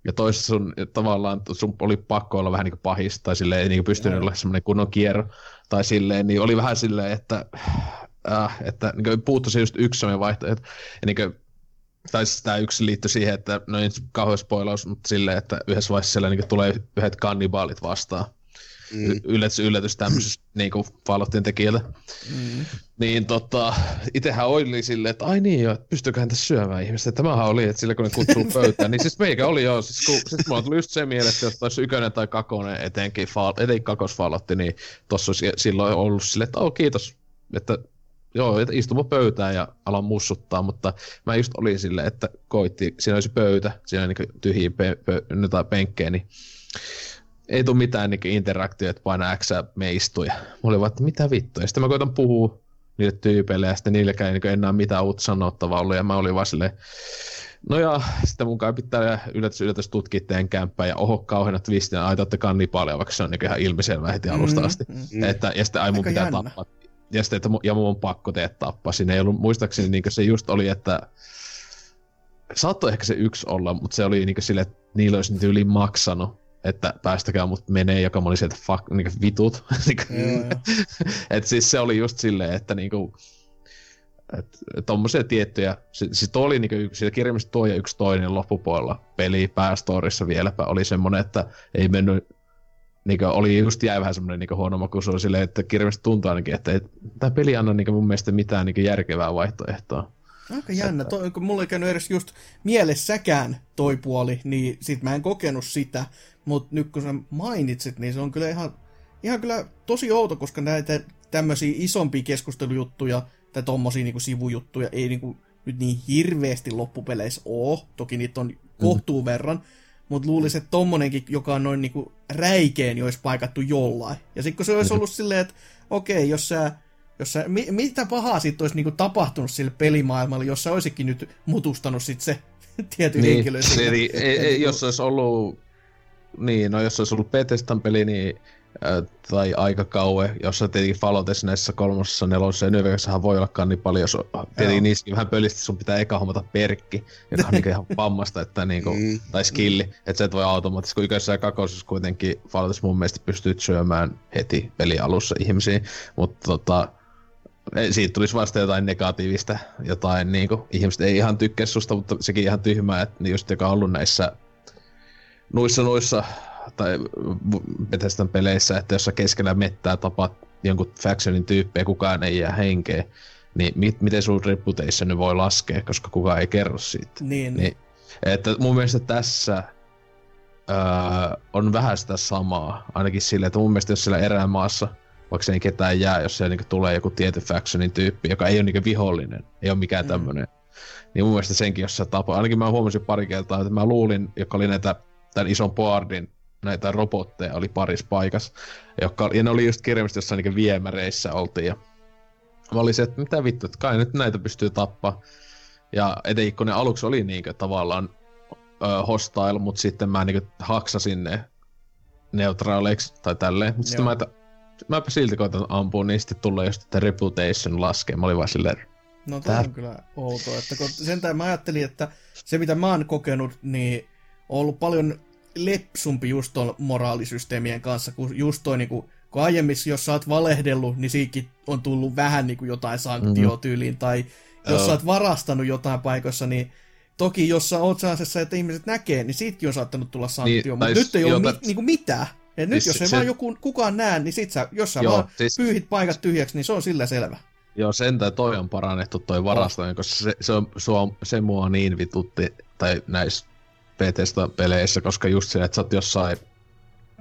ja toisessa sun tavallaan sun oli pakko olla vähän niin kuin pahis, tai silleen ei niin pystynyt olla semmoinen kunnon kierro, tai silleen, niin oli vähän silleen, että, äh, että niin puuttu se just yksi semmoinen vaihtoehto, ja niin kuin, tai siis tämä yksi liittyy siihen, että no ei kauhean spoilaus, mutta silleen, että yhdessä vaiheessa siellä niin tulee yhdet kannibaalit vastaan mm. yllätys, yllätys tämmöisestä niin kuin Falloutin tekijältä. Mm. Niin tota, itehän oli silleen, että ai niin jo, että pystyyköhän tässä syömään ihmistä. Tämähän oli, että sillä kun ne kutsuu pöytään, niin siis meikä oli jo, siis kun, siis mulla tuli just se mieleen, että jos olisi ykönen tai kakonen etenkin, fall, etenkin kakos Falloutti, niin tossa olisi silloin ollut silleen, että oh, kiitos, että joo, että istuma pöytään ja alan mussuttaa, mutta mä just olin silleen, että koitti, siinä olisi pöytä, siinä niin tyhjiä pe- pe- penkkejä, niin ei tule mitään niin interaktioita, paina X me istuja. Mä olin vaan, että mitä vittua. Ja sitten mä koitan puhua, niille tyypeille, ja sitten niillekään ei niin enää mitään uutta sanottavaa ollut, ja mä olin vaan silleen, No ja sitten mun kai pitää yllätys, yllätys tutkia teidän kämppää ja oho kauheana twistinä, ai te vaikka se on niin ihan ilmiselvä heti alusta asti. Mm, mm. Että, ja sitten ai mun Aika pitää jännä. tappaa. Ja sitten, että, ja mun on pakko teet tappaa. Siinä ei ollut, muistaakseni niin se just oli, että saattoi ehkä se yksi olla, mutta se oli niin sille, että niillä olisi yli maksanut, että päästäkää mut menee, joka oli sieltä fuck, niin vitut. että siis se oli just silleen, että niinku, et, tommosia tiettyjä, siis tuo oli niinku, siitä kirjallisesti tuo ja yksi toinen loppupuolella peli päästorissa vieläpä oli semmonen, että ei mennyt niinku, oli just jäi vähän semmonen niinku huono maku, se oli silleen, että kirjallisesti tuntuu ainakin, että tämä peli anna niinku mun mielestä mitään niinku järkevää vaihtoehtoa. Aika jännä, että... toi, kun mulla ei käynyt edes just mielessäkään toi puoli, niin sit mä en kokenut sitä, mutta nyt kun sä mainitsit, niin se on kyllä ihan, ihan kyllä tosi outo, koska näitä tämmöisiä isompia keskustelujuttuja tai tommosia niinku sivujuttuja ei niinku nyt niin hirveästi loppupeleissä oo. Toki niitä on kohtuu mm. verran. Mutta luulisin, että tommonenkin, joka on noin niinku räikeen, niin olisi paikattu jollain. Ja sitten kun se olisi ollut silleen, että okei, jos sä, jos sä mi, mitä pahaa sitten olisi niinku tapahtunut sille pelimaailmalle, jos sä olisikin nyt mutustanut sit se tietyn niin, henkilö. Eli, ei, ei, jos olisi ollut, niin, no jos olisi ollut Bethesdan peli, niin tai aika kauan, jossa tietenkin Falloutessa näissä kolmosessa, nelosessa ja Nyvekassahan voi olla niin paljon, jos tietenkin niissäkin vähän pölisti, sun pitää eka hommata perkki, joka on niin ihan pammasta, että niinku, mm. tai skilli, että sä et voi automaattisesti, kun ykössä ja kakosessa kuitenkin Falloutessa mun mielestä pystyy syömään heti peli alussa ihmisiä, mutta tota, siitä tulisi vasta jotain negatiivista, jotain niinku, ihmiset ei ihan tykkää susta, mutta sekin ihan tyhmää, että just joka on ollut näissä nuissa nuissa tai Bethesdan peleissä, että jos sä keskellä mettää tapaat jonkun factionin tyyppejä, kukaan ei jää henkeä, niin mit, miten sun reputation voi laskea, koska kukaan ei kerro siitä. Niin. niin että mun mielestä tässä öö, on vähän sitä samaa, ainakin silleen, että mun mielestä jos siellä erämaassa, vaikka se ei ketään jää, jos siellä niinku tulee joku tietty factionin tyyppi, joka ei ole niinku vihollinen, ei ole mikään mm. tämmöinen, niin mun mielestä senkin, jos sä tapaa, ainakin mä huomasin pari kertaa, että mä luulin, joka oli näitä tämän ison boardin näitä robotteja oli paris paikassa. Jotka, ja ne oli just kirjallisesti jossain niin viemäreissä oltiin. Ja mä olisin, että mitä vittu, että kai nyt näitä pystyy tappaa. Ja etenkin kun ne aluksi oli niin kuin, tavallaan ö, hostile, mutta sitten mä niin kuin, haksasin ne neutraaleiksi tai tälleen. Mutta sitten mä, että mäpä silti koitan ampua, niin sitten tulee just, että reputation laskee. Mä olin vaan silleen, No tämä on kyllä outoa, että kun sentään mä ajattelin, että se mitä mä oon kokenut, niin on ollut paljon lepsumpi just tuon moraalisysteemien kanssa, kun just toi niinku, kun aiemmin, jos sä oot valehdellut, niin siikin on tullut vähän niinku jotain sanktiotyyliin, mm-hmm. tai jos oh. sä oot varastanut jotain paikoissa, niin toki jos sä oot sellaisessa, että ihmiset näkee, niin siitäkin on saattanut tulla sanktio, niin, mutta nyt ei ole mi- niinku mitään. Et nyt siis jos ei se, vaan joku, kukaan näe, niin sit sä, jos sä joo, vaan siis, pyyhit paikat tyhjäksi, niin se on sillä selvä. Joo, sentään toi on parannettu toi varastointi, oh. koska se, se, on, se, on, se mua niin vitutti, tai näissä Bethesda-peleissä, koska just se, että sä oot jossain,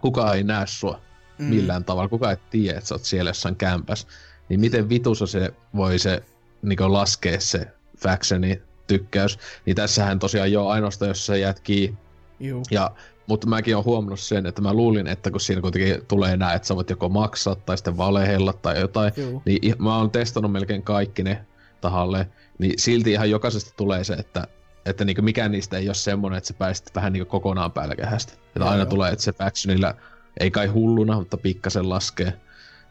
kukaan ei näe sua mm. millään tavalla, kukaan ei tiedä, että sä oot siellä jossain kämpäs, niin miten vitussa se voi se niin laskea se factioni tykkäys, niin tässähän tosiaan jo ainoastaan, jos sä jäät Ja, mutta mäkin olen huomannut sen, että mä luulin, että kun siinä kuitenkin tulee nää, että sä voit joko maksaa tai sitten valehella tai jotain, Juu. niin mä oon testannut melkein kaikki ne tahalle, niin silti ihan jokaisesta tulee se, että että niinku mikään niistä ei ole semmoinen, että sä pääsit vähän niinku kokonaan pälkähästä. Että aina joo. tulee, että se factionilla ei kai hulluna, mutta pikkasen laskee.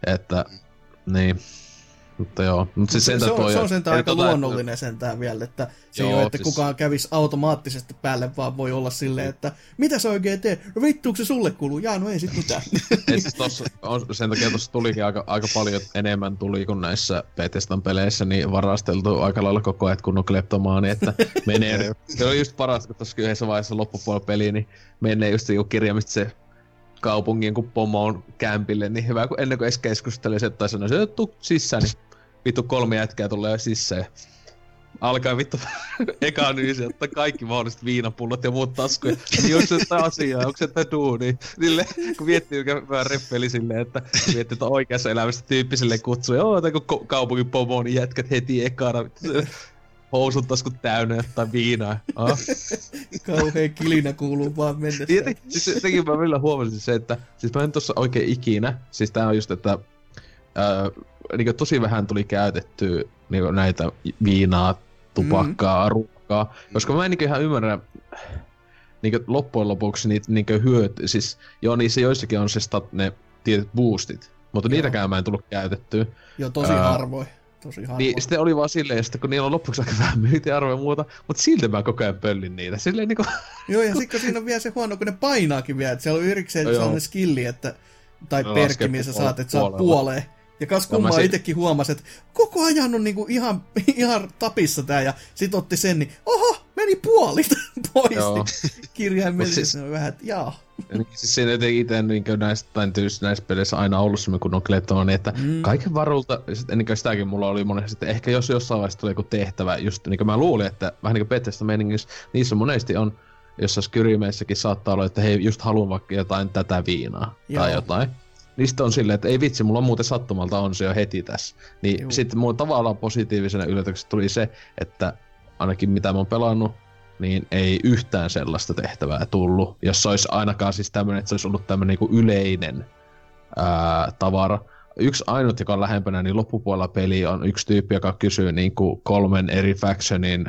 Että, niin. Mutta joo, mutta siis se, se, on, se on sentään aika tota, luonnollinen sentään vielä, että se joo, ei ole, että siis... kukaan kävisi automaattisesti päälle, vaan voi olla silleen, että mitä se oikein tee? No vittuuko se sulle kuuluu? Jaa, no ei sit mitään. Siis tossa, on, sen takia tuossa tulikin aika, aika paljon enemmän tuli kuin näissä Bethesdan peleissä, niin varasteltu aika lailla koko ajan kun on kleptomaani, että menee. se oli just paras, kun tuossa yhdessä vaiheessa loppupuolella peli, niin menee just joku kirjaimista se kaupungin kuin pomoon kämpille, niin hyvä kun ennen kuin edes keskustelee se, tai sanoi, että tuu sisään, niin vittu kolme jätkää tulee sisään. Alkaa vittu eka nyysi, että kaikki mahdolliset viinapullot ja muut taskuja. Niin onko se asia, onko se tämä duuni? Sille, kun miettii, vähän reppeli silleen, että miettii, että oikeassa elämässä tyyppi silleen kutsuu, joo, tai kun kaupungin pomo, niin jätkät heti ekana housut taskut täynnä tai viinaa. Ah. Kauhea kilinä kuuluu vaan mennessä. Tieti, siis sekin mä vielä huomasin se, että siis mä en tossa oikein ikinä, siis tää on just, että äh, niin tosi vähän tuli käytettyä niin näitä viinaa, tupakkaa, mm. ruokaa. Koska mä en niin ihan ymmärrä, niin loppujen lopuksi niitä niin hyöt, siis joo niissä joissakin on se stat, ne tietyt boostit, mutta joo. niitäkään mä en tullut käytettyä. Joo, tosi uh, harvoin. Tosi harvoin. Niin, sitten oli vaan silleen, että kun niillä on loppuksi aika vähän myyntiarvoja ja muuta, mutta silti mä koko ajan pöllin niitä. Silleen niinku... Joo, ja sitten siinä on vielä se huono, kun ne painaakin vielä, että siellä on erikseen no, sellainen skilli, että, tai no, perkki, missä saat, että saa puoleen. Ja kas kummaa no, itsekin huomasi, että koko ajan on niinku ihan, ihan tapissa tää, ja sit otti sen, niin oho, meni puolit pois, Joo. niin kirjaimellisesti siis, vähän, että jaa. Niin, siis siinä jotenkin itse niin näistä, tai näissä peleissä aina ollut semmoinen kunnon kleptomani, että mm. kaiken varulta, ennen kuin sitäkin mulla oli monesti, että ehkä jos jossain vaiheessa tulee joku tehtävä, just niin kuin mä luulin, että vähän niin kuin Bethesda meningissä, niissä monesti on, jossa Skyrimeissäkin saattaa olla, että hei, just haluan vaikka jotain tätä viinaa Joo. tai jotain. Niin sitten on silleen, että ei vitsi, mulla on muuten sattumalta on se jo heti tässä. Niin sitten mulla tavallaan positiivisena yllätyksenä tuli se, että ainakin mitä mä oon pelannut, niin ei yhtään sellaista tehtävää tullut. Jos se olisi ainakaan siis tämmöinen, että se olisi ollut tämmöinen niin yleinen ää, tavara. Yksi ainut, joka on lähempänä, niin loppupuolella peli on yksi tyyppi, joka kysyy niin kuin kolmen eri factionin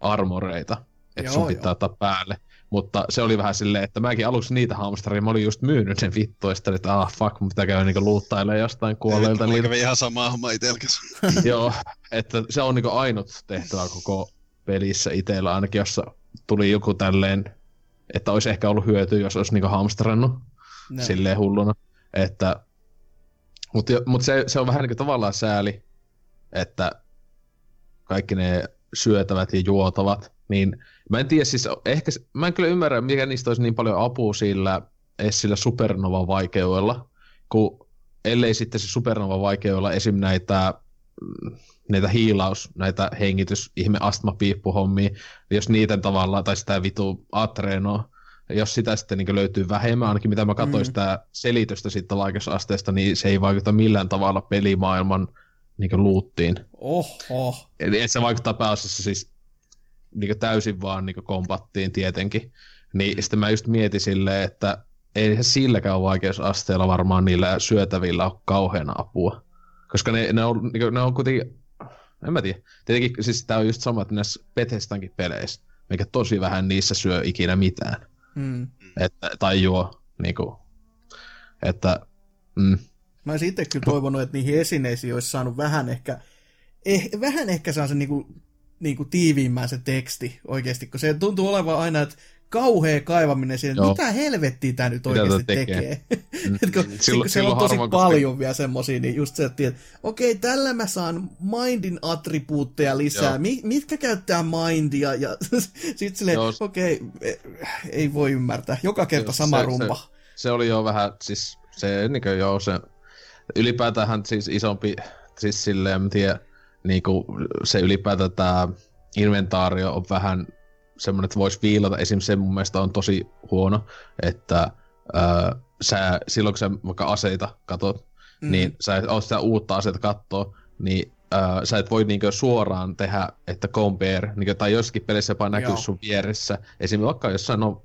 armoreita, että sun pitää ottaa päälle. Mutta se oli vähän silleen, että mäkin aluksi niitä hamstaria, mä olin just myynyt sen vittu, ja sitten, että ah fuck, mun pitää käydä niinku luuttailemaan jostain kuolleilta. Niin... kävi ihan sama homma Joo, että se on niinku ainut tehtävä koko pelissä itsellä ainakin, jossa tuli joku tälleen, että olisi ehkä ollut hyötyä, jos olisi niinku hamstrannut no. silleen hulluna. Että, mutta mut se, se, on vähän niinku tavallaan sääli, että kaikki ne syötävät ja juotavat, niin mä en tiedä siis, ehkä, mä en kyllä ymmärrä, mikä niistä olisi niin paljon apua sillä, edes sillä supernova-vaikeudella, kun ellei sitten se supernova-vaikeudella esim. näitä näitä hiilaus, näitä hengitys, ihme astmapiippuhommia, jos niitä tavallaan, tai sitä vitu atrenoa, jos sitä sitten niin löytyy vähemmän, ainakin mitä mä katsoin mm. sitä selitystä siitä vaikeusasteesta, niin se ei vaikuta millään tavalla pelimaailman niin luuttiin. Oho. Eli se vaikuttaa pääasiassa siis niin täysin vaan niin kompattiin tietenkin. Niin sitten mä just mietin silleen, että ei silläkään vaikeusasteella varmaan niillä syötävillä ole kauheana apua. Koska ne, ne, on, ne on kuitenkin, en mä tiedä. Tietenkin siis tää on just sama, että näissä Bethesdankin peleissä, mikä tosi vähän niissä syö ikinä mitään. Mm. Että, tai juo, niinku, että, mm. Mä olisin itse kyllä toivonut, että niihin esineisiin olisi saanut vähän ehkä, eh, vähän ehkä saa se niinku, niinku tiiviimmään se teksti oikeasti, kun se tuntuu olevan aina, että kauhea kaivaminen siinä, Joo. mitä helvettiä tämä nyt oikeasti tekee. tekee. Mm. kun, silloin, siellä on tosi harvoin, paljon koska... vielä semmosia, niin just se, että okei, tällä mä saan mindin attribuutteja lisää, Mi- mitkä käyttää mindia, ja sitten silleen, okei, e, ei voi ymmärtää, joka kerta se, sama se, rumpa. Se, se, oli jo vähän, siis se, niin kuin, joo, se, ylipäätään siis isompi, siis silleen, en tiedä, niin kuin, se ylipäätään tämä inventaario on vähän semmoinen, että voisi viilata. Esim. se mun mielestä on tosi huono, että ää, sä, silloin kun sä vaikka aseita katot, mm. niin sä et sitä uutta aseita katsoa, niin ää, sä et voi niinkö suoraan tehdä, että compare, niinkö, tai jossakin pelissä jopa näkyy Joo. sun vieressä. Esimerkiksi vaikka jossain no,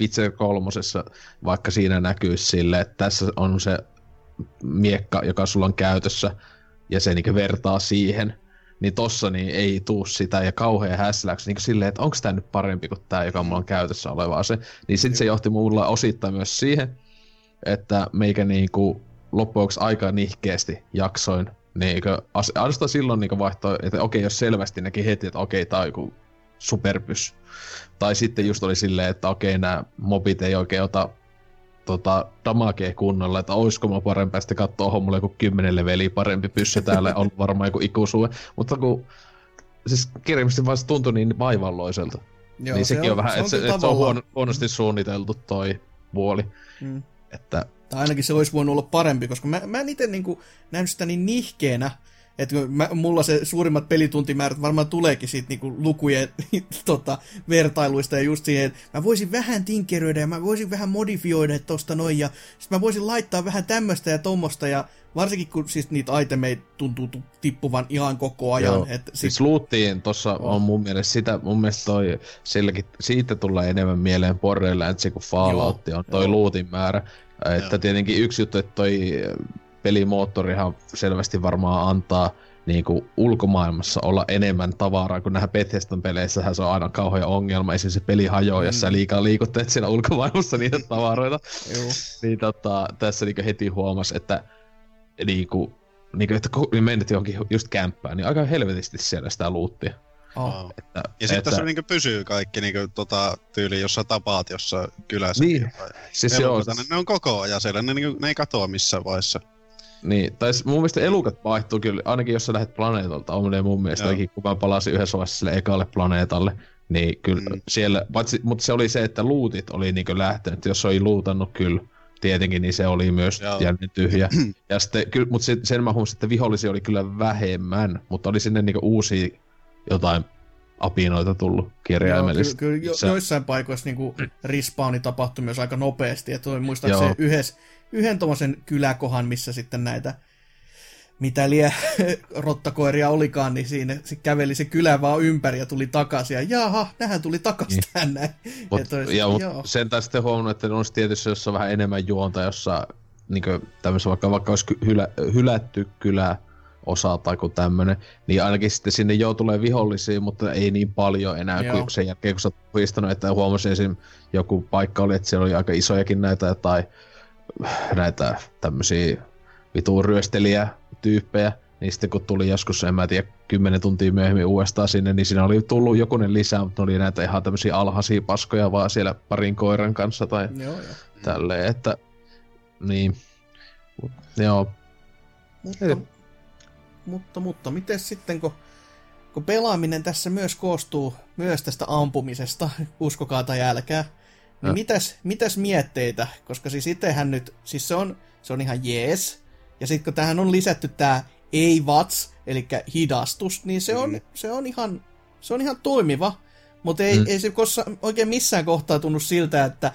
Witcher kolmosessa, vaikka siinä näkyy sille, että tässä on se miekka, joka sulla on käytössä, ja se niinkö vertaa siihen niin tossa niin ei tuu sitä ja kauhean häsläksi niin silleen, että onko tämä nyt parempi kuin tämä, joka mulla on käytössä oleva ase. Niin sitten se johti mulla osittain myös siihen, että meikä niinku loppujen aika nihkeästi jaksoin niin ainoastaan silloin niin vaihtoi, että okei, jos selvästi näki heti, että okei, tämä on joku superpys. Tai sitten just oli silleen, että okei, nämä mobit ei oikein ota tota, damakee kunnolla, että olisiko mä parempi sitten katsoa, onko mulla joku kymmenen leveli parempi pyssy täällä, on varmaan joku ikuisuue. Mutta kun siis kirjallisesti vaan se tuntui niin vaivalloiselta. Joo, niin se sekin on, on vähän, että se, et se on huono, huonosti suunniteltu toi puoli. Mm. Että... Tai ainakin se olisi voinut olla parempi, koska mä, mä en itse niin nähnyt sitä niin nihkeenä, että mä, mulla se suurimmat pelituntimäärät varmaan tuleekin siitä niinku lukujen tota, vertailuista ja just siihen, että mä voisin vähän tinkeröidä ja mä voisin vähän modifioida tosta noin ja sit mä voisin laittaa vähän tämmöstä ja tommosta ja varsinkin kun siis niitä itemeita tuntuu tippuvan ihan koko ajan. Joo, et sit... Siis luuttiin tossa oh. on mun mielestä sitä, mun mielestä toi, silläkin, siitä tulee enemmän mieleen Borderlands kuin Fallout on toi Joo. luutin määrä. Että Joo. tietenkin yksi juttu, että toi pelimoottorihan selvästi varmaan antaa niin kuin ulkomaailmassa olla enemmän tavaraa, kun nähdään Bethesdan peleissä se on aina kauhean ongelma, esimerkiksi se peli hajoaa, mm. jos sä liikaa liikutteet siellä ulkomaailmassa niitä tavaroita. niin tota, tässä niin heti huomasi, että niin kuin, niin kuin, että kun menet johonkin just kämppään, niin aika helvetisti siellä sitä luuttia. Oh. Että, ja sitten että... se niinku pysyy kaikki niinku, tota, tyyli, jos sä tapaat jossa kylässä. Niin. Siis se on... Ne, ne on koko ajan siellä, ne, niinku, ne ei katoa missään vaiheessa. Niin, tai mun mielestä elukat vaihtuu kyllä, ainakin jos sä lähdet planeetalta, on mun mielestä, kun mä palasin yhdessä vaiheessa sille ekalle planeetalle, niin kyllä mm. siellä, paitsi, mutta se oli se, että luutit oli niinku lähtenyt, jos oli luutannut kyllä, tietenkin, niin se oli myös jäänyt tyhjä. ja sitten, kyllä, mutta sen, sen mä huomasin, että vihollisia oli kyllä vähemmän, mutta oli sinne niinku uusia jotain apinoita tullut kirjaimellisesti. Joo, kyllä, kyllä jo, joissain paikoissa niin respawni tapahtui myös aika nopeasti. Että oli muistaakseni yhdessä, yhden tuommoisen kyläkohan, missä sitten näitä mitä lie rottakoiria olikaan, niin siinä se käveli se kylä vaan ympäri ja tuli takaisin. Ja jaha, nähän tuli takaisin niin. näin. Mut, olisi, ja, mut sen taas sitten huomannut, että on tietysti, jos on vähän enemmän juonta, jossa niin tämmöisessä vaikka, vaikka olisi hylä, hylätty kylä, osa tai kuin tämmönen, niin ainakin sitten sinne jo tulee vihollisia, mutta ei niin paljon enää Joo. kuin sen jälkeen, kun sä oot puistanut, että huomasin esim. joku paikka oli, että siellä oli aika isojakin näitä tai näitä tämmöisiä vituun ryöstelijä tyyppejä, niin sitten kun tuli joskus, en mä tiedä, kymmenen tuntia myöhemmin uudestaan sinne, niin siinä oli tullut jokunen lisää, mutta oli näitä ihan tämmöisiä alhaisia paskoja vaan siellä parin koiran kanssa tai joo, joo. tälleen, että niin, joo. Mutta, mutta, mutta miten sitten, kun, kun pelaaminen tässä myös koostuu myös tästä ampumisesta, uskokaa tai älkää, niin no. mitäs, mitäs mietteitä? Koska siis itsehän nyt, siis se on, se on ihan jees, ja sitten kun tähän on lisätty tämä ei vats, eli hidastus, niin se on, mm. se on, ihan, se on ihan toimiva, mutta ei, mm. ei se koskaan oikein missään kohtaa tunnu siltä, että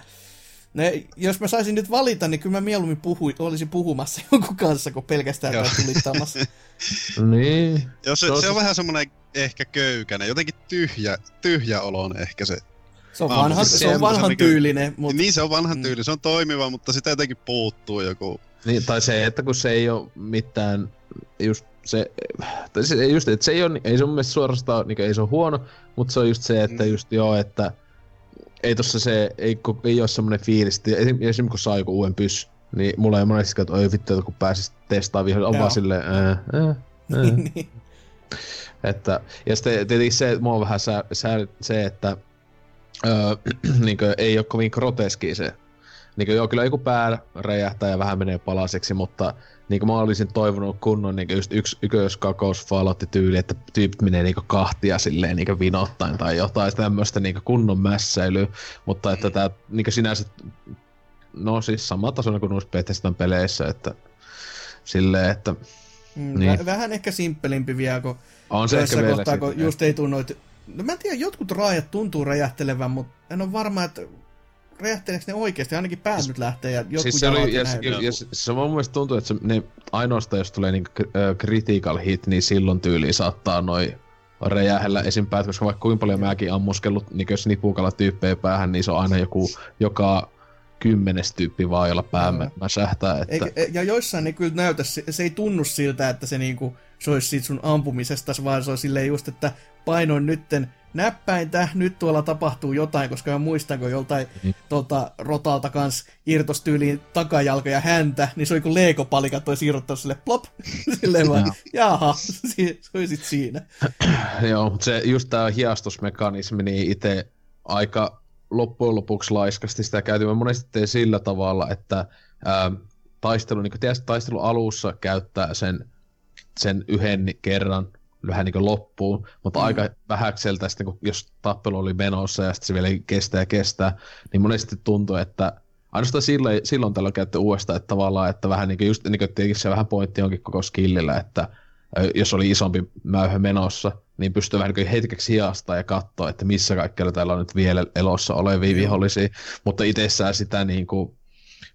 ne, jos mä saisin nyt valita, niin kyllä mä mieluummin puhu, olisin puhumassa jonkun kanssa, kun pelkästään tulittamassa. niin. Jos se, se on vähän semmoinen ehkä köykäinen, jotenkin tyhjä, tyhjä olon ehkä se. Se on, vanha, ah, se on vanhan se tyylinen. Mutta... Niin se on vanhan mm. tyyli, se on toimiva, mutta sitä jotenkin puuttuu joku. Niin, tai se, että kun se ei ole mitään, just se, tai se, just, että se ei, ole, ei se mun mielestä suorastaan, niin ei se ole huono, mutta se on just se, että mm. just joo, että ei tossa se, ei, ei ole semmoinen fiilis, että esimerkiksi kun saa joku uuden pyssy, niin mulla ei monesti että oi vittu, kun pääsis testaamaan vihollisen, on vaan silleen, ää, ää, ää. että, ja sitten tietenkin se, mua on vähän sä, sä, se, että öö, niin kuin, ei ole kovin groteski se. Niin kuin, joo, kyllä joku pää räjähtää ja vähän menee palaseksi, mutta niin kuin mä olisin toivonut kunnon niin just yksi yköskakous tyyli, että tyypit menee niin kahtia silleen niin vinottain tai jotain tämmöistä niin kunnon mässäilyä, mutta että tää niin sinänsä, no siis sama tasoinen kuin noissa Bethesdan peleissä, että silleen, että Mm, niin. Vähän ehkä simppelimpi vielä, kun on se ehkä kohtaa, kun just ei tunnu, että... No mä en tiedä, jotkut raajat tuntuu räjähtelevän, mutta en ole varma, että räjähteleekö ne oikeasti, ainakin päät siis, nyt lähtee ja jotkut siis se oli, ja, ja, ja, se mun mielestä tuntuu, että se, ne ainoastaan jos tulee niinku critical hit, niin silloin tyyliin saattaa noin räjähellä esim. päät, koska vaikka kuinka paljon mäkin ammuskellut niin jos nipukalla tyyppejä päähän, niin se on aina joku joka kymmenes tyyppi vaan, jolla pää no. sähtää. Että... Eikä, ja joissain ei kyllä näytä, se, se ei tunnu siltä, että se niinku, se olisi siitä sun ampumisesta, vaan se on silleen just, että painoin nytten näppäintä, nyt tuolla tapahtuu jotain, koska mä muistan, kun joltain mm. tota, rotalta kans irtostyyliin takajalka ja häntä, niin se oli kuin leekopalikat olisi irrottanut sille plop, silleen vaan, jaha, se oli sit siinä. Joo, mutta se just tää hiastusmekanismi, niin itse aika loppujen lopuksi laiskasti sitä käytiin. Mä monesti sillä tavalla, että ää, taistelu, niin kuin taistelu alussa käyttää sen, sen yhden kerran vähän niin loppuun, mutta mm. aika vähäkseltä sitten, kun jos tappelu oli menossa ja sitten se vielä kestää ja kestää, niin monesti tuntuu, että ainoastaan silloin, silloin tällä käytte uudestaan, että tavallaan, että vähän niin kuin just niin kuin tietenkin se vähän pointti onkin koko skillillä, että jos oli isompi mäyhä menossa, niin pystyy vähän niin hetkeksi hiastaa ja katsoa, että missä kaikkialla täällä on nyt vielä elossa olevia vihollisia, mutta itsessään sitä niin kuin,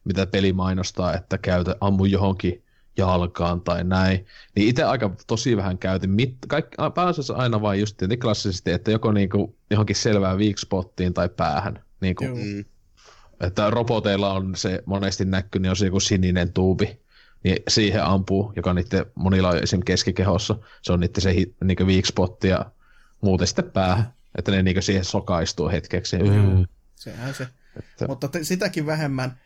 mitä peli mainostaa, että käytä, ammu johonkin jalkaan tai näin, niin itse aika tosi vähän käytin, mit, kaikki, pääasiassa aina vain just klassisesti, että joko niinku johonkin selvään weak spottiin tai päähän. Niinku, mm. Että roboteilla on se monesti näkyy, niin on se joku sininen tuubi niin siihen ampuu, joka on niiden monilla on esim. keskikehossa. Se on niiden se hi- niinku weak spot ja muuten sitten päähän. Että ne niinku siihen sokaistuu hetkeksi. Mm. Sehän se. Että- Mutta te, sitäkin vähemmän.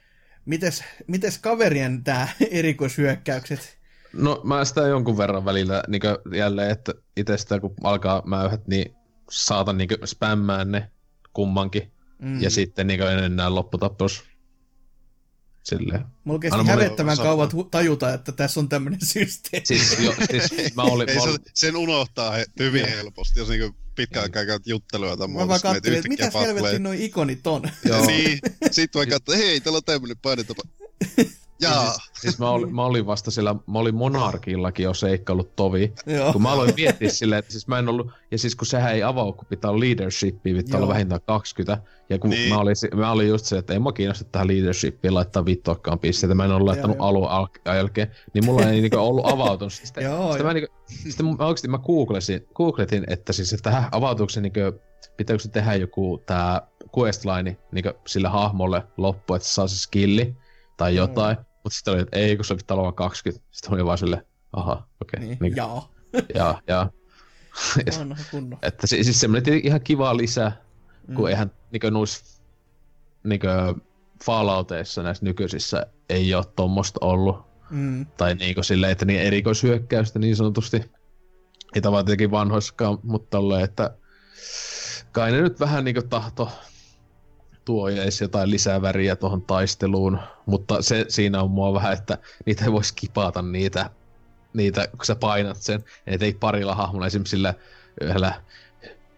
Mites, mites kaverien tää erikoishyökkäykset? No mä sitä jonkun verran välillä niin jälleen, että itsestä kun alkaa mäyhät, niin saatan niin spämmää ne kummankin. Mm. Ja sitten niin enää lopputappos. Silleen. Mulla kesti mulle hävettävän sama. kauan hu- tajuta, että tässä on tämmönen systeemi. Siis, jo, siis mä olin, Ei mä se, olin, sen unohtaa he, hyvin helposti, jos niinku pitkään aikaa käyt juttelua tai Mä muuta. vaan sit meet katselin, että mitä helvetin noi ikonit on. joo, Niin, sit vaan katsoo, hei, täällä on tämmönen painetapa. Jaa. siis, siis mä, olin, mä olin vasta sillä, mä olin Monarkillakin jo seikkaillut tovi. Joo. Kun mä aloin miettiä silleen, että siis mä en ollut, ja siis kun sehän ei avaa, kun pitää olla leadershipia, pitää olla Joo. vähintään 20. Ja kun Niin. mä, olin, mä olin just se, että en mä kiinnosta tähän leadershipiin laittaa vittuakkaan pisteitä, mä en ollut laittanut joo. alun al- jälkeen, niin mulla ei niinku ollut avautunut. Sitten, Joo, sitten, mä, niinku, sitten mä oikeesti mä googlesin, googletin, että siis että tähän avautuksen niinku, pitääkö se tehdä joku tää questline niinku sille hahmolle loppu, että se saa se skilli tai jotain. Mutta sitten oli, että ei, kun se pitää olla vaan 20. Sitten oli vaan silleen, aha, okei. Niin, niinku, jaa. ja, ja. Vanha kunno. Että si- siis semmoinen ihan kiva lisä, kun Mm. eihän niinkö nois niinkö Fallouteissa näissä nykyisissä ei ole tommosta ollut. Mm. Tai niinku silleen, että niin erikoishyökkäystä niin sanotusti. Ei tavallaan tietenkin vanhoissakaan, mutta tolleen, että kai ne nyt vähän niinku tahto tuo edes jotain lisää väriä tuohon taisteluun, mutta se siinä on mua vähän, että niitä ei voi skipata niitä, niitä kun sä painat sen, että ei parilla hahmolla esimerkiksi sillä yhdellä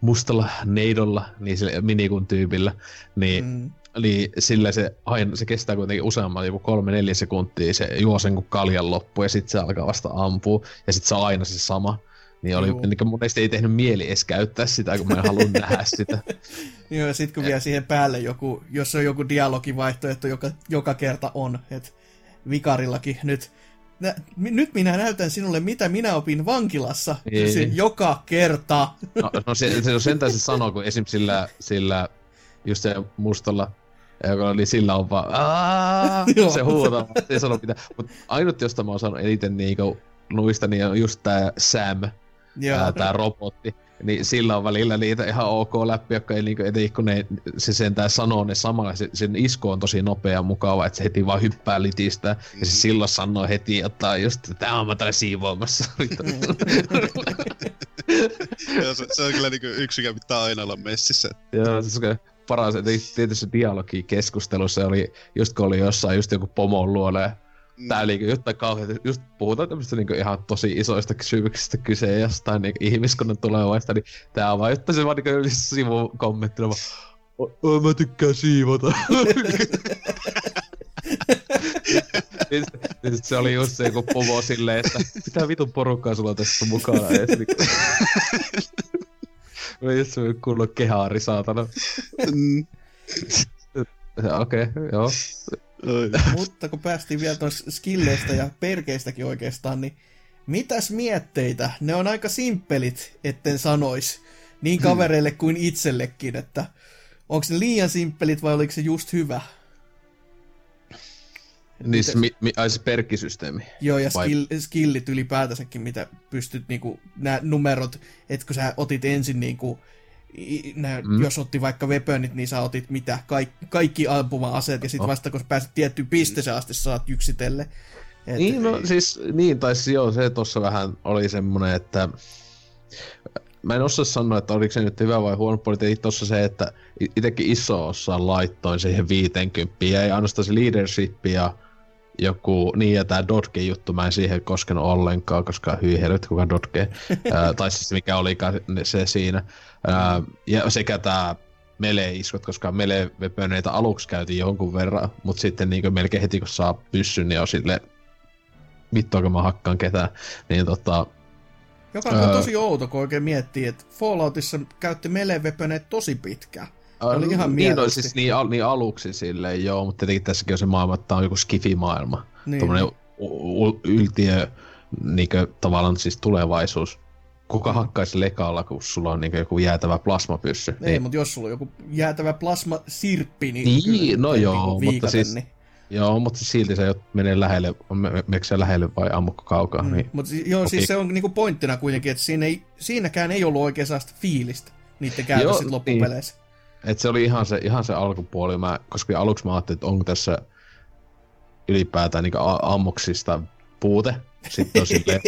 mustalla neidolla, niin sillä minikun tyypillä, niin Mm. Eli sillä se, aina, se kestää kuitenkin useamman, joku kolme neljä sekuntia, se juo sen kuin kaljan loppu ja sitten se alkaa vasta ampua ja sitten se on aina se sama. Niin oli, Juu. niin mielestä ei tehnyt mieli edes käyttää sitä, kun mä en halua nähdä sitä. Joo, ja sit kun vielä siihen päälle joku, jos on joku dialogivaihtoehto, joka joka kerta on, että vikarillakin nyt, nä, mi- nyt minä näytän sinulle, mitä minä opin vankilassa. Ei. Se, joka kerta. No, no se, se on sentään se sanoo, kun esim. sillä, sillä just se mustalla, joka oli sillä on vaan se huutaa, se ei sano mitään. Mutta ainut, josta mä oon saanut eniten niinku, nuista, niin on just tää Sam. Ää, tää robotti. Niin sillä on välillä niitä ihan ok läpi, jotka ei niinku, etenkin kun ne, se sentään sanoo ne samalla, se, sen isku on tosi nopea ja mukava, että se heti vaan hyppää litistä. Ja se silloin sanoo heti, että just, että tää on mä täällä siivoamassa. Ja se, se, on kyllä niinku yksi, mikä pitää aina olla messissä. Joo, se on paras, että tietysti dialogi keskustelussa oli, just kun oli jossain just joku pomon luona Mm. Tää oli jotain kauheita, just puhutaan tämmöistä niinku ihan tosi isoista kysymyksistä kyse jostain niinku ihmiskunnan tulevaista, niin tää on vaan, jotta se vaan niinku sivukommenttina vaan, "O- mä tykkään siivota. Niin se- niin se oli just se joku pomo silleen, että mitä vitun porukkaa sulla on tässä mukana edes. Niin... Oli just se kunnon kehaari, saatana. Mm. Okei, okay, joo. Mutta kun päästiin vielä tuossa skilleistä ja perkeistäkin oikeastaan, niin mitäs mietteitä? Ne on aika simppelit, etten sanois. Niin kavereille kuin itsellekin, että onko ne liian simppelit vai oliko se just hyvä? Niin se, mi, mi, ai se perkkisysteemi. Joo, ja skill, skillit ylipäätänsäkin, mitä pystyt niinku, nämä numerot, että kun sä otit ensin niinku, nää, mm. Jos otti vaikka weaponit, niin sä otit mitä, kaik, kaikki ampuma-aseet, ja sitten Oh. vasta kun pääset tiettyyn pisteeseen asti, saat yksitelle. Et, Niin, no siis, niin, tai siis joo, se tossa vähän oli semmonen, että mä en osaa sanoa, että oliko se nyt hyvä vai huono puoli, tietenkin tossa se, että i- itekin iso osa laittoin siihen 50, ja ei ainoastaan se leadership ja joku, niin ja tää Dodge juttu, mä en siihen koskenut ollenkaan, koska hyi helvet, kuka Dodge, tai siis mikä olikaan se siinä. Ää, ja sekä tää melee-iskut, koska melee aluksi käytiin jonkun verran, mutta sitten niin melkein heti kun saa pyssyn, niin on sille vittuako mä hakkaan ketään, niin tota, Joka on Öö. tosi outo, kun oikein miettii, että Falloutissa käytti melee tosi pitkään. Oli ihan niin, no, mieluusti. siis niin, al, niin aluksi silleen joo, mutta tietenkin tässäkin on se maailma, että tää on joku skifi-maailma. Niin. Tuommoinen yltiö, niinkö tavallaan siis tulevaisuus. Kuka hakkaisi lekalla, kun sulla on niinkö joku jäätävä plasmapyssy? Ei, mutta jos sulla on joku jäätävä plasma-sirppi, niin, Niin, kyllä no joo, niinku mutta siis- Niin. Joo, mutta silti se menee lähelle, meneekö se lähelle vai ammukko kaukaa. Mm. Niin. Mutta joo, okay. siis se on niinku pointtina kuitenkin, että siinä ei, siinäkään ei ollut oikein sellaista fiilistä niiden käytössä niin. loppupeleissä. Niin. Et se oli ihan se, ihan se alkupuoli, mä, koska aluksi mä ajattelin, että onko tässä ylipäätään niin ammoksista puute. Sitten on silleen,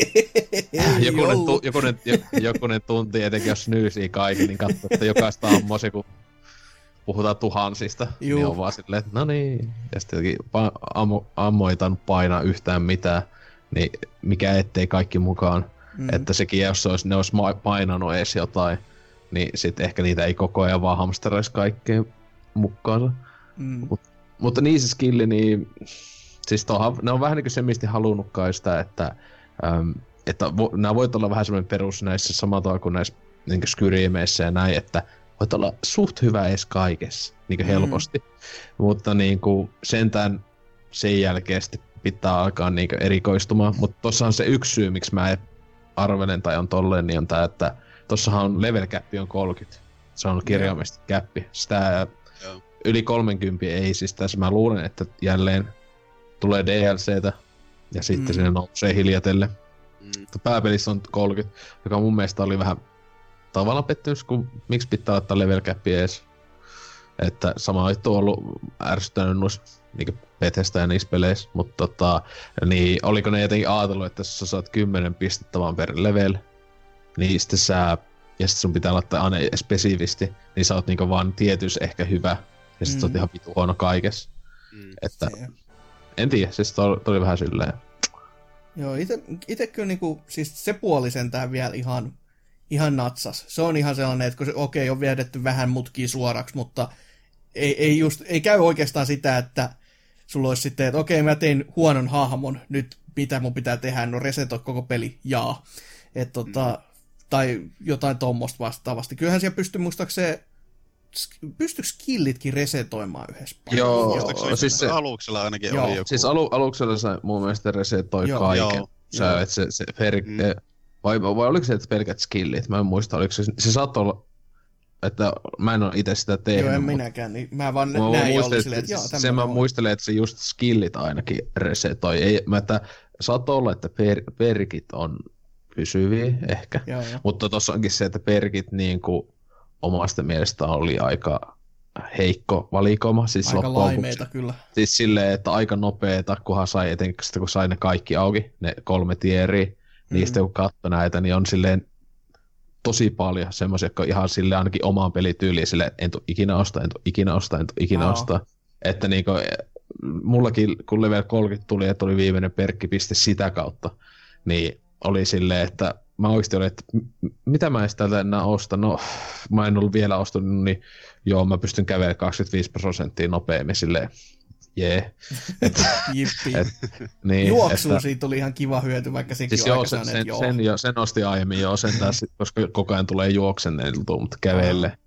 jokunen, tu, jokunen, jokunen tunti, etenkin jos nyysii kaiken, niin katsoo, että jokaista ammoa se, kun puhutaan tuhansista, Juu. niin on vaan silleen, että no niin. Ja sitten pa- ammo, painaa yhtään mitään, niin mikä ettei kaikki mukaan. Mm. Että sekin, jos olisi, ne olisi painanut edes jotain, niin sitten ehkä niitä ei koko ajan vaan hamsteraisi kaikkeen mukaan. Mm. Mut, mutta niin se skilli, niin siis toha, ne on vähän niin kuin semmisti halunnutkaan sitä, että, äm, että vo, nämä voit olla vähän semmoinen perus näissä samalla kuin näissä niin skyrimeissä ja näin, että voit olla suht hyvä edes kaikessa, niin kuin mm. helposti. Mutta niin kuin sentään sen jälkeen sitten pitää alkaa niin erikoistumaan. Mutta tuossa on se yksi syy, miksi mä arvelen tai on tolleen, niin on tää, että tossahan on level cap on 30. Se on kirjaimesti käppi. Sitä Joo. yli 30 ei siis tässä. Mä luulen, että jälleen tulee DLCtä ja sitten mm. sinne nousee hiljatelle. Mm. Pääpelissä on 30, joka mun mielestä oli vähän tavallaan pettymys, kun miksi pitää ottaa level cap edes. Että sama juttu on ollut ärsyttänyt noissa niin Bethesda ja niissä peleissä, mutta tota, niin oliko ne jotenkin ajatellut, että jos sä saat 10 pistettä vaan per level, niin sitten sä, ja sitten sun pitää laittaa aina spesifisti, niin sä oot niinku vaan tietys ehkä hyvä, ja sitten mm. sä oot mm. ihan vitu huono kaikessa. Mm. Että, se. en tiedä, siis toi oli vähän silleen. Joo, ite, ite kyllä niinku, siis se puoli sentään vielä ihan, ihan natsas. Se on ihan sellainen, että kun se, okei, on viedetty vähän mutkia suoraksi, mutta ei, ei, just, ei käy oikeastaan sitä, että sulla olisi sitten, että okei, mä tein huonon hahmon, nyt mitä mun pitää tehdä, no resetoi koko peli, jaa. Et, tota, mm tai jotain tuommoista vastaavasti. Kyllähän siellä pystyy muistaakseen pystyykö skillitkin resetoimaan yhdessä Joo, joo siis se, aluksella ainakin joo. oli joku. Siis alu, aluksella se mun mielestä resetoi joo. kaiken. Joo. Sä, joo. Et se, se per, mm. vai, vai, oliko se että pelkät skillit? Mä en muista, oliko se, se saattoi olla, että mä en ole itse sitä tehnyt. Joo, en mutta... minäkään, niin mä vaan mä näin ja olin silleen, että joo, Se mä muistelen, että se just skillit ainakin resetoi. Ei, mä, että saattoi olla, että per, perkit on pysyviä ehkä. Mutta tuossa onkin se, että perkit niin kuin omasta mielestä oli aika heikko valikoima. Siis aika laimeita kyllä. Siis silleen, että aika nopeeta, kunhan sai etenkin sitten, kun sai ne kaikki auki, ne kolme tieriä, mm. niistä kun katsoi näitä, niin on silleen tosi paljon semmoisia, jotka on ihan sille ainakin omaan pelityyliin sille en tuu ikinä osta, en tuu ikinä osta, en tuu ikinä no. osta. Että niinku, mullakin, kun level 30 tuli, että oli viimeinen perkkipiste sitä kautta, niin oli silleen, että mä oikeasti olin, että mitä mä edes täältä enää ostan, no mä en ollut vielä ostanut, niin joo, mä pystyn kävelemään 25 prosenttia nopeammin silleen, jee. Yeah. niin, Juoksuun että, siitä tuli ihan kiva hyöty, vaikka sekin siis joo, sen, sen, joo. Sen, jo, sen nosti aiemmin jo sen tässä, koska koko ajan tulee juoksenneltua, mutta kävelle.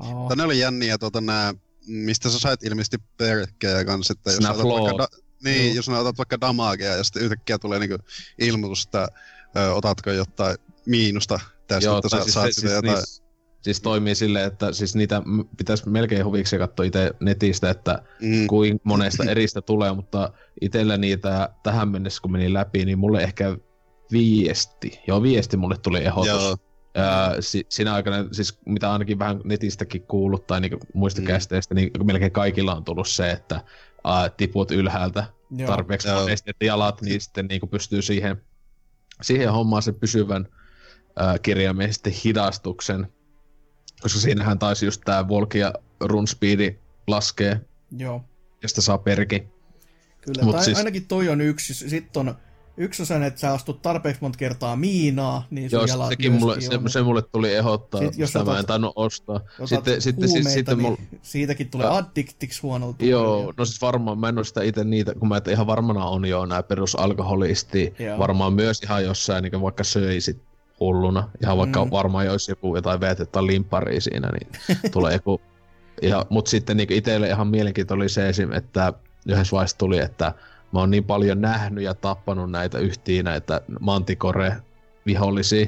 Oh. Tänne oli jänniä tuota, nää, mistä sä sait ilmeisesti perkkejä kanssa, että jos sä vaikka da, niin, Joo. jos otat vaikka damagea ja sitten yhtäkkiä tulee niinku ilmoitus, että ö, otatko jotain miinusta tästä, Joo, että sä siis, saat siis, jotain... Siis, siis toimii silleen, että siis niitä pitäisi melkein huviksi katsoa itse netistä, että mm. kuin monesta eristä tulee, mutta itsellä niitä tähän mennessä kun meni läpi, niin mulle ehkä viesti, joo viesti mulle tuli ehdotus. Joo. Ää, si- siinä aikana, siis mitä ainakin vähän netistäkin kuullut tai niinku muista mm. kästeistä, niin melkein kaikilla on tullut se, että ää, tiput ylhäältä Joo. tarpeeksi monesti, että jalat, niin sitten niinku pystyy siihen siihen hommaan sen pysyvän äh, kirjaimellisesti hidastuksen, koska siinähän taisi just tää Volki ja run speedi laskee, Joo. josta saa perki. Kyllä, Mut tai siis... ainakin toi on yksi. Sitten on yksi on sen, että sä astut tarpeeksi monta kertaa miinaa, niin sun Joo, jalat sekin mulle, se, se, mulle tuli ehdottaa, sitten, jos sitä mä en tainnut ostaa. Sitten, sitten, huumeita, sitten niin siitäkin tulee ja, addiktiksi huonolla Joo, no siis varmaan, mä en ole sitä itse niitä, kun mä et ihan varmana on jo nämä perusalkoholisti, Joo. varmaan myös ihan jossain, niin vaikka söisit hulluna, ihan vaikka mm. varmaan jos joku jotain veetettä limpparia siinä, niin tulee joku... Ja, mutta sitten niin itselle ihan mielenkiintoinen oli se esim, että yhdessä vaiheessa tuli, että mä oon niin paljon nähnyt ja tappanut näitä yhtiin näitä mantikore vihollisia,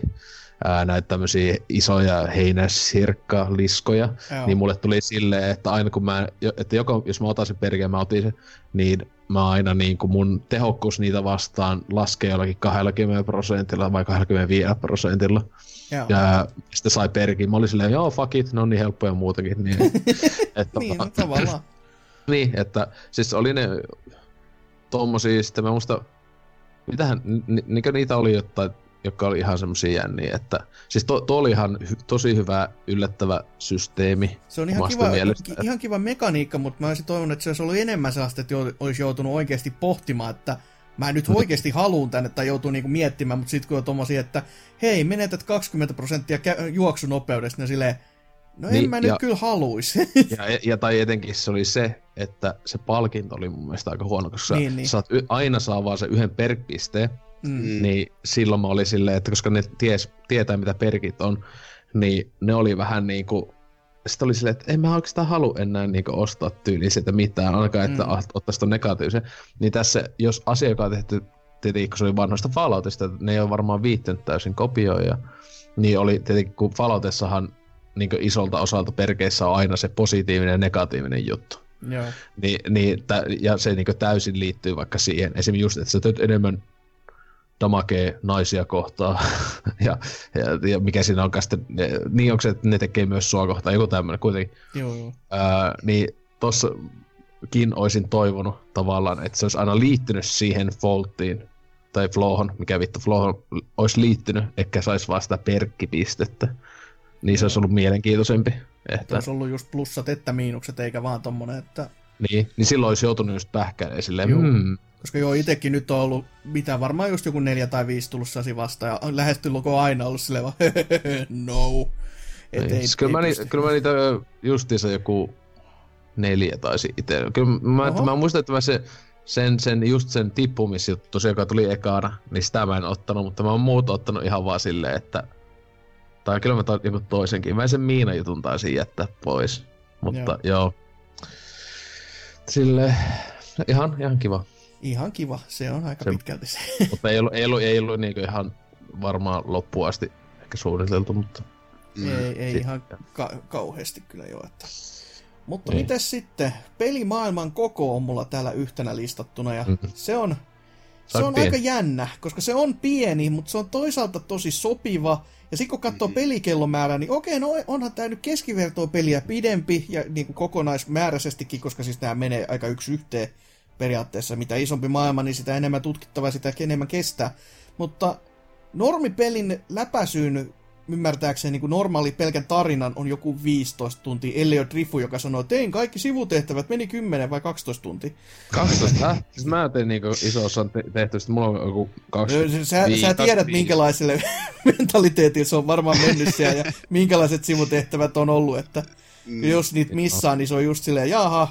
ää, näitä tämmöisiä isoja heinäsirkkaliskoja, Joo. niin mulle tuli silleen, että aina kun mä, että joko, jos mä otan sen perkeen, mä otin sen, niin mä aina niin kuin mun tehokkuus niitä vastaan laskee jollakin 20 prosentilla vai 25 prosentilla. Joo. Ja sitten sai perkin. Mä olin silleen, joo, fuck it, ne on niin helppoja muutakin. Niin, että, Niin, no, tavallaan. niin, että siis oli ne tommosia, sitten mä muista, mitähän, ni, niinkö niitä oli jotain, jotka oli ihan semmosia jänniä, että siis to, to oli ihan hy, tosi hyvä yllättävä systeemi. Se on ihan kiva, mielestä. ki- ihan kiva mekaniikka, mutta mä olisin toivonut, että se olisi ollut enemmän sellaista, että olisi joutunut oikeasti pohtimaan, että mä nyt oikeasti haluan tänne tai joutuu niinku miettimään, mutta sitten kun on tommosia, että hei, menetät 20 prosenttia juoksunopeudesta, niin silleen, no en Niin, mä nyt ja- kyllä haluis. Ja, ja tai etenkin se oli se, että se palkinto oli mun mielestä aika huono, koska Niin, niin, niin. niin. saat y- aina saa vaan se yhden perkpisteen, mm. Mm. niin silloin mä olin silleen, että koska ne ties, tietää mitä perkit on, niin ne oli vähän niinku, sitten oli silleen, että en mä oikeastaan halua enää niinku ostaa tyyliin sitä mitään, ainakaan että Mm. ottaisi ton negatiivisen. Niin tässä, jos asia, joka on tehty, tietenkin kun se oli vanhoista Falloutista, että ne ei ole varmaan viittänyt täysin kopioja, niin oli tietenkin, kun Falloutessahan niin isolta osalta perkeissä on aina se positiivinen ja negatiivinen juttu. Joo. Niin, niin, tä, ja se niin täysin liittyy vaikka siihen. Esimerkiksi just, että sä teet enemmän damakee naisia kohtaan. ja, ja, ja, mikä siinä onkaan sitten, niin onko se, että ne tekee myös sua kohtaan, joku tämmöinen kuitenkin. Joo, joo. Ää, niin tossakin olisin toivonut tavallaan, että se olisi aina liittynyt siihen faulttiin, tai flowhon, mikä vittu flowhon olisi liittynyt, eikä saisi vaan sitä perkkipistettä. Niin se olisi ollut mielenkiintoisempi. Että olisi ollut just plussat että miinukset, eikä vaan tommonen, että... niin, niin silloin olisi joutunut just pähkäilemään silleen, Joo. hmm, Koska joo, itekin nyt on ollut, mitä varmaan just joku neljä tai viisi tullut sasi vastaan, ja on lähestulkoon aina ollut silleen vaan, no. Et Niin. ei, Siis kyllä, ei mä ni, pysty. kyllä mä niitä justiinsa joku neljä taisi itse. Kyllä mä, että mä muistan, että mä se, sen, sen, just sen tippumisjuttu, tosiaan, joka tuli ekana, niin sitä mä en ottanut, mutta mä oon muut ottanut ihan vaan silleen, että tai kyllä mä tain joku toisenkin. Mä sen Miina jutun taisin jättää pois. Mutta joo. joo. Sille ihan, ihan kiva. Ihan kiva, se on aika Se- pitkälti se. mutta ei ollut, ei ollut, ei ollut niinku ihan varmaan loppuun asti ehkä suunniteltu, mutta Mm. Ei, ei Si- ihan ka- kauheasti kyllä jo. Että. Mutta Niin. miten sitten? Pelimaailman koko on mulla täällä yhtenä listattuna ja Mhm. se on, se on on pieni. aika jännä, koska se on pieni, mutta se on toisaalta tosi sopiva. Ja sitten kun katsoo Mhm. pelikellonmäärää, niin okei, no onhan tämä nyt keskivertoa peliä pidempi ja niin kuin kokonaismääräisestikin, koska siis nämä menee aika yksi yhteen periaatteessa. Mitä isompi maailma, niin sitä enemmän tutkittavaa, sitä enemmän kestää. Mutta normipelin läpäisyyn ymmärtääkseni niin kuin normaali pelkän tarinan on joku 15 tuntia, ellei ole Drifu, joka sanoo, että tein kaikki sivutehtävät, meni 10 vai 12 tuntia. 12, häh? Siis mä tein niinku iso osan te- tehty, sitten mulla on joku Sä, 20. sä, sä tiedät, minkälaiselle mentaliteetille se on varmaan mennyt siellä ja minkälaiset sivutehtävät on ollut, että Mm. jos niitä missaa, niin se on just silleen, jaha,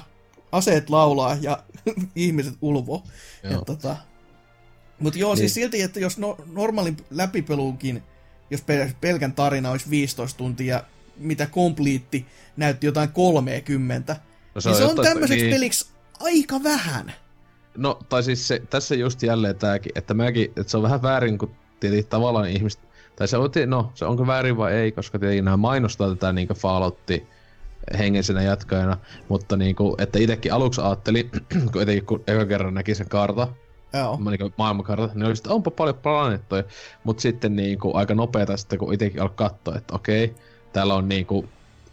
aseet laulaa ja ihmiset ulvo. Joo. Tota. Mutta joo, niin. siis Niin. silti, että jos no, normaalin läpipeluunkin, jos pel- pelkän tarina olisi 15 tuntia, mitä kompliitti näytti jotain 30, No, se niin se on jotain- tämmöiseksi peliksi aika vähän. No, tai siis se, tässä just jälleen tääkin, että mäkin, että se on vähän väärin, kun tietenkin tavallaan ihmiset, tai se on, no, se onko väärin vai ei, koska tietenkin nämä mainostaa tätä niin Falloutti hengensenä jatkajana, mutta niin kuin, että itsekin aluksi ajattelin, kun etenkin kun eka kerran näki sen karta, Joo. niin maailmankarta, niin oli sitten, onpa paljon planeettoja, mutta sitten niin kuin, aika nopeeta sitten, kun itsekin alkoi katsoa, että okei, täällä on niin kuin,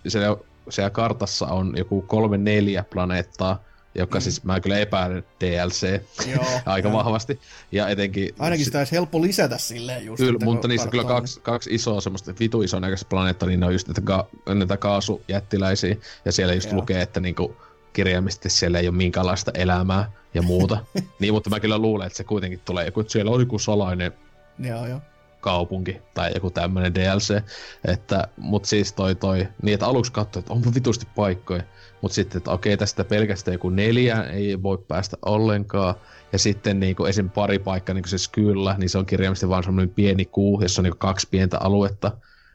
siellä, siellä kartassa on joku kolme neljä planeettaa, joka Mm. siis mä kyllä epäilen DLC Joo, aika joo. vahvasti, ja etenkin... Ainakin sitä olisi helppo lisätä silleen just. Kyllä, mutta niissä on kyllä kaksi, kaksi isoa semmoista vitu isoa näköistä planeettaa, niin ne on just näitä, ka, näitä kaasujättiläisiä, ja siellä just Joo. lukee, että niinku kirjaimisesti siellä ei ole minkäänlaista elämää ja muuta. niin, mutta mä kyllä luulen, että se kuitenkin tulee joku, että siellä on joku salainen Joo, joo. kaupunki tai joku tämmönen DLC. Että, mut siis toi toi, niin että aluksi katsoin, että onpa vitusti paikkoja. Mut sitten, että okei, tästä pelkästään joku neljä ei voi päästä ollenkaan. Ja sitten niin kuin esim. pari paikkaa, niin kuin se kyllä, niin se on kirjaimisesti vaan semmoinen pieni kuu, jossa on niin kaksi pientä aluetta.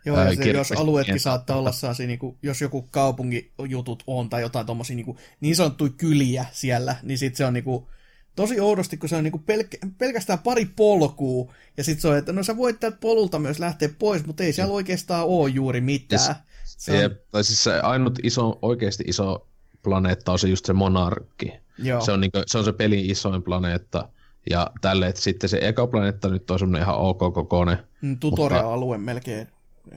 Joo, ja Ää, se, jos alueetkin saattaa olla sellaisia, niin kuin, jos joku kaupungijutut on tai jotain tommosia niin, kuin, niin sanottuja kyliä siellä, niin sitten se on niin, kuin, tosi oudosti, kun se on niinku pelk- pelkästään pari polkua, ja sitten se on, että no sä voit tältä polulta myös lähteä pois, mutta ei siellä oikeastaan ole juuri mitään. Se on... Jep, tai siis se ainut iso, oikeasti iso planeetta on se just se monarkki. Joo. Se on, niinku, se on se pelin isoin planeetta. Ja tälle, että sitten se eka planeetta nyt on semmoinen ihan ok kokoinen. Mm, Tutorial-alue melkein.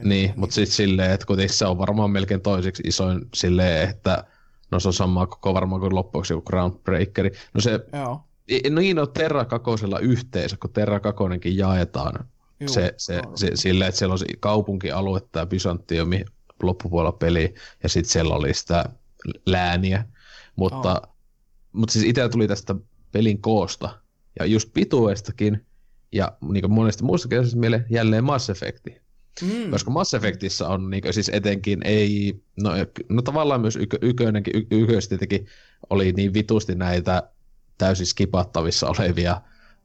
Niin, mutta sitten silleen, että kuitenkin se on varmaan melkein toiseksi isoin silleen, että no se on sama koko varmaan kuin loppuksi joku Groundbreakeri. No se, Joo. no niin on Terra kakosella yhteensä, kun Terra kakonenkin jaetaan. Juu, se, se, se, silleen, että siellä on kaupunkialue, tämä Byzantiomi loppupuolella peli, ja sitten siellä oli sitä lääniä. Mutta, Oh. mutta siis itse tuli tästä pelin koosta, ja just pituudestakin, ja niin kuin monesta muusta mieleen jälleen Mass Effecti. Mm. Koska Mass Effectissä on niin siis etenkin ei, no, no tavallaan myös ykö, ykönenkin, y, yköistä tietenkin oli niin vitusti näitä täysin skipattavissa olevia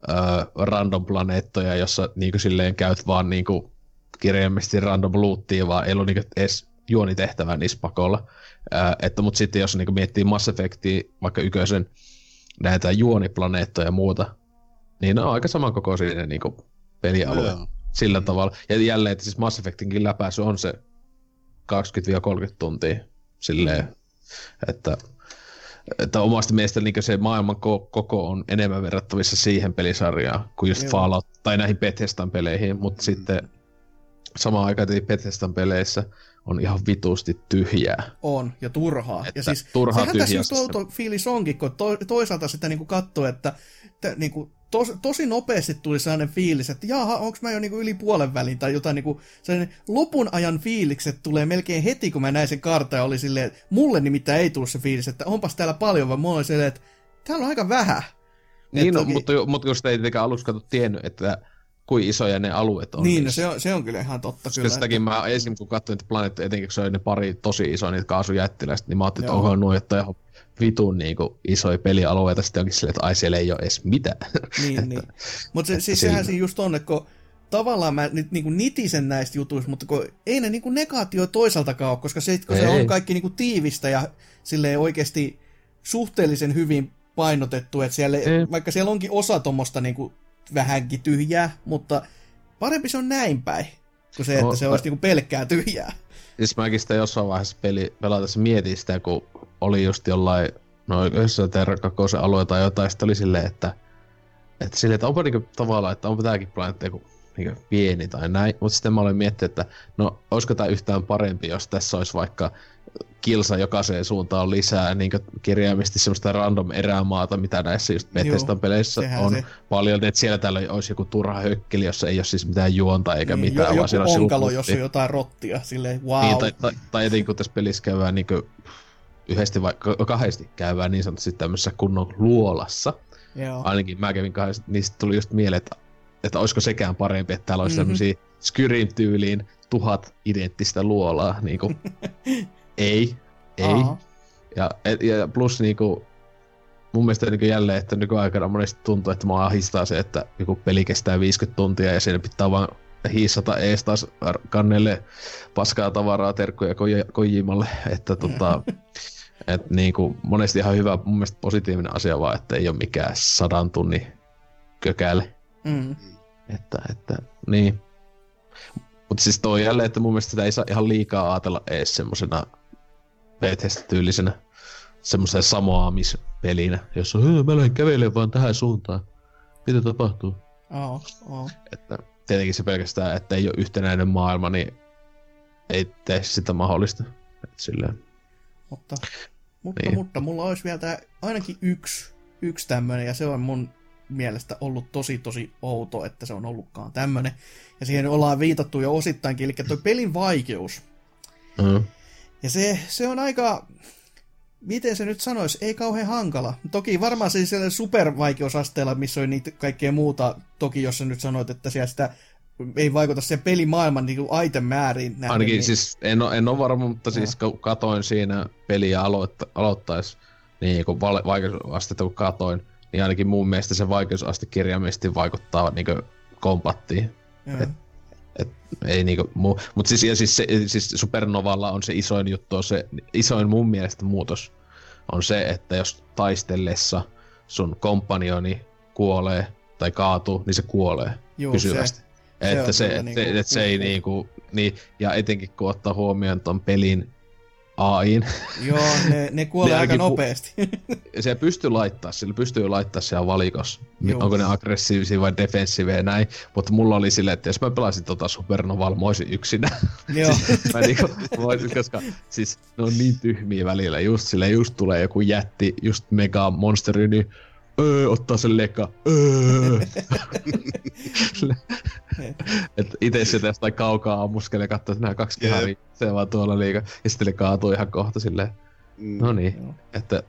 ö, random planeettoja, jossa niin silleen käyt vaan niin kirjaimellisesti random loottia, vaan ei ollut niin edes juonitehtävää niissä pakolla. Ö, että, mutta sitten jos niin miettii Mass Effectia, vaikka yköisen näitä juoniplaneettoja ja muuta, niin ne on aika samankokoisia ne niin pelialueet Joo. Sillä tavalla. Ja jälleen, että siis Mass Effectinkin läpäisy on se 20-30 tuntia silleen, että, että omasta mielestä niin se maailman ko- koko on enemmän verrattavissa siihen pelisarjaan kuin just Joo. Fallout tai näihin Bethesdan peleihin, mutta mm. sitten samaan aikaan Bethesdan peleissä on ihan vitusti tyhjää. On, ja turhaa. Että ja siis, turhaa sehän tässä just fiilis onkin, kun to, toisaalta sitä niinku katsoo, että t- niinku, tos, tosi nopeasti tuli sellainen fiilis, että jaha, onko mä jo niinku yli puolen välin, tai jotain niinku, sellainen lopun ajan fiilikset tulee melkein heti, kun mä näin sen kartan, ja oli silleen, että mulle nimittäin ei tullut se fiilis, että onpas täällä paljon, vaan mulla oli silleen, että täällä on aika vähän. Niin, Et no, mutta, mutta kun sitä ei tietenkään aluksi kato tiennyt, että kuin isoja ne alueet on. Niin, no, niissä. se on, se on kyllä ihan totta. Koska Kyllä, sitäkin mä esim. kun katsoin niitä planeettoja, etenkin kun se oli ne pari tosi isoa niitä kaasujättiläistä, niin mä ajattelin, että onko nuo jotain ihan vitun niin kuin, isoja pelialueita, sitten onkin silleen, että ai siellä ei ole edes mitään. Niin, niin. Mutta se, siis sehän siinä just on, että kun tavallaan mä nyt niinku nitisen näistä jutuista, mutta kun ei ne niinku negaatio toisaaltakaan ole, koska se, kun se on kaikki niinku tiivistä ja silleen oikeasti suhteellisen hyvin painotettu, että siellä, Ei. vaikka siellä onkin osa tuommoista niinku vähänkin tyhjää, mutta parempi se on näin päin, kuin se, että No, se olisi niinku pelkkää tyhjää. siis mäkin sitä jossain vaiheessa peli pelatessa mietin sitä, kun oli just jollain, no yhdessä Terra 2 alue tai jotain, sitten oli silleen, että, että silleen, että onpa niinku tavallaan, että onpa tääkin planeetta joku niinku pieni tai näin, mutta sitten mä olin miettinyt, että no olisiko tämä yhtään parempi, jos tässä olisi vaikka kilsa jokaiseen suuntaan lisää niin kirjaimisesti semmoista random erämaata, mitä näissä just Bethesdan peleissä on se. paljon, että siellä täällä olisi joku turha hökkeli, jossa ei ole siis mitään juonta eikä Niin, mitään, jo, vaan siellä joku on onkalo, jossa on jotain rottia, silleen wow. Niin, tai, tai, tai etenkin kun tässä pelissä käydään niin yhdesti vai ka- kahdesti käydään niin sanotusti tämmöisessä kunnon luolassa. Joo. Ainakin mä kävin kahdesti, niin sitten tuli just mieleen, että, että olisiko sekään parempi, että täällä olisi Mhm. mm-hmm. tämmöisiä Skyrin tyyliin tuhat identtistä luolaa. Niin kuin, ei, ei. Aha. Ja, et- ja plus niinku, mun mielestä niin jälleen, että nykyaikana monesti tuntuu, että mua ahistaa se, että joku peli kestää 50 tuntia ja siinä pitää vaan hiissata ees taas kannelle paskaa tavaraa terkkuja Koji- Kojimalle, että tota, et niinku, monesti ihan hyvä, mun mielestä positiivinen asia vaan, että ei ole mikään sadan tunnin kökäle, Mm. että, että niin. Mutta siis toi jälleen, että mun mielestä sitä ei saa ihan liikaa ajatella ees semmosena Bethesda-tyylisenä semmoisen samoamispelinä, jossa "Hö, mä lähden kävelemään vaan tähän suuntaan. Mitä tapahtuu? Oo, oo. Että tietenkin se pelkästään, että ei ole yhtenäinen maailma, niin ei tee sitä mahdollista. Et silleen. Mutta, mutta, Niin. mutta mulla olisi vielä tää, ainakin yksi, yksi tämmönen, ja se on mun mielestä ollut tosi tosi outo, että se on ollutkaan tämmönen. Ja siihen ollaan viitattu jo osittainkin, eli toi pelin vaikeus. Mm. Ja se, se on aika, miten se nyt sanoisi, ei kauhean hankala. Toki varmaan se siellä supervaikeusasteella, missä on niitä kaikkea muuta, toki jos sä nyt sanoit, että siellä sitä ei vaikuta sen pelimaailman niin item-määriin. nähden, Ainakin niin, siis en ole, en ole varma, mutta siis kun katoin siinä peliä aloitta, aloittaisi, niin kun val- vaikeusastetta kun katoin, niin ainakin mun mielestä se vaikeusaste kirjaimellisesti vaikuttaa niin kompattiin. joo. et- Et ei niinku muu. Mut siis, ja siis, se, siis Supernovalla on se isoin juttu, on se isoin mun mielestä muutos on se, että jos taistellessa sun kompanjoni kuolee tai kaatuu, niin se kuolee Juu, pysyvästi. se että on se, se, niinku et se ei niinku, niin, ja etenkin kun ottaa huomioon ton pelin AIin, Joo, ne, ne kuolee Ne aika nopeasti. se pystyy laittaa, sillä pystyy laittaa siellä valikossa, Joo. onko ne aggressiivisia vai defensiivejä ja näin, mutta mulla oli silleen, että jos mä pelasin tota Supernovalla, mä olisin yksinä. Joo. mä niinku, voisin, koska siis ne on niin tyhmiä välillä, just sille just tulee joku jätti, just mega monsteri, niin öö, ottaa sen leka, öö. Et ite se tästä kaukaa ammuskelee katsoo, että nämä kaksi kiharia, se vaan tuolla liikaa. Ja sitten ne kaatuu ihan kohta silleen, Mm. no niin, että...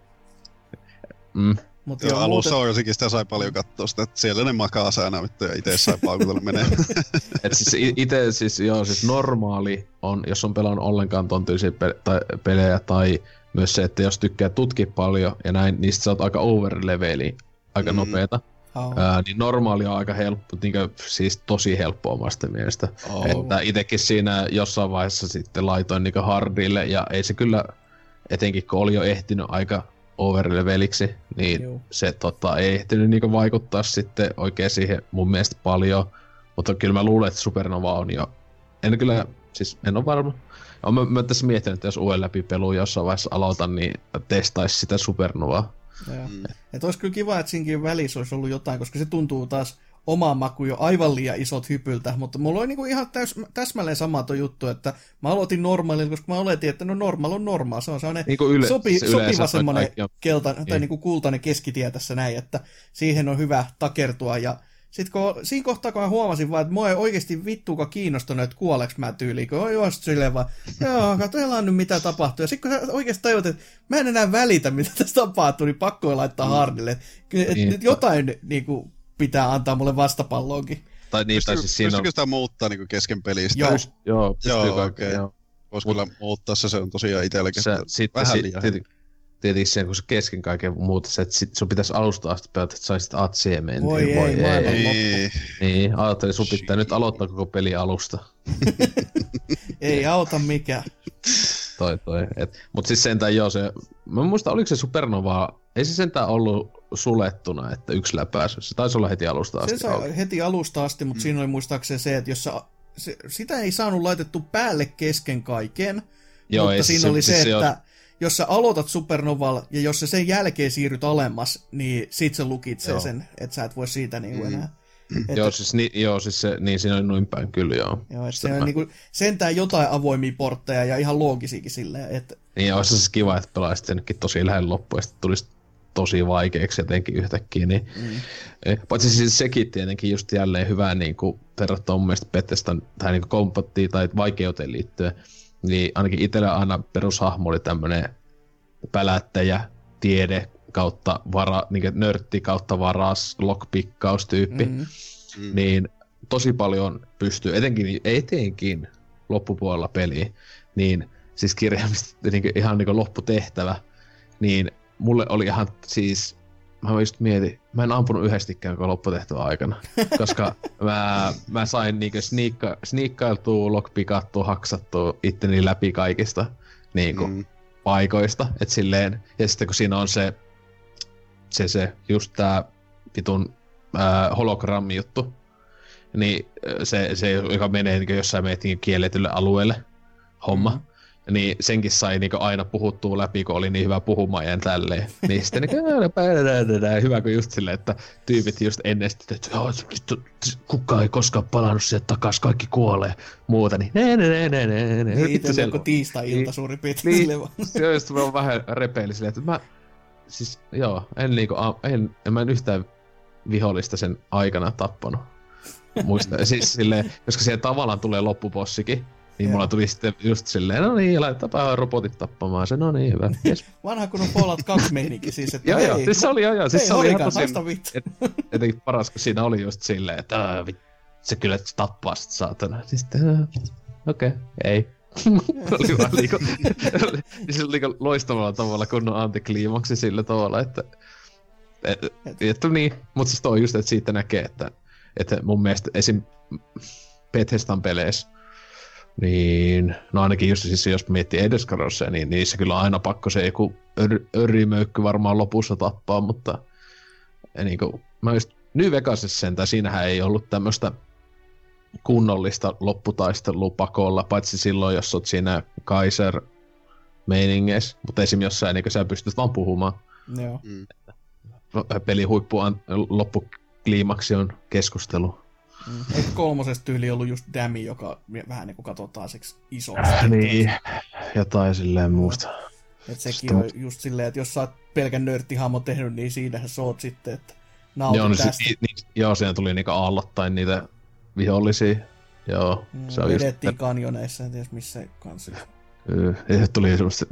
Mm, Mutta Joo, joo, alussa muuten, varsinkin sitä sai paljon katsoa sitä, että siellä ne makaa säännä vittu ja itse sai paukutella menee. et siis i- ite siis joo, siis normaali on, jos on pelannut ollenkaan ton tyylisiä pe- tai, pelejä tai myös se, että jos tykkää tutkia paljon ja näin, niin sä oot aika overleveli, aika Mm. nopeeta. Aa, Ää, niin normaali on aika helppo, niinkö, siis tosi helppo omasta mielestä. Oh. Että itekin siinä jossain vaiheessa sitten laitoin niinkö hardille ja ei se kyllä, etenkin kun oli jo ehtinyt aika overleveliksi, niin Juu. se tota, ei ehtinyt niinkö vaikuttaa sitten oikein siihen mun mielestä paljon. Mutta kyllä mä luulen, että Supernova on jo, en kyllä, siis en ole varma. Olen mä, mä tässä miettinyt, että jos uuden läpipelu jossain vaiheessa aloitan, niin testaisi sitä Supernovaa. joo. Mm. Et olisi kyllä kiva, että siinäkin välissä olisi ollut jotain, koska se tuntuu taas omaan makuun jo aivan liian isot hypyltä, mutta mulla oli niinku ihan täys, täsmälleen sama tuo juttu, että mä aloitin normaalilla, koska mä oletin, että no normal on normaal, se on sellainen Niin yle, sopi, se sopiva semmoinen kelta, tai Niin. niinku kultainen keskitie tässä näin, että siihen on hyvä takertua ja sitten kun, siinä kohtaa, kun mä huomasin vaan, että mua ei oikeasti vittuuka kiinnostunut, että kuoleks mä tyyliin, kun on just silleen vaan, joo, katsotaan nyt mitä tapahtuu. Ja sitten kun sä oikeasti tajut, että mä en enää välitä, mitä tässä tapahtuu, niin pakko laittaa hardille. Että et, Niin. nyt jotain niin kuin, pitää antaa mulle vastapalloonkin. Tai niin, tai Pystyykö, siis siinä on... pystyykö sitä muuttaa niinku kesken pelistä? Joo. Joo, Joo, kaikki, okei. joo. Voisi kyllä muuttaa se, se on tosiaan itselläkin. Se, että sitten vähän si, liian tietenkin, tietenkin se, kun se kesken kaiken muuta, se, että sit sun pitäisi alusta asti pelata, että saisit atsiemeen. Voi ei, maailman ei. loppu. Niin, Niin, ajattelin, sun pitää nyt aloittaa koko peli alusta. Ei auta mikään. Toi, toi. Et, mut siis sentään joo, se, mä en muista, oliko se Supernova, ei se sentään ollut sulettuna, että yksi läpäisy. Se taisi olla heti alusta asti. Se auki. sai heti alusta asti, mutta mm. siinä oli muistaakseni se, että jos sä, se, sitä ei saanut laitettu päälle kesken kaiken, Joo, mutta ei, siinä se- oli se, siis että joo. Jos sä aloitat Supernoval ja jos sä sen jälkeen siirryt alemmas, niin sit se lukitsee Joo. sen, että sä et voi siitä niinku Mm. enää. Että, Joo, siis, ni, joo, siis se, niin siinä oli noin päin kyllä joo. joo, että se on niinku, sentään jotain avoimia portteja ja ihan loogisiakin silleen, että Niin, olisi se siis kiva, että pelaisit senkin tosi lähellä loppuun ja sitten tulisi tosi vaikeaksi jotenkin yhtäkkiä. Niin. mm, Eh, Paitsi siis sekin tietenkin just jälleen hyvää niin kuin verrattuna mun mielestä Bethesdan tai niin kompattiin tai vaikeuteen liittyen. Niin ainakin itsellä aina perushahmo oli tämmönen pälättäjä, tiede kautta vara, niin nörtti kautta varas, lockpikkaustyyppi. mm, mm. Niin tosi paljon pystyy, etenkin, etenkin loppupuolella peliä, niin siis kirjaimisesti niin ihan niin lopputehtävä, niin mulle oli ihan siis, mä just mietin, mä en ampunut yhdestikään koko lopputehtävän aikana, koska mä, mä sain niin sniikka, sniikkailtua, lockpikattua, haksattua itteni läpi kaikista niin kuin, Mm. paikoista, et silleen, ja sitten kun siinä on se, se, se just tää vitun ää, hologrammi juttu, niin se, se joka menee niin jossain niin kielletylle alueelle homma, Mhm. Niin senkin sai niin aina puhuttua läpi, kun oli niin hyvä puhumaan ja tälleen. Niin sitten niin, hyvä kun just silleen, että tyypit just ennen sitten, että "Joo, vittu, kukaan ei koskaan palannut sieltä takas, kaikki kuolee, muuta, niin ne, ne, ne, ne, ne, ne. niin Vittu itse siellä joku tiistai-ilta Niin. suurin piirtein. Niin. se on just vähän repeili silleen, että mä, siis joo, en niinku, en, en mä en yhtään vihollista sen aikana tappanut. Muista, siis silleen, koska siellä tavallaan tulee loppubossikin, niin Joo. mulla tuli sitten just silleen, no niin, laitetaanpa robotit tappamaan se, no niin, hyvä. Yes. Vanha kun on Fallout 2 meininki siis, että joo, joo, siis se oli, joo, joo, siis hei, se oli ihan tosi, vittu. et, etenkin paras, kun siinä oli just silleen, että "Aa, vit, se kyllä tappaa sit saatana. Siis sitten, "Aa, okei, okay, ei. oli vaan niinku, se oli niinku loistavalla tavalla kunnon antikliimaksi sillä tavalla, että et, että niin, mutta siis toi just, että siitä näkee, että, että mun mielestä esim. Bethesdan peleissä, niin no ainakin just siis jos miettii Edescarosseja, niin niissä kyllä on aina pakko se joku ör, örimöykky varmaan lopussa tappaa, mutta Ja niinku, mä just New Vegasissa sentään, siinähän ei ollut tämmöistä kunnollista lopputaistelua pakolla, paitsi silloin, jos oot siinä Kaiser meiningeissä, mutta esim. jossain niin sä pystyt vaan puhumaan. Joo. Mm. Pelin huippu loppukliimaksi on keskustelu. Mm. Eikö kolmosesta tyyli ollut just Dami, joka vähän niin kuin katsotaan seksi isoksi? Niin, jotain silleen muusta. Et sekin on just silleen, että jos sä oot pelkän nörttihahmo tehnyt, niin siinähän sä oot sitten, että nautit joo, niin, tästä. Ni, ni, joo, siinä tuli niinku aallottain niitä vihollisia. Joo, Mm, se on just... vedettiin kanjoneissa, en tiedä missä kanssa. Tuli semmoista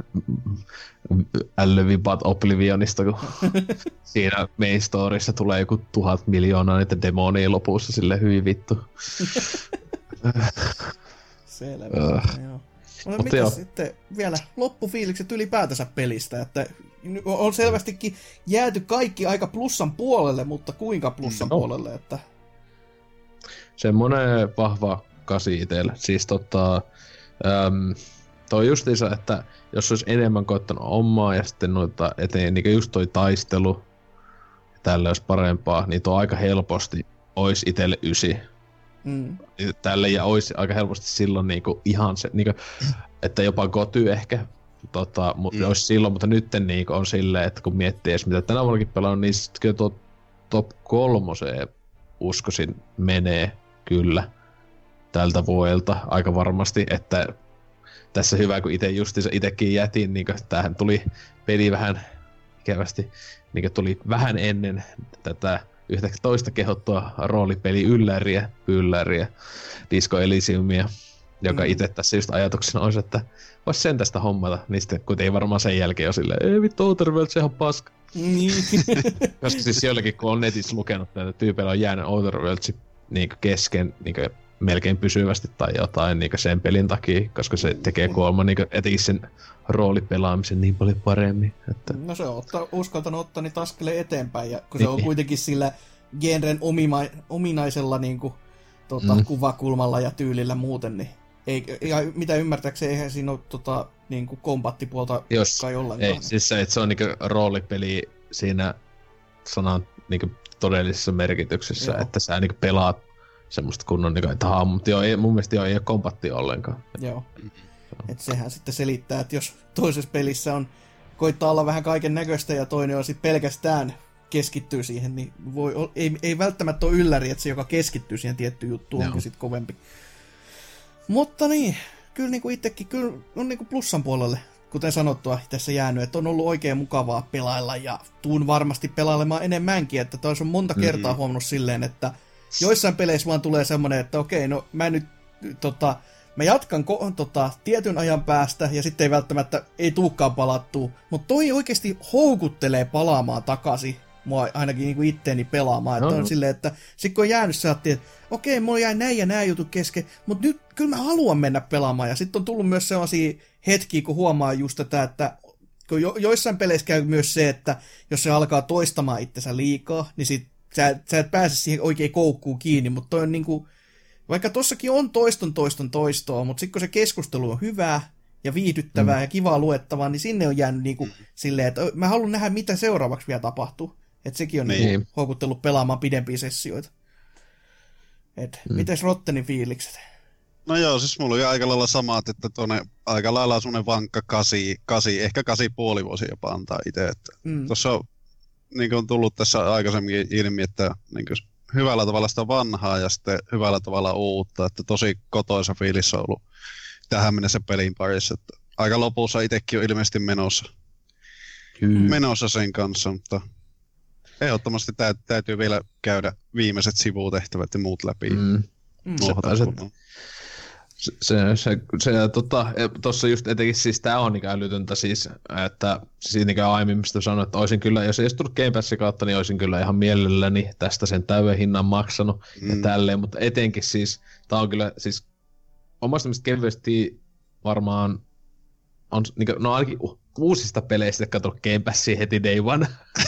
ällövipat Oblivionista, kun siinä main storyssa tulee joku tuhat miljoonaa niitä demonia lopussa sille hyvin vittu. Selvä, joo. No, Mutta mitä joo. sitten vielä loppufiilikset ylipäätänsä pelistä, että on selvästikin jääty kaikki aika plussan puolelle, mutta kuinka plussan No. puolelle, että Semmonen vahva kasi itselle. Siis tota, äm, toi justiinsa, että jos olisi enemmän koittanut omaa ja sitten noita eteen, niin just toi taistelu, tälle olisi parempaa, niin tuo aika helposti olisi itselle ysi. mm, Tälle ja olisi aika helposti silloin niinku ihan se, niinku, että jopa goty ehkä, tota, mutta Mm. olisi silloin, mutta nyt niinku on silleen, että kun miettii edes mitä tänä vuonnakin pelannut, niin sit kyllä tuo top kolmoseen uskoisin menee kyllä tältä vuodelta aika varmasti, että tässä hyvä, kun itse justiinsa itsekin jätin, niin tähän tuli peli vähän ikävästi, niin tuli vähän ennen tätä yhtä toista kehottua roolipeli ylläriä, pylläriä, Disco Elysiumia, joka Mm. itse tässä just ajatuksena olisi, että vois sen tästä hommata, niin sitten ei varmaan sen jälkeen ole silleen, ei vittu, Outer Worlds se on paska. niin, Koska siis joillekin, kun on netissä lukenut, että tyypeillä on jäänyt Outer Worlds niin kesken niin melkein pysyvästi tai jotain niin sen pelin takia, koska se tekee kuolema niin etenkin sen roolipelaamisen niin paljon paremmin. Että, no se on ottaa, uskaltanut ottaa niitä askeleen eteenpäin, ja kun se on Niin. kuitenkin sillä genren omima, ominaisella niin kuin, tota, mm. Mm. kuvakulmalla ja tyylillä muuten, niin ei, ja mitä ymmärtääkseni, eihän siinä ole tota, niin kuin kombattipuolta jos, kai ollenkaan. ei, siis se, että se on niin roolipeli siinä sanan niin todellisessa merkityksessä, joo. että sä niin pelaat semmoista kunnon, niin että haa, mutta joo, ei, mun mielestä joo, ei ole kompatti ollenkaan. Joo. Et sehän sitten selittää, että jos toisessa pelissä on koittaa olla vähän kaiken näköistä ja toinen on sitten pelkästään keskittyy siihen, niin voi, ei, ei välttämättä ole ylläri, että se, joka keskittyy siihen tiettyyn juttuun, onkin sitten kovempi. Mutta niin, kyllä niinku itsekin kyllä on niinku plussan puolelle, kuten sanottua, tässä jäänyt, että on ollut oikein mukavaa pelailla ja tuun varmasti pelailemaan enemmänkin, että tois on monta kertaa Mhm. huomannut silleen, että joissain peleissä vaan tulee semmoinen, että okei, no mä nyt tota, mä jatkan ko- tota, tietyn ajan päästä ja sitten ei välttämättä ei tuukkaan palattua, mutta toi oikeasti houkuttelee palaamaan takaisin mua ainakin niinku itteeni pelaamaan. Että Joo. on silleen, että sit kun on jäänyt se, että okei, mulla jäi näin ja näin jutut kesken, mutta nyt kyllä mä haluan mennä pelaamaan. Ja sitten on tullut myös sellaisia hetkiä, kun huomaa just tätä, että kun jo, joissain peleissä käy myös se, että jos se alkaa toistamaan itsensä liikaa, niin sit sä, sä et pääse siihen oikein koukkuun kiinni, mutta toi on niinku, vaikka tossakin on toiston toiston toistoa, mutta sitten kun se keskustelu on hyvää ja viihdyttävää mm. ja kivaa luettavaa, niin sinne on jäänyt niinku silleen, että mä haluan nähdä, mitä seuraavaksi vielä tapahtuu. Että sekin on Niin. niinku houkuttellut pelaamaan pidempiä sessioita. Et, mm. Mites Rottenin fiilikset? No joo, siis mulla oli aika lailla samat, että tuonne aika lailla semmonen vankka kasi, kasi, ehkä kasi puoli vuosi jopa antaa itse. Että Mm. Tuossa on, niin kuin on tullut tässä aikaisemmin ilmi, että niin kuin hyvällä tavalla sitä vanhaa ja sitten hyvällä tavalla uutta, että tosi kotoisa fiilis on ollut tähän mennessä pelin parissa. Että aika lopussa itsekin on ilmeisesti menossa, Kyllä. menossa sen kanssa, mutta ehdottomasti tä, täytyy vielä käydä viimeiset sivutehtävät ja muut läpi. Mm. Mm. Se- se-. Se, se, se, tota, tuossa just etenkin siis tää on niin älytöntä siis, että siis niin aiemmin mistä sanoin, että olisin kyllä, jos ei olisi tullut Game Passin kautta, niin olisin kyllä ihan mielelläni tästä sen täyden hinnan maksanut mm. ja tälleen, mutta etenkin siis, tää on kyllä siis omasta mielestä kevyesti varmaan on, niin kuin, no ainakin uusista peleistä katsonut Game Passia heti day one.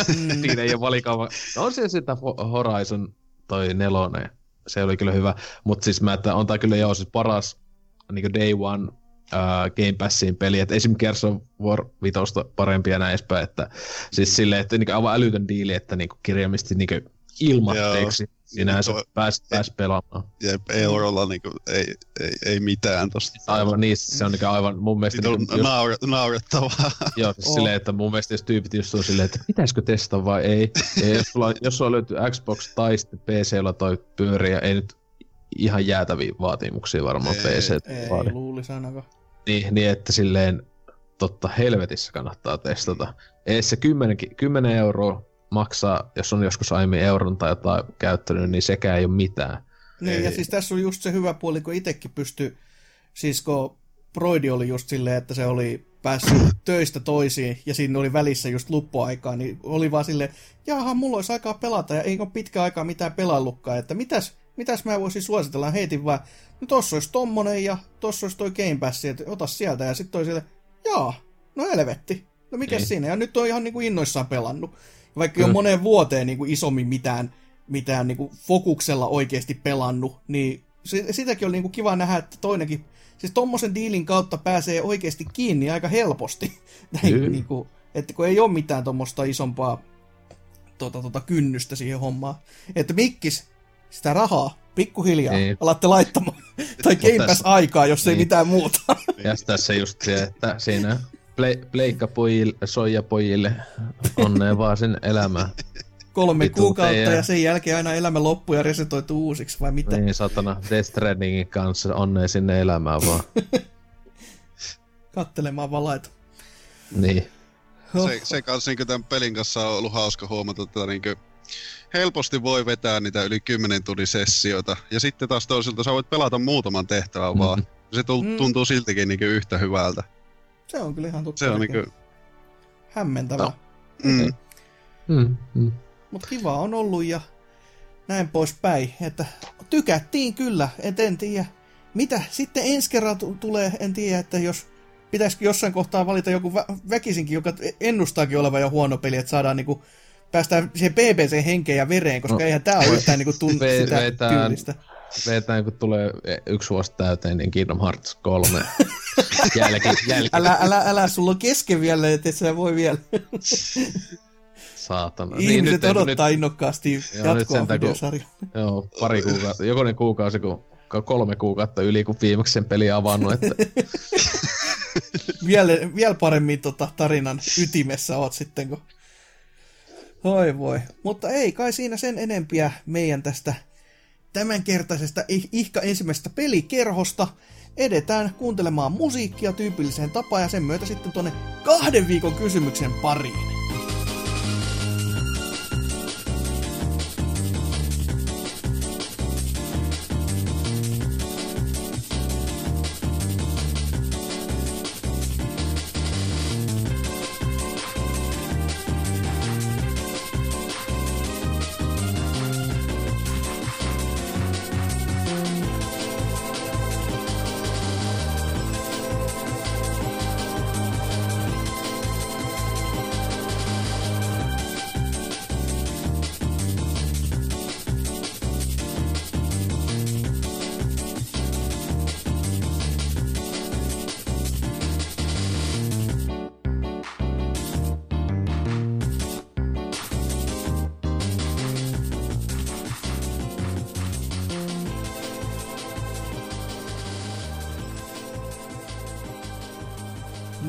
Mm. Siinä ei ole valikoima. No on se sitä Horizon toi nelonen. Se oli kyllä hyvä. Mutta siis mä, että on tää kyllä joo siis paras niin day one uh, Game Passiin peli, että esimerkiksi Gears of War 5 parempi ja näin edespäin, että siis silleen, että niin aivan älytön diili, että niin kirjaimisesti niin ilmatteeksi sinänsä Niin, pääs, pääs pelaamaan. Jep, ei olla niinku, ei, ei, ei mitään tosta. Aivan niin, se on niin aivan mun mielestä... Siitä on Niin, just, naure, naurettavaa. joo, siis Oo. silleen, että mun mielestä jos tyypit just on silleen, että pitäisikö testata vai ei. Ja jos sulla, jos sulla löytyy Xbox tai sitten PC-llä toi pyörii, ja ei nyt ihan jäätäviä vaatimuksia varmaan Ei, PC Ei, vaadi. luulisi ainakaan. Niin, niin, että silleen totta helvetissä kannattaa testata. Ei se 10, 10 euroa maksaa, jos on joskus aiemmin euron tai jotain käyttänyt, niin sekään ei ole mitään. Niin, ja Ei. siis tässä on just se hyvä puoli, kun itsekin pystyi, siis kun Broidi oli just silleen, että se oli päässyt töistä toisiin, ja siinä oli välissä just luppuaikaa, niin oli vaan silleen, jaha, mulla olisi aikaa pelata, ja ei ole pitkä aikaa mitään pelaillutkaan, että mitäs, mitäs mä voisin suositella, heitin vaan, no tossa olisi tommonen, ja tossa olisi toi Game Pass, että ota sieltä, ja sitten toi sille, jaa, no helvetti, no mikä Niin. siinä, ja nyt on ihan niinku innoissaan pelannut, vaikka ole Kyllä. moneen vuoteen niinku isommin mitään, mitään niinku fokuksella oikeasti pelannut, niin si- sitäkin oli niinku kiva nähdä, että toinenkin, siis tommosen diilin kautta pääsee oikeasti kiinni aika helposti. Näin, Kyllä. niinku, että kun ei ole mitään tuommoista isompaa tota, tota, kynnystä siihen hommaan. Että mikkis sitä rahaa pikkuhiljaa Niin. alatte laittamaan. tai Game Pass aikaa, jos ei niin. mitään muuta. Ja tässä just se, että siinä ple- pleikkapojille, soijapojille onnea vaan sen elämään. Kolme kuukautta teidän. ja sen jälkeen aina elämä loppuu ja resetoituu uusiksi, vai mitä? Niin satana Death Strandingin kanssa onnea sinne elämään vaan. Kattelemaan vaan laita. Niin. Se, se kanssa niin tämän pelin kanssa on ollut hauska huomata, että niin helposti voi vetää niitä yli 10 tunnin sessioita. Ja sitten taas toisilta sä voit pelata muutaman tehtävän mm-hmm. vaan. Se tu- Mm. tuntuu siltikin niin yhtä hyvältä. Se on kyllä ihan totta. Se on niin kuin, Hämmentävää. mm, Mm, mm. Mutta kiva on ollut ja näin poispäin. Että tykättiin kyllä, et en tiedä. Mitä sitten ensi kerralla tu- tulee, en tiedä, että jos pitäisikö jossain kohtaa valita joku vä- väkisinkin, joka ennustaakin olevan jo huono peli, että saadaan niinku päästään siihen BBC-henkeen ja vereen, koska No, eihän tämä ole yhtään niinku tunne ve- sitä vetään- tyylistä. Vetään kun tulee yksi vuosi täyteen, niin Kingdom Hearts 3 jälki, jälki Älä, älä, älä, sulla on kesken vielä, että et sä voi vielä. saatana. Ihmiset nyt, ei- odottaa innokkaasti Joo, nyt jatkoa videosarjaa. Joo, pari kuukautta, jokunen kuukausi, kun kolme kuukautta yli, kun viimeksi sen peli avannut, että vielä, vielä paremmin tota tarinan ytimessä oot sitten, kun... Oi voi. Mutta ei kai siinä sen enempiä meidän tästä tämänkertaisesta ih- ihka ensimmäisestä pelikerhosta. Edetään kuuntelemaan musiikkia tyypilliseen tapaan ja sen myötä sitten tuonne kahden viikon kysymyksen pariin.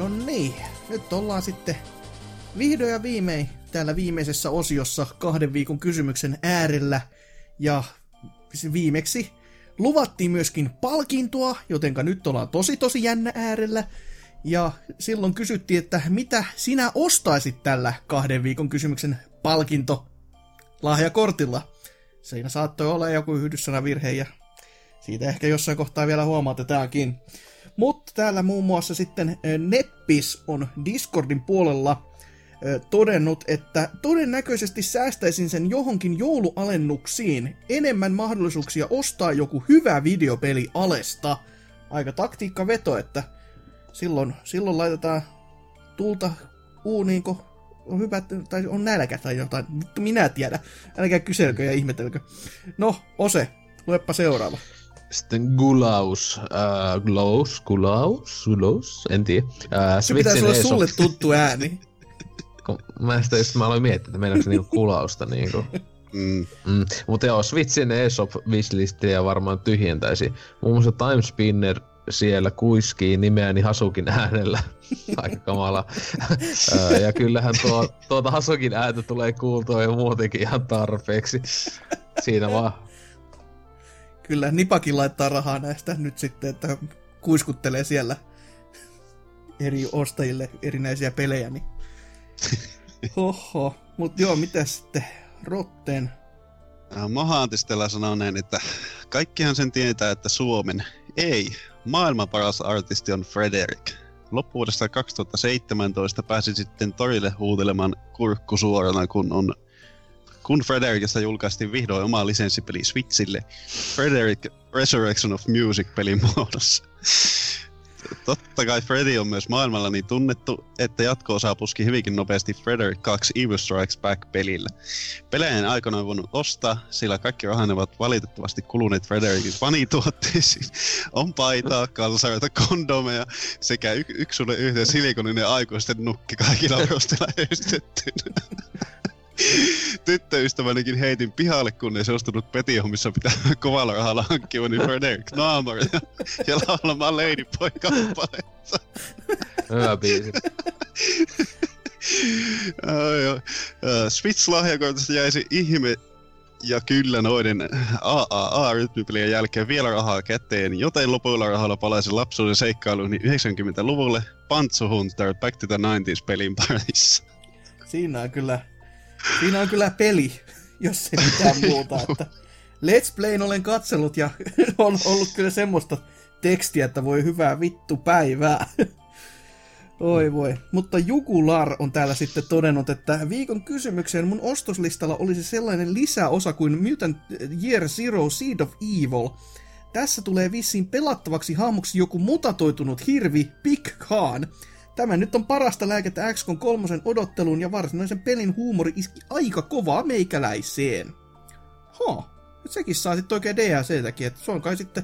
Niin, nyt ollaan sitten vihdoin ja viimein täällä viimeisessä osiossa kahden viikon kysymyksen äärellä. Ja viimeksi luvattiin myöskin palkintoa, jotenka nyt ollaan tosi tosi jännä äärellä. Ja silloin kysyttiin, että mitä sinä ostaisit tällä kahden viikon kysymyksen palkinto lahjakortilla. Siinä saattoi olla joku yhdyssanavirhe ja siitä ehkä jossain kohtaa vielä huomautetaankin. Mutta täällä muun muassa sitten eh, Neppis on Discordin puolella eh, todennut, että todennäköisesti säästäisin sen johonkin joulualennuksiin. Enemmän mahdollisuuksia ostaa joku hyvä videopeli alesta. Aika taktiikka veto, että silloin, silloin laitetaan tulta uuniin, kun on hyvä, tai on nälkä tai jotain. Minä tiedä. Älkää kyselkö ja ihmetelkö. No, Ose, luepa seuraava. Sitten Gulaus, äh, Glaus, Gulaus, Gulaus, en tiedä. Äh, Se pitäisi olla sulle tuttu ääni. Kun Mä sitä just mä aloin miettiä, että meinaako se niinku kulausta niinku. Mm. Mm. Mutta joo, Switchin eShop wishlistiä varmaan tyhjentäisi. Muun muassa Timespinner siellä kuiskii nimeäni Hasukin äänellä. Aika kamala. Ja kyllähän tuo, tuota Hasukin ääntä tulee kuultua jo muutenkin ihan tarpeeksi. Siinä vaan. Kyllä, Nipakin laittaa rahaa näistä nyt sitten, että kuiskuttelee siellä eri ostajille erinäisiä pelejä. Niin. Oho, mutta joo, mitä sitten Rotten? Äh, Mahantistella sanoo näin, että kaikkihan sen tietää, että Suomen ei maailman paras artisti on Frederick. Loppuvuodesta 2017 pääsi sitten torille huutelemaan kurkku suorana, kun on kun Frederickista julkaistiin vihdoin oma lisenssipeli Switchille, Frederick Resurrection of Music pelin muodossa. Totta kai Freddy on myös maailmalla niin tunnettu, että jatko-osa puski hyvinkin nopeasti Frederick 2 Evil Strikes Back pelillä. Pelejä en aikoinaan voinut ostaa, sillä kaikki rahat ovat valitettavasti kuluneet Frederickin fanituotteisiin. On paitaa, kalsareita, kondomeja sekä y- yksi yhden silikoninen aikuisten nukki kaikilla varusteilla yhdistettynä. Tyttöystävänikin heitin pihalle, kun ei suostunut petihommissa pitää kovalla rahalla hankkivani Frederick naamaria ja laulamaan Ladyboy kappaleita. Hyvä biisi. Switch-lahjakortista jäisi ihme ja kyllä noiden AAA-rytmipelien jälkeen vielä rahaa käteen, joten lopuilla rahalla palaisin lapsuuden seikkailuun 90-luvulle Pantsu Hunter Back to the 90s pelin parissa. Siinä on kyllä, siinä on kyllä peli, jos ei mitään muuta. Että Let's Playn olen katsellut ja on ollut kyllä semmoista tekstiä, että voi hyvää vittu päivää. Oi voi. Mutta Jukular on täällä sitten todennut, että viikon kysymykseen mun ostoslistalla olisi sellainen lisäosa kuin Mutant Year Zero Seed of Evil. Tässä tulee vissiin pelattavaksi hahmoksi joku mutatoitunut hirvi Big Khan. Tämä nyt on parasta lääkettä XCOM 3 odotteluun ja varsinaisen pelin huumori iski aika kovaa meikäläiseen. Ha, sekin saa sitten oikein DLCtäkin, että se on kai sitten...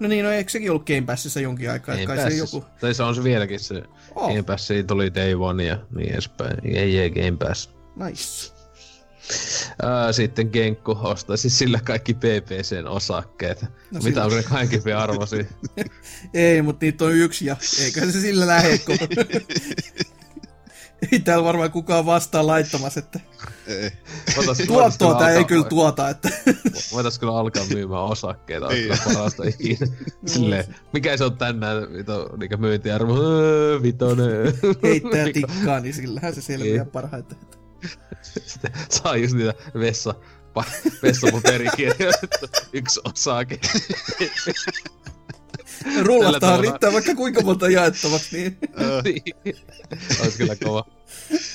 No niin, no eikö sekin ollut Game Passissa jonkin aikaa, että kai se joku... Tai se on se vieläkin se. Oh. Game Pass siitä tuli Day One ja niin edespäin. Ei, ei Game Pass. Nice. Ää, sitten Genkku ostaisi sillä kaikki PPCn osakkeet. No sillä- Mitä on ne kaikki arvosi? Ei, mutta niitä on yksi ja eikö se sillä lähde, kun... ei täällä varmaan kukaan vastaa laittamassa, että Ei. Voitais- tuottoa voitais tää ei alkaa- kyllä tuota, että Voitais kyllä alkaa myymään osakkeita, on Niin. kyllä parasta ikinä. Silleen, mikä se on tänään vito, niinkö myyntiarvo? Öö, Vitonen. heittää Vito- tikkaa, niin sillähän se selviää Niin. parhaiten. Sitten saa just niitä vessa, pa- vessapaperikirjoitettu yksi osake. Rullataan tavalla- riittää vaikka kuinka monta jaettavaksi, niin Niin. Ois kyllä kova.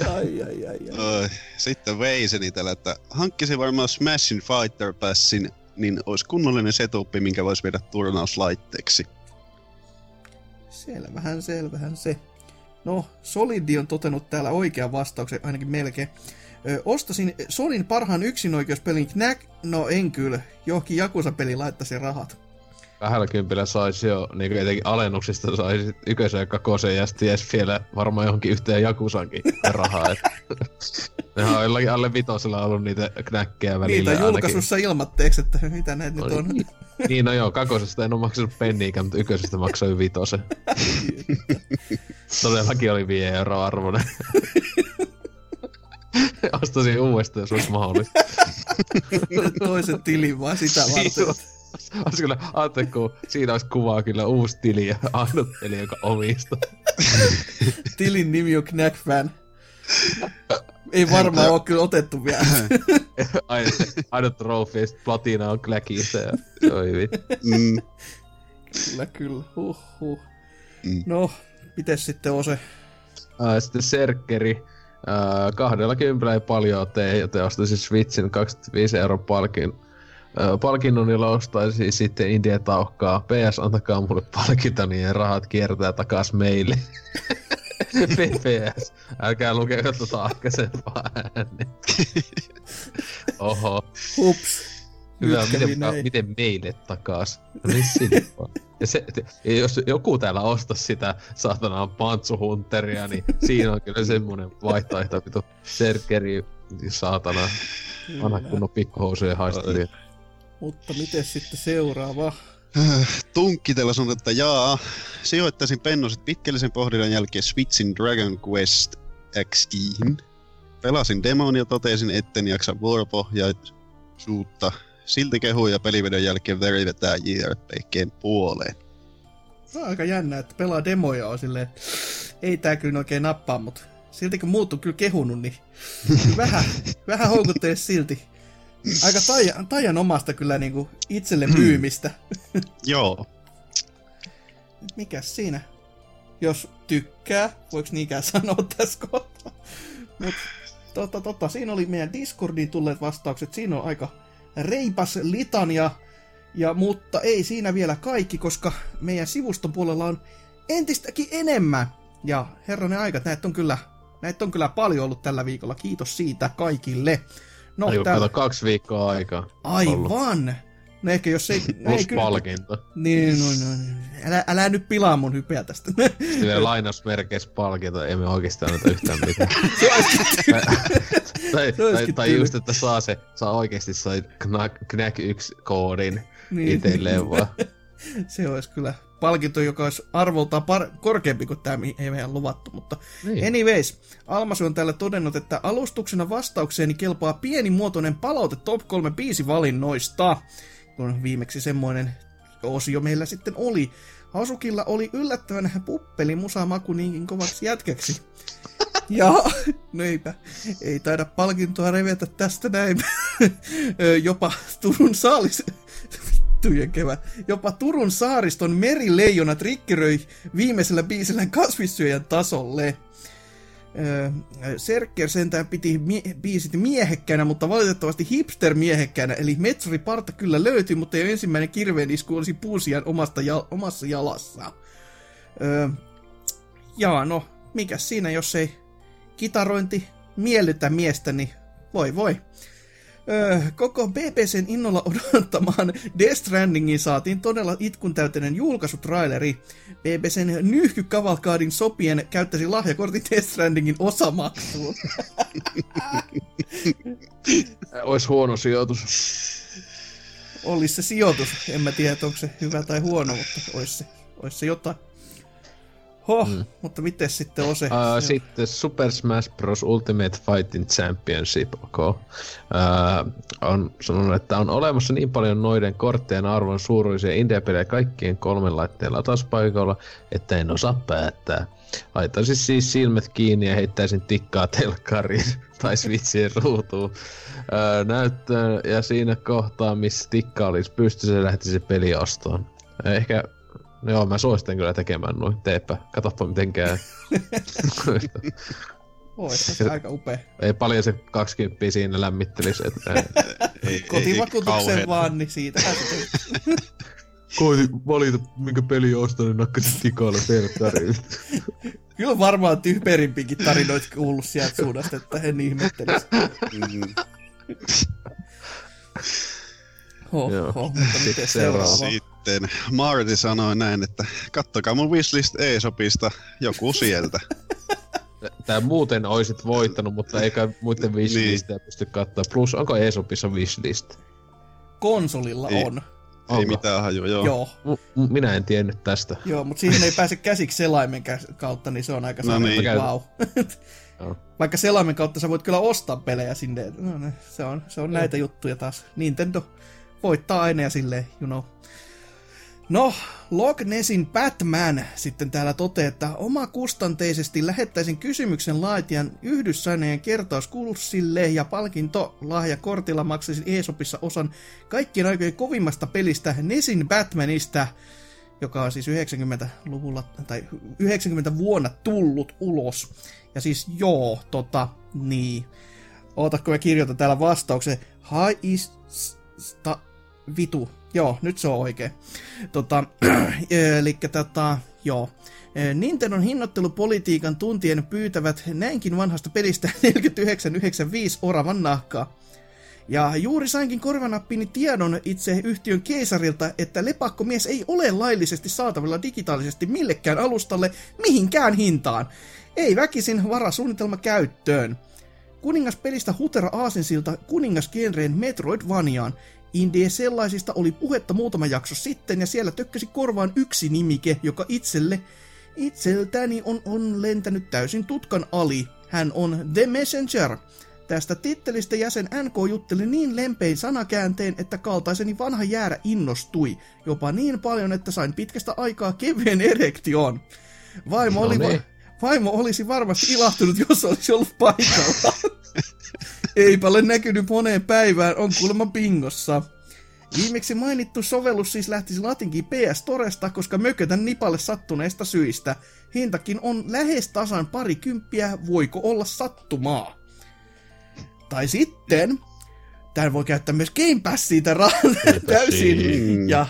ai ai ai ai. Sitten Veiseni tällä, että hankkisi varmaan Smashin Fighter Passin, niin olisi kunnollinen setup, minkä voisi viedä turnauslaitteeksi. Selvähän, selvähän se. No, Solidi on totenut täällä oikean vastauksen, ainakin melkein. Ö, ostasin Sonin parhaan yksinoikeuspelin Knack... No en kyllä. Johonkin Jakusa-peli laittaisi rahat. Kahdella kympillä saisi jo, niin etenkin alennuksista saisi ykösen ja kakosen ja sitten vielä varmaan johonkin yhteen jakusankin rahaa. Et. Nehän on jollakin alle vitosella ollut niitä knäkkejä välillä Niitä ainakin. julkaisussa ilmatteeksi, että mitä näitä nyt on. Niin, niin, no joo, kakosesta en ole maksanut penniikään, mutta ykkösestä maksoi vitosen. Todellakin oli 5 euroa arvoinen. Ostaisin uudestaan, jos olisi mahdollista. Toisen tilin vaan sitä varten. Olisi kyllä, ajattelin, kun siinä olisi kuvaa kyllä uusi tili ja ainut peli, joka omistaa. Tilin nimi on Knack-fan. Ei varmaan ole kyllä otettu vielä. Ainut, ainut trofi platina on kläkistä ja oi vittu. Mm. kyllä, kyllä. Huh, huh. Mm. No, mites sitten Ose? Ää, sitten Serkkeri. Ää, kahdella kympillä ei paljon tee, joten ostaisin Switchin 25 euron palkin. Palkinnon, jolla ostaisin sitten India tauhkaa. PS, antakaa mulle palkinta, niin rahat kiertää takas meille. PPS, älkää lukeko tuota aikaisempaa ääneen. Oho. Hups. Hyvä, miten, näin. miten meille takas? No niin. Ja se, ja jos joku täällä ostaa sitä saatanaan pantsuhunteria, niin siinä on kyllä semmonen vaihtoehto, vitu serkeri, saatana, vanha kunnon pikkuhousujen haistelija. Mutta miten sitten seuraava? Tunkkitella sanoo, että jaa, sijoittaisin pennoset pitkällisen pohdinnan jälkeen Switchin Dragon Quest XD:hin. Pelasin demon ja totesin, etten jaksa vuoropohjaisuutta. Silti kehuja pelivedon jälkeen veri vetää JRPGn puoleen. Se on aika jännä, että pelaa demoja on silleen, ei tää kyllä oikein nappaa, mutta silti kun muut on kyllä kehunut, niin vähän, vähän houkuttelee silti. Aika tajan, omasta kyllä niinku itselle myymistä. Joo, Mikäs siinä? Jos tykkää, voiko niinkään sanoa tässä kohtaa? Mut tota, tota, siinä oli meidän Discordiin tulleet vastaukset. Siinä on aika reipas litania, ja, mutta ei siinä vielä kaikki, koska meidän sivuston puolella on entistäkin enemmän. Ja herranen aika, näitä on kyllä, näitä on kyllä paljon ollut tällä viikolla. Kiitos siitä kaikille. No, täällä- kato kaksi viikkoa aikaa. ollut. Aivan! No ehkä jos ei... No ei Plus kyllä, palkinto. niin, no, no, no. Älä, älä nyt pilaa mun hypeä tästä. Sitten lainausmerkeissä palkinto, ei me oikeesti anneta yhtään mitään. tai, Se olisikin tai, tai tyly. just, että saa se, saa oikeesti sai Knack, Knack 1 koodin Niin. itselleen vaan. Se olisi kyllä palkinto, joka olisi arvoltaan par- korkeampi kuin tämä, mihin ei meidän luvattu. Mutta Niin. anyways, Almasu on täällä todennut, että alustuksena vastaukseeni kelpaa pienimuotoinen palaute top 3 biisivalinnoista. Kun viimeksi semmoinen osio meillä sitten oli. Hasukilla oli yllättävän puppeli musamaku niinkin kovaksi jätkäksi. Ja, no eipä, ei taida palkintoa revetä tästä näin. Jopa Turun saalis... Vittujen kevät. Jopa Turun saariston merileijona trikkeröi viimeisellä biisillä kasvissyöjän tasolle. Ö, Serker sentään piti mie- biisit miehekkäänä, mutta valitettavasti hipster-miehekkäänä, eli Metsuri Parta kyllä löytyi, mutta jo ensimmäinen kirveen isku olisi puusijan omasta jal- omassa jalassa. Ö, jaa, no, mikä siinä, jos ei kitarointi miellytä miestä, niin voi voi. Öö, koko BBCn innolla odottamaan Death Strandingin saatiin todella itkun täyteinen julkaisutraileri. BBCn nyhkykavalkaadin sopien käyttäisi lahjakortin Death Strandingin osamaksuun. Ois huono sijoitus. Olisi se sijoitus. En mä tiedä, onko se hyvä tai huono, mutta olisi se, olisi se jotain. Hoh, mm. mutta miten sitten on se? Uh, sitten Super Smash Bros. Ultimate Fighting Championship, ok. Uh, on sanonut, että on olemassa niin paljon noiden korttien arvon suuruisia indie kaikkien kolmen laitteen latauspaikoilla, että en osaa päättää. Laittaisin siis silmät kiinni ja heittäisin tikkaa telkkariin tai switchiin ruutuun. Öö, näyttää, ja siinä kohtaa, missä tikka olisi pystyssä, lähtisi peli ostoon. Ehkä, no joo, mä suosittelen kyllä tekemään noin. Teepä, katoppa miten käy. Olisi se aika upea. Ei paljon se 20 siinä lämmittelisi. Että, ei, Kotivakuutuksen kauheeta. vaan, niin siitä koitin valita, minkä peli ostan, niin nakkasin tikalle telkkariin. Kyllä varmaan typerimpikin tarinoita kuullut sieltä suunnasta, että en ihmettelisi. Mm, Ho, Joo. ho, mutta miten seuraava. seuraava? Sitten Marty sanoi näin, että kattokaa mun wishlist e-sopista joku sieltä. Tää muuten oisit voittanut, mutta eikä muiden wishlisteja pysty katsoa. Plus, onko Esopissa wishlist? Konsolilla Ei. on. Ei Onko? mitään hajua, joo. Joo, M- minä en tiennyt tästä. joo, mutta siihen ei pääse käsiksi selaimen kautta, niin se on aika No niin. Wow. Vaikka selaimen kautta sä voit kyllä ostaa pelejä sinne. No, ne, se on, se on näitä juttuja taas. Nintendo voittaa aina ja silleen, you know. No, Loch Nessin Batman sitten täällä toteaa, että oma kustanteisesti lähettäisin kysymyksen laatijan yhdyssaineen kertauskurssille ja palkinto lahjakortilla maksaisin eSopissa osan kaikkien aikojen kovimmasta pelistä Nesin Batmanista, joka on siis 90-luvulla tai 90 vuonna tullut ulos. Ja siis joo, tota, niin. Ootakko mä kirjoitan täällä vastauksen. Haista vitu. Joo, nyt se on oikein. Tota, eli tota, joo. Nintendon hinnoittelupolitiikan tuntien pyytävät näinkin vanhasta pelistä 4995 oravan nahkaa. Ja juuri sainkin korvanappini tiedon itse yhtiön keisarilta, että lepakkomies ei ole laillisesti saatavilla digitaalisesti millekään alustalle mihinkään hintaan. Ei väkisin varasuunnitelma käyttöön. Kuningaspelistä hutera aasinsilta kuningasgenreen Metroidvaniaan. Indie sellaisista oli puhetta muutama jakso sitten ja siellä tökkäsi korvaan yksi nimike, joka itselle itseltäni on, on lentänyt täysin tutkan ali. Hän on The Messenger. Tästä tittelistä jäsen NK jutteli niin lempein sanakäänteen, että kaltaiseni vanha jäärä innostui. Jopa niin paljon, että sain pitkästä aikaa kevyen erektion. Vaimo, No oli, niin. vaimo olisi varmasti ilahtunut, jos olisi ollut paikalla. Eipä ole näkynyt moneen päivään, on kuulemma bingossa. Viimeksi mainittu sovellus siis lähtisi latinkin PS Toresta, koska mökötän nipalle sattuneista syistä. Hintakin on lähes tasan pari kymppiä, voiko olla sattumaa? Tai sitten, tän voi käyttää myös Game Passia ra- täysin, ja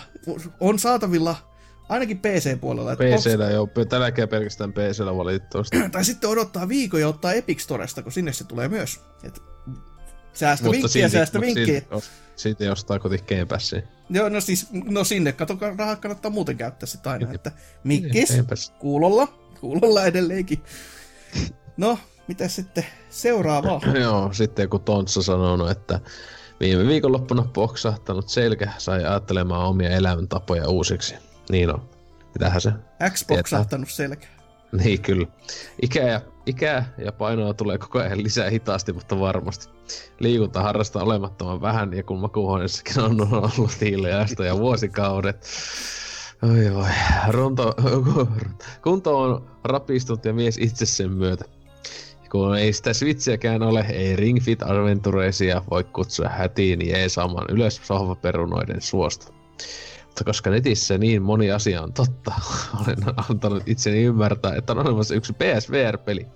on saatavilla ainakin PC-puolella. että onks- PCllä joo, tällä kertaa pelkästään PCllä valitettavasti. tai sitten odottaa viikon ja ottaa Epic Storesta, kun sinne se tulee myös. Et säästövinkkejä, silti- säästövinkkejä. silti- Siitä ostaa kuitenkin Game. Joo, no siis, no sinne, kato, rahat kannattaa muuten käyttää sitä aina, että mikkis, Game Pass. kuulolla, kuulolla edelleenkin. No, mitä sitten seuraavaa? Joo, sitten kun Tontsa sanonut, että viime viikonloppuna poksahtanut selkä sai ajattelemaan omia elämäntapoja uusiksi. Niin on. Mitähän se? Xbox sahtanut selkä. Niin kyllä. Ikää ja, ikää ja painoa tulee koko ajan lisää hitaasti, mutta varmasti. Liikunta harrastaa olemattoman vähän ja kun makuuhuoneessakin on ollut hiiliästä ja vuosikaudet. Oi voi. Runto, kunto on rapistunut ja mies itse sen myötä. Kun ei sitä Switchiäkään ole, ei Ring Fit Adventureisia voi kutsua hätiin jeesaamaan ylös sohvaperunoiden suosta. Mutta koska netissä niin moni asia on totta, olen antanut itseni ymmärtää, että on olemassa yksi PSVR-peli,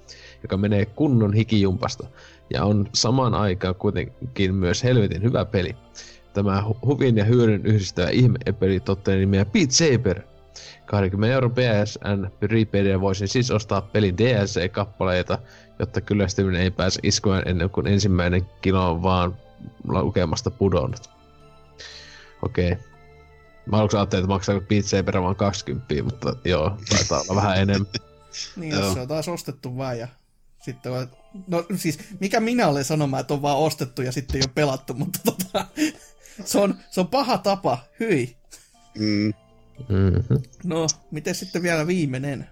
joka menee kunnon hikijumpasta ja on samaan aikaan kuitenkin myös helvetin hyvä peli. Tämä hu- huvin ja hyödyn yhdistävä ihmepeli tottelee nimeä Beat Saber. 20 euron PSN prepaidilla voisin siis ostaa pelin DLC-kappaleita, jotta kyllästyminen ei pääse iskuen ennen kuin ensimmäinen kilo on vaan lukemasta pudonnut. Okei. Mä aluksi ajattelin, että maksaako Beat Saber vaan 20, mutta joo, taitaa olla vähän enemmän. Niin, jos se on taas ostettu vaan ja sitten on, no siis mikä minä olen sanomaan, että on vaan ostettu ja sitten ei ole pelattu, mutta tota, se on, se on paha tapa, hyi. Mm. Mm-hmm. No, miten sitten vielä viimeinen?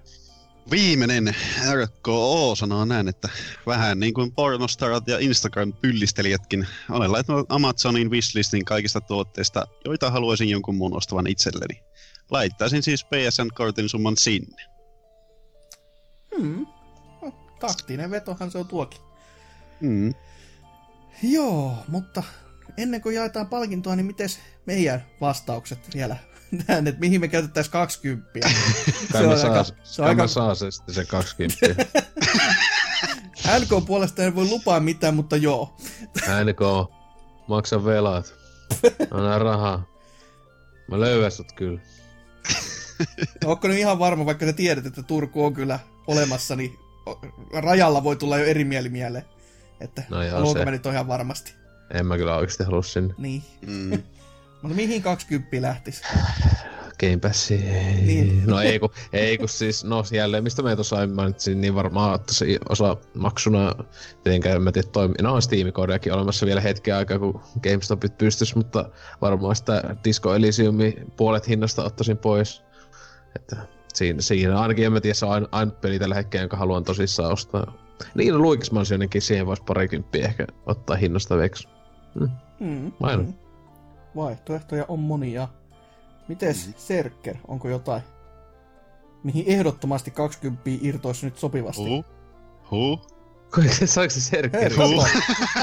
Viimeinen RKO sanoo näin, että vähän niin kuin pornostarat ja Instagram-pyllistelijätkin, olen laittanut Amazonin wishlistin kaikista tuotteista, joita haluaisin jonkun muun ostavan itselleni. Laittaisin siis PSN-kortin summan sinne. Hmm. No, taktinen vetohan se on tuokin. Mm. Joo, mutta ennen kuin jaetaan palkintoa, niin miten meidän vastaukset vielä tähän, että mihin me käytettäisiin 20? Kai mä saa, se aika, saa se sitten se 20. LK puolesta en voi lupaa mitään, mutta joo. NK, maksa velat. Anna rahaa. Mä löydän sut kyllä. Onko nyt ihan varma, vaikka sä tiedät, että Turku on kyllä olemassa, niin rajalla voi tulla jo eri mieli mieleen. Että No joo, se. mä nyt ihan varmasti. En mä kyllä oikeesti halua sinne. Niin. Mm. Mutta mihin 20 lähtis? Game Passi. Niin. No ei kun, ei kun siis, no jälleen mistä me tuossa mainitsin, niin varmaan ottaisi osa maksuna, tietenkään en mä tiedä toimi, no on Steam-koodeakin olemassa vielä hetken aikaa, kun GameStopit pystys, mutta varmaan sitä Disco Elysiumi puolet hinnasta ottaisin pois. Että siinä, siinä ainakin en mä tiedä, se on ain- ainut peli tällä hetkellä, jonka haluan tosissaan ostaa. Niin, no Luigi's Mansioninkin siihen voisi parikymppiä ehkä ottaa hinnasta veksi. Hmm. Aina. hmm. Vaihtoehtoja on monia. Mites Mhm. Serker, onko jotain? Mihin ehdottomasti 20 irtoisi nyt sopivasti? Huh? Huh? Kuinka saako se? Hei, kato.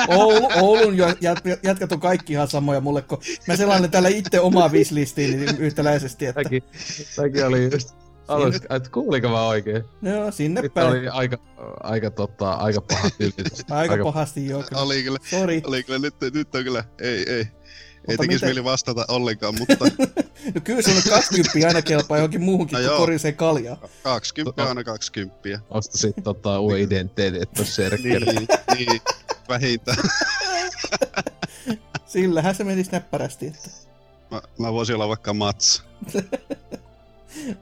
Oulu, Oulun jo- jät- jätkät on kaikki ihan samoja mulle, kun mä sellainen täällä itse omaa wislistiin niin yhtäläisesti, että Säkin, säkin oli just aluksi, että kuuliko mä oikein? joo, sinne Nyt päin. oli aika, aika, tota, aika paha tyylit. Aika pahasti joo, kyllä. Oli kyllä, Sori. oli kyllä, nyt, nyt on kyllä, ei, ei. Ei tekisi miten- mieli vastata ollenkaan, mutta No kyllä sun on 20 aina kelpaa johonkin muuhunkin No kuin joo. koriseen kaljaa. 20 on aina 20. Ostasit tota, uuden identiteetin, että on serkkeri. Niin, niin, vähintään. Sillähän se menisi näppärästi, että Mä, mä voisin olla vaikka Mats.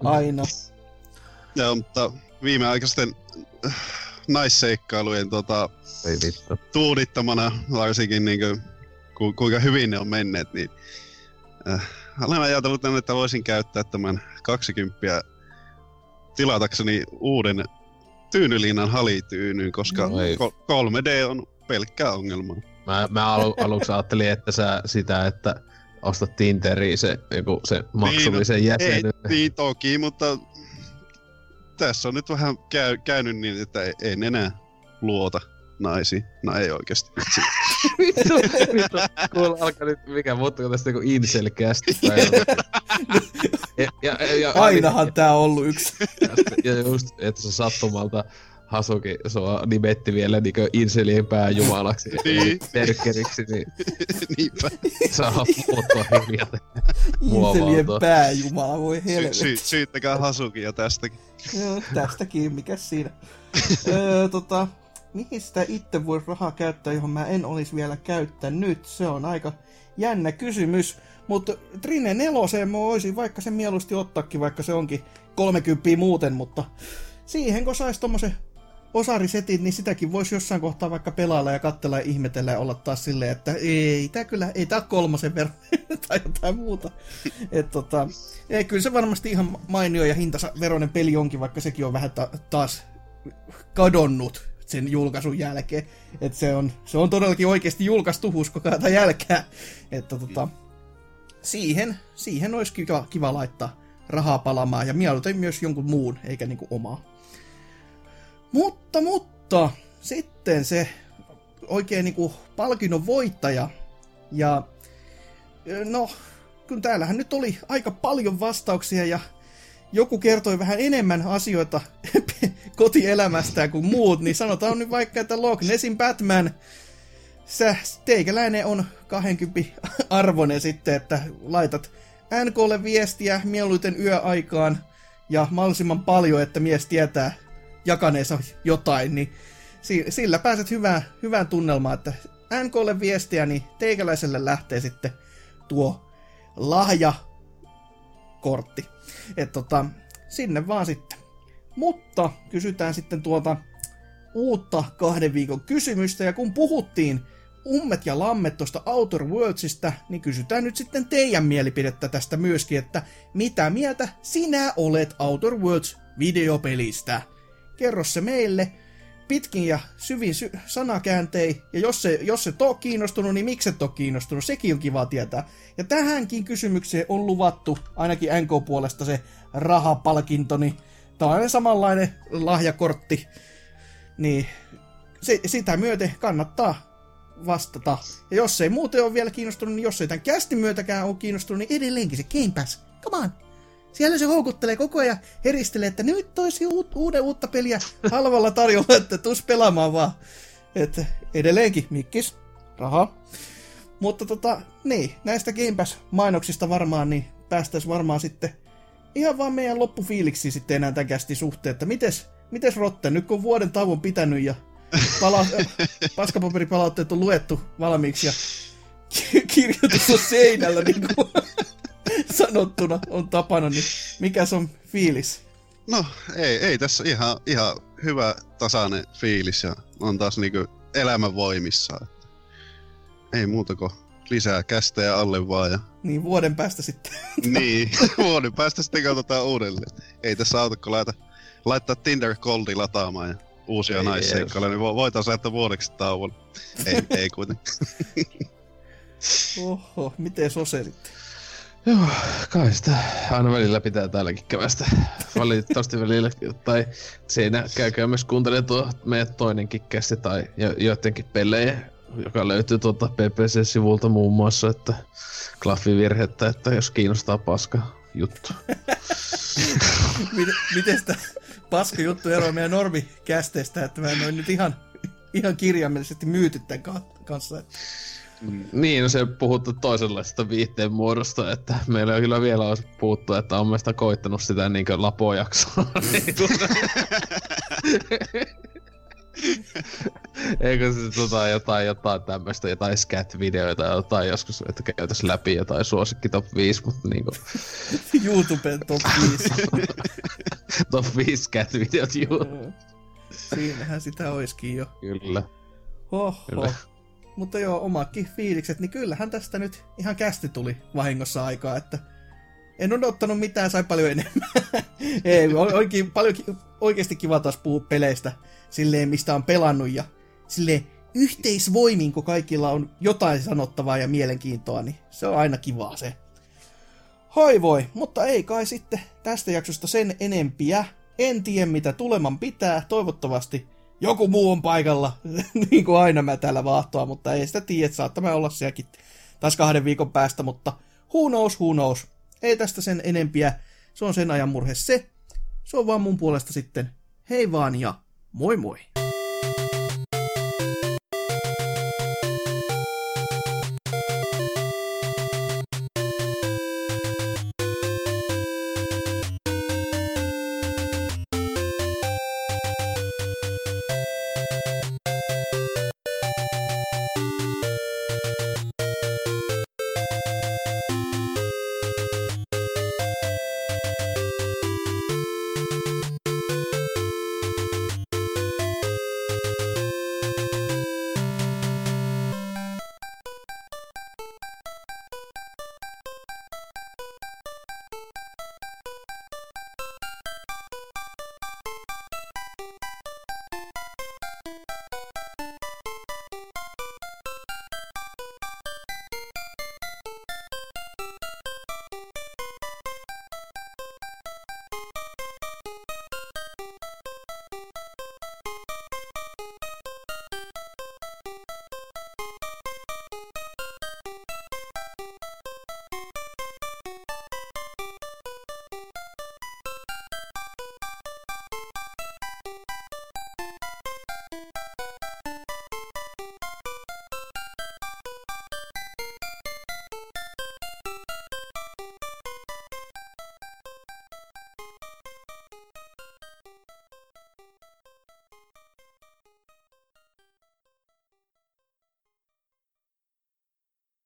aina. Joo, mutta viimeaikaisten äh, naisseikkailujen tota, Ei vittu. tuudittamana, varsinkin niin kuin, ku, kuinka hyvin ne on menneet, niin äh, olen ajatellut, että voisin käyttää tämän 20 tilatakseni uuden tyynylinnan halityynyn, koska No ei. ko- 3D on pelkkää ongelmaa. Mä, mä alu, aluksi ajattelin, että sä sitä, että ostat Tinderiin se, joku, se maksullisen Ei, jäsenen. niin toki, mutta tässä on nyt vähän käy, käynyt niin, että ei, en enää luota naisiin. No ei oikeasti. vittu, vittu. Kuule, alkaa nyt, mikä muuttuko tästä joku jotain. ja, ja, ja, Ainahan tää on ollut yksi. Ja just, että se sattumalta Hasuki sua nimetti vielä niinkö inselien pääjumalaksi, Niin. eli Berkeriksi, niin Niinpä. saa muuttua hiljaten. Mua Inselien pääjumala, voi Sy- helvetti. sy- syyttäkää Hasukia tästäkin. Joo, tästäkin, mikä siinä. öö, tota, mihin sitä itse voisi rahaa käyttää, johon mä en olisi vielä käyttänyt? Se on aika jännä kysymys. Mutta Trine neloseen mä voisin vaikka sen mieluusti ottaakin, vaikka se onkin 30 muuten, mutta siihen kun sais tommosen osarisetin, niin sitäkin voisi jossain kohtaa vaikka pelailla ja katsella ja ihmetellä ja olla taas silleen, että ei tää kyllä, ei tää kolmosen verran tai jotain muuta. Et tota, ei, kyllä se varmasti ihan mainio ja hintansa peli onkin, vaikka sekin on vähän ta- taas kadonnut sen julkaisun jälkeen. Et se, on, se on todellakin oikeasti julkaistu huskokaata jälkeen. Että tota, siihen, siihen olisi kiva, kiva laittaa rahaa palamaan ja mieluiten myös jonkun muun, eikä niinku omaa. Mutta, mutta, sitten se oikein niinku palkinnon voittaja. Ja no, kun täällähän nyt oli aika paljon vastauksia ja joku kertoi vähän enemmän asioita kotielämästään kuin muut, niin sanotaan nyt vaikka, että Loch Nessin Batman, sä teikäläinen on 20 arvonen sitten, että laitat NKlle viestiä mieluiten yöaikaan ja mahdollisimman paljon, että mies tietää jakaneensa jotain, niin si- sillä pääset hyvään, hyvään tunnelmaan, että NKlle viestiä, niin teikäläiselle lähtee sitten tuo lahjakortti. Et tota, sinne vaan sitten. Mutta kysytään sitten tuota uutta kahden viikon kysymystä, ja kun puhuttiin ummet ja lammet tuosta Outer Worldsista, niin kysytään nyt sitten teidän mielipidettä tästä myöskin, että mitä mieltä sinä olet Outer Worlds videopelistä? Kerro se meille pitkin ja syvin sy- sanakääntei, ja jos se, jos se on kiinnostunut, niin miksi et ole kiinnostunut, sekin on kiva tietää. Ja tähänkin kysymykseen on luvattu ainakin NK-puolesta se rahapalkinto, niin tällainen samanlainen lahjakortti, niin se, sitä myöten kannattaa vastata. Ja jos ei muuten ole vielä kiinnostunut, niin jos ei tämän kästin myötäkään ole kiinnostunut, niin edelleenkin se Game Pass. Come on! Siellä se houkuttelee koko ajan, heristelee, että nyt toisi uut, uuden uutta peliä halvalla tarjolla, että tus pelaamaan vaan. Että edelleenkin, mikkis, raha. Mutta tota, niin, näistä Game Pass-mainoksista varmaan, niin päästäisiin varmaan sitten ihan vaan meidän loppufiiliksi sitten enää tämän kästin suhteen, että mites, mites Rotte, nyt kun on vuoden tauon pitänyt ja pala- paskapaperipalautteet on luettu valmiiksi ja ki- kirjoitus on seinällä, niin kuin sanottuna on tapana, niin mikä on fiilis? No, ei, ei tässä ihan, ihan hyvä tasainen fiilis ja on taas niinku elämän voimissa. Ei muuta kuin lisää kästejä alle vaan ja Niin vuoden päästä sitten. niin, vuoden päästä sitten katsotaan uudelleen. Ei tässä auta, kun laita, laittaa Tinder Goldi lataamaan ja uusia Ei naisseikkailuja, niin vo- voitaisiin laittaa vuodeksi tauolle. Ei, ei kuitenkaan. Oho, miten Sose sitten? Joo, kai sitä aina välillä pitää täälläkin kävästä. Valitettavasti välillä, tai siinä käykää myös kuuntelemaan tuo meidän toinenkin kästi tai jo, joidenkin pelejä, joka löytyy tuolta PPC-sivulta muun muassa, että klaffivirhettä, että jos kiinnostaa paska juttu. Miten, sitä paska juttu eroaa meidän normikästeistä, että mä en ole nyt ihan, ihan kirjaimellisesti myyty tämän ka- kanssa. Niin, no se puhuttu toisenlaisesta viitteen muodosta, että meillä on kyllä vielä olisi puhuttu, että on meistä koittanut sitä lapojaksoa. Niin tuota- Eikö se tota, jotain, jotain tämmöistä, jotain scat-videoita, jotain joskus, että käytäisiin läpi jotain suosikki top 5, mutta niinku... YouTuben top 5. top 5 scat-videot, juu. Siinähän sitä oiskin jo. Kyllä. Oho. Kyllä. Mutta joo, omakin fiilikset, niin kyllähän tästä nyt ihan kästi tuli vahingossa aikaa, että en ole ottanut mitään, sai paljon enemmän. Ei, oikein, paljon, oikeasti kiva taas puhua peleistä, silleen mistä on pelannut ja silleen yhteisvoimin, kun kaikilla on jotain sanottavaa ja mielenkiintoa, niin se on aina kivaa se. Hoi voi, mutta ei kai sitten tästä jaksosta sen enempiä. En tiedä mitä tuleman pitää, toivottavasti joku muu on paikalla, niin kuin aina mä täällä vaahtoa, mutta ei sitä tiedä, saattaa olla sielläkin taas kahden viikon päästä, mutta who knows. Ei tästä sen enempiä, se on sen ajan murhe se. Se on vaan mun puolesta sitten hei vaan ja moi moi!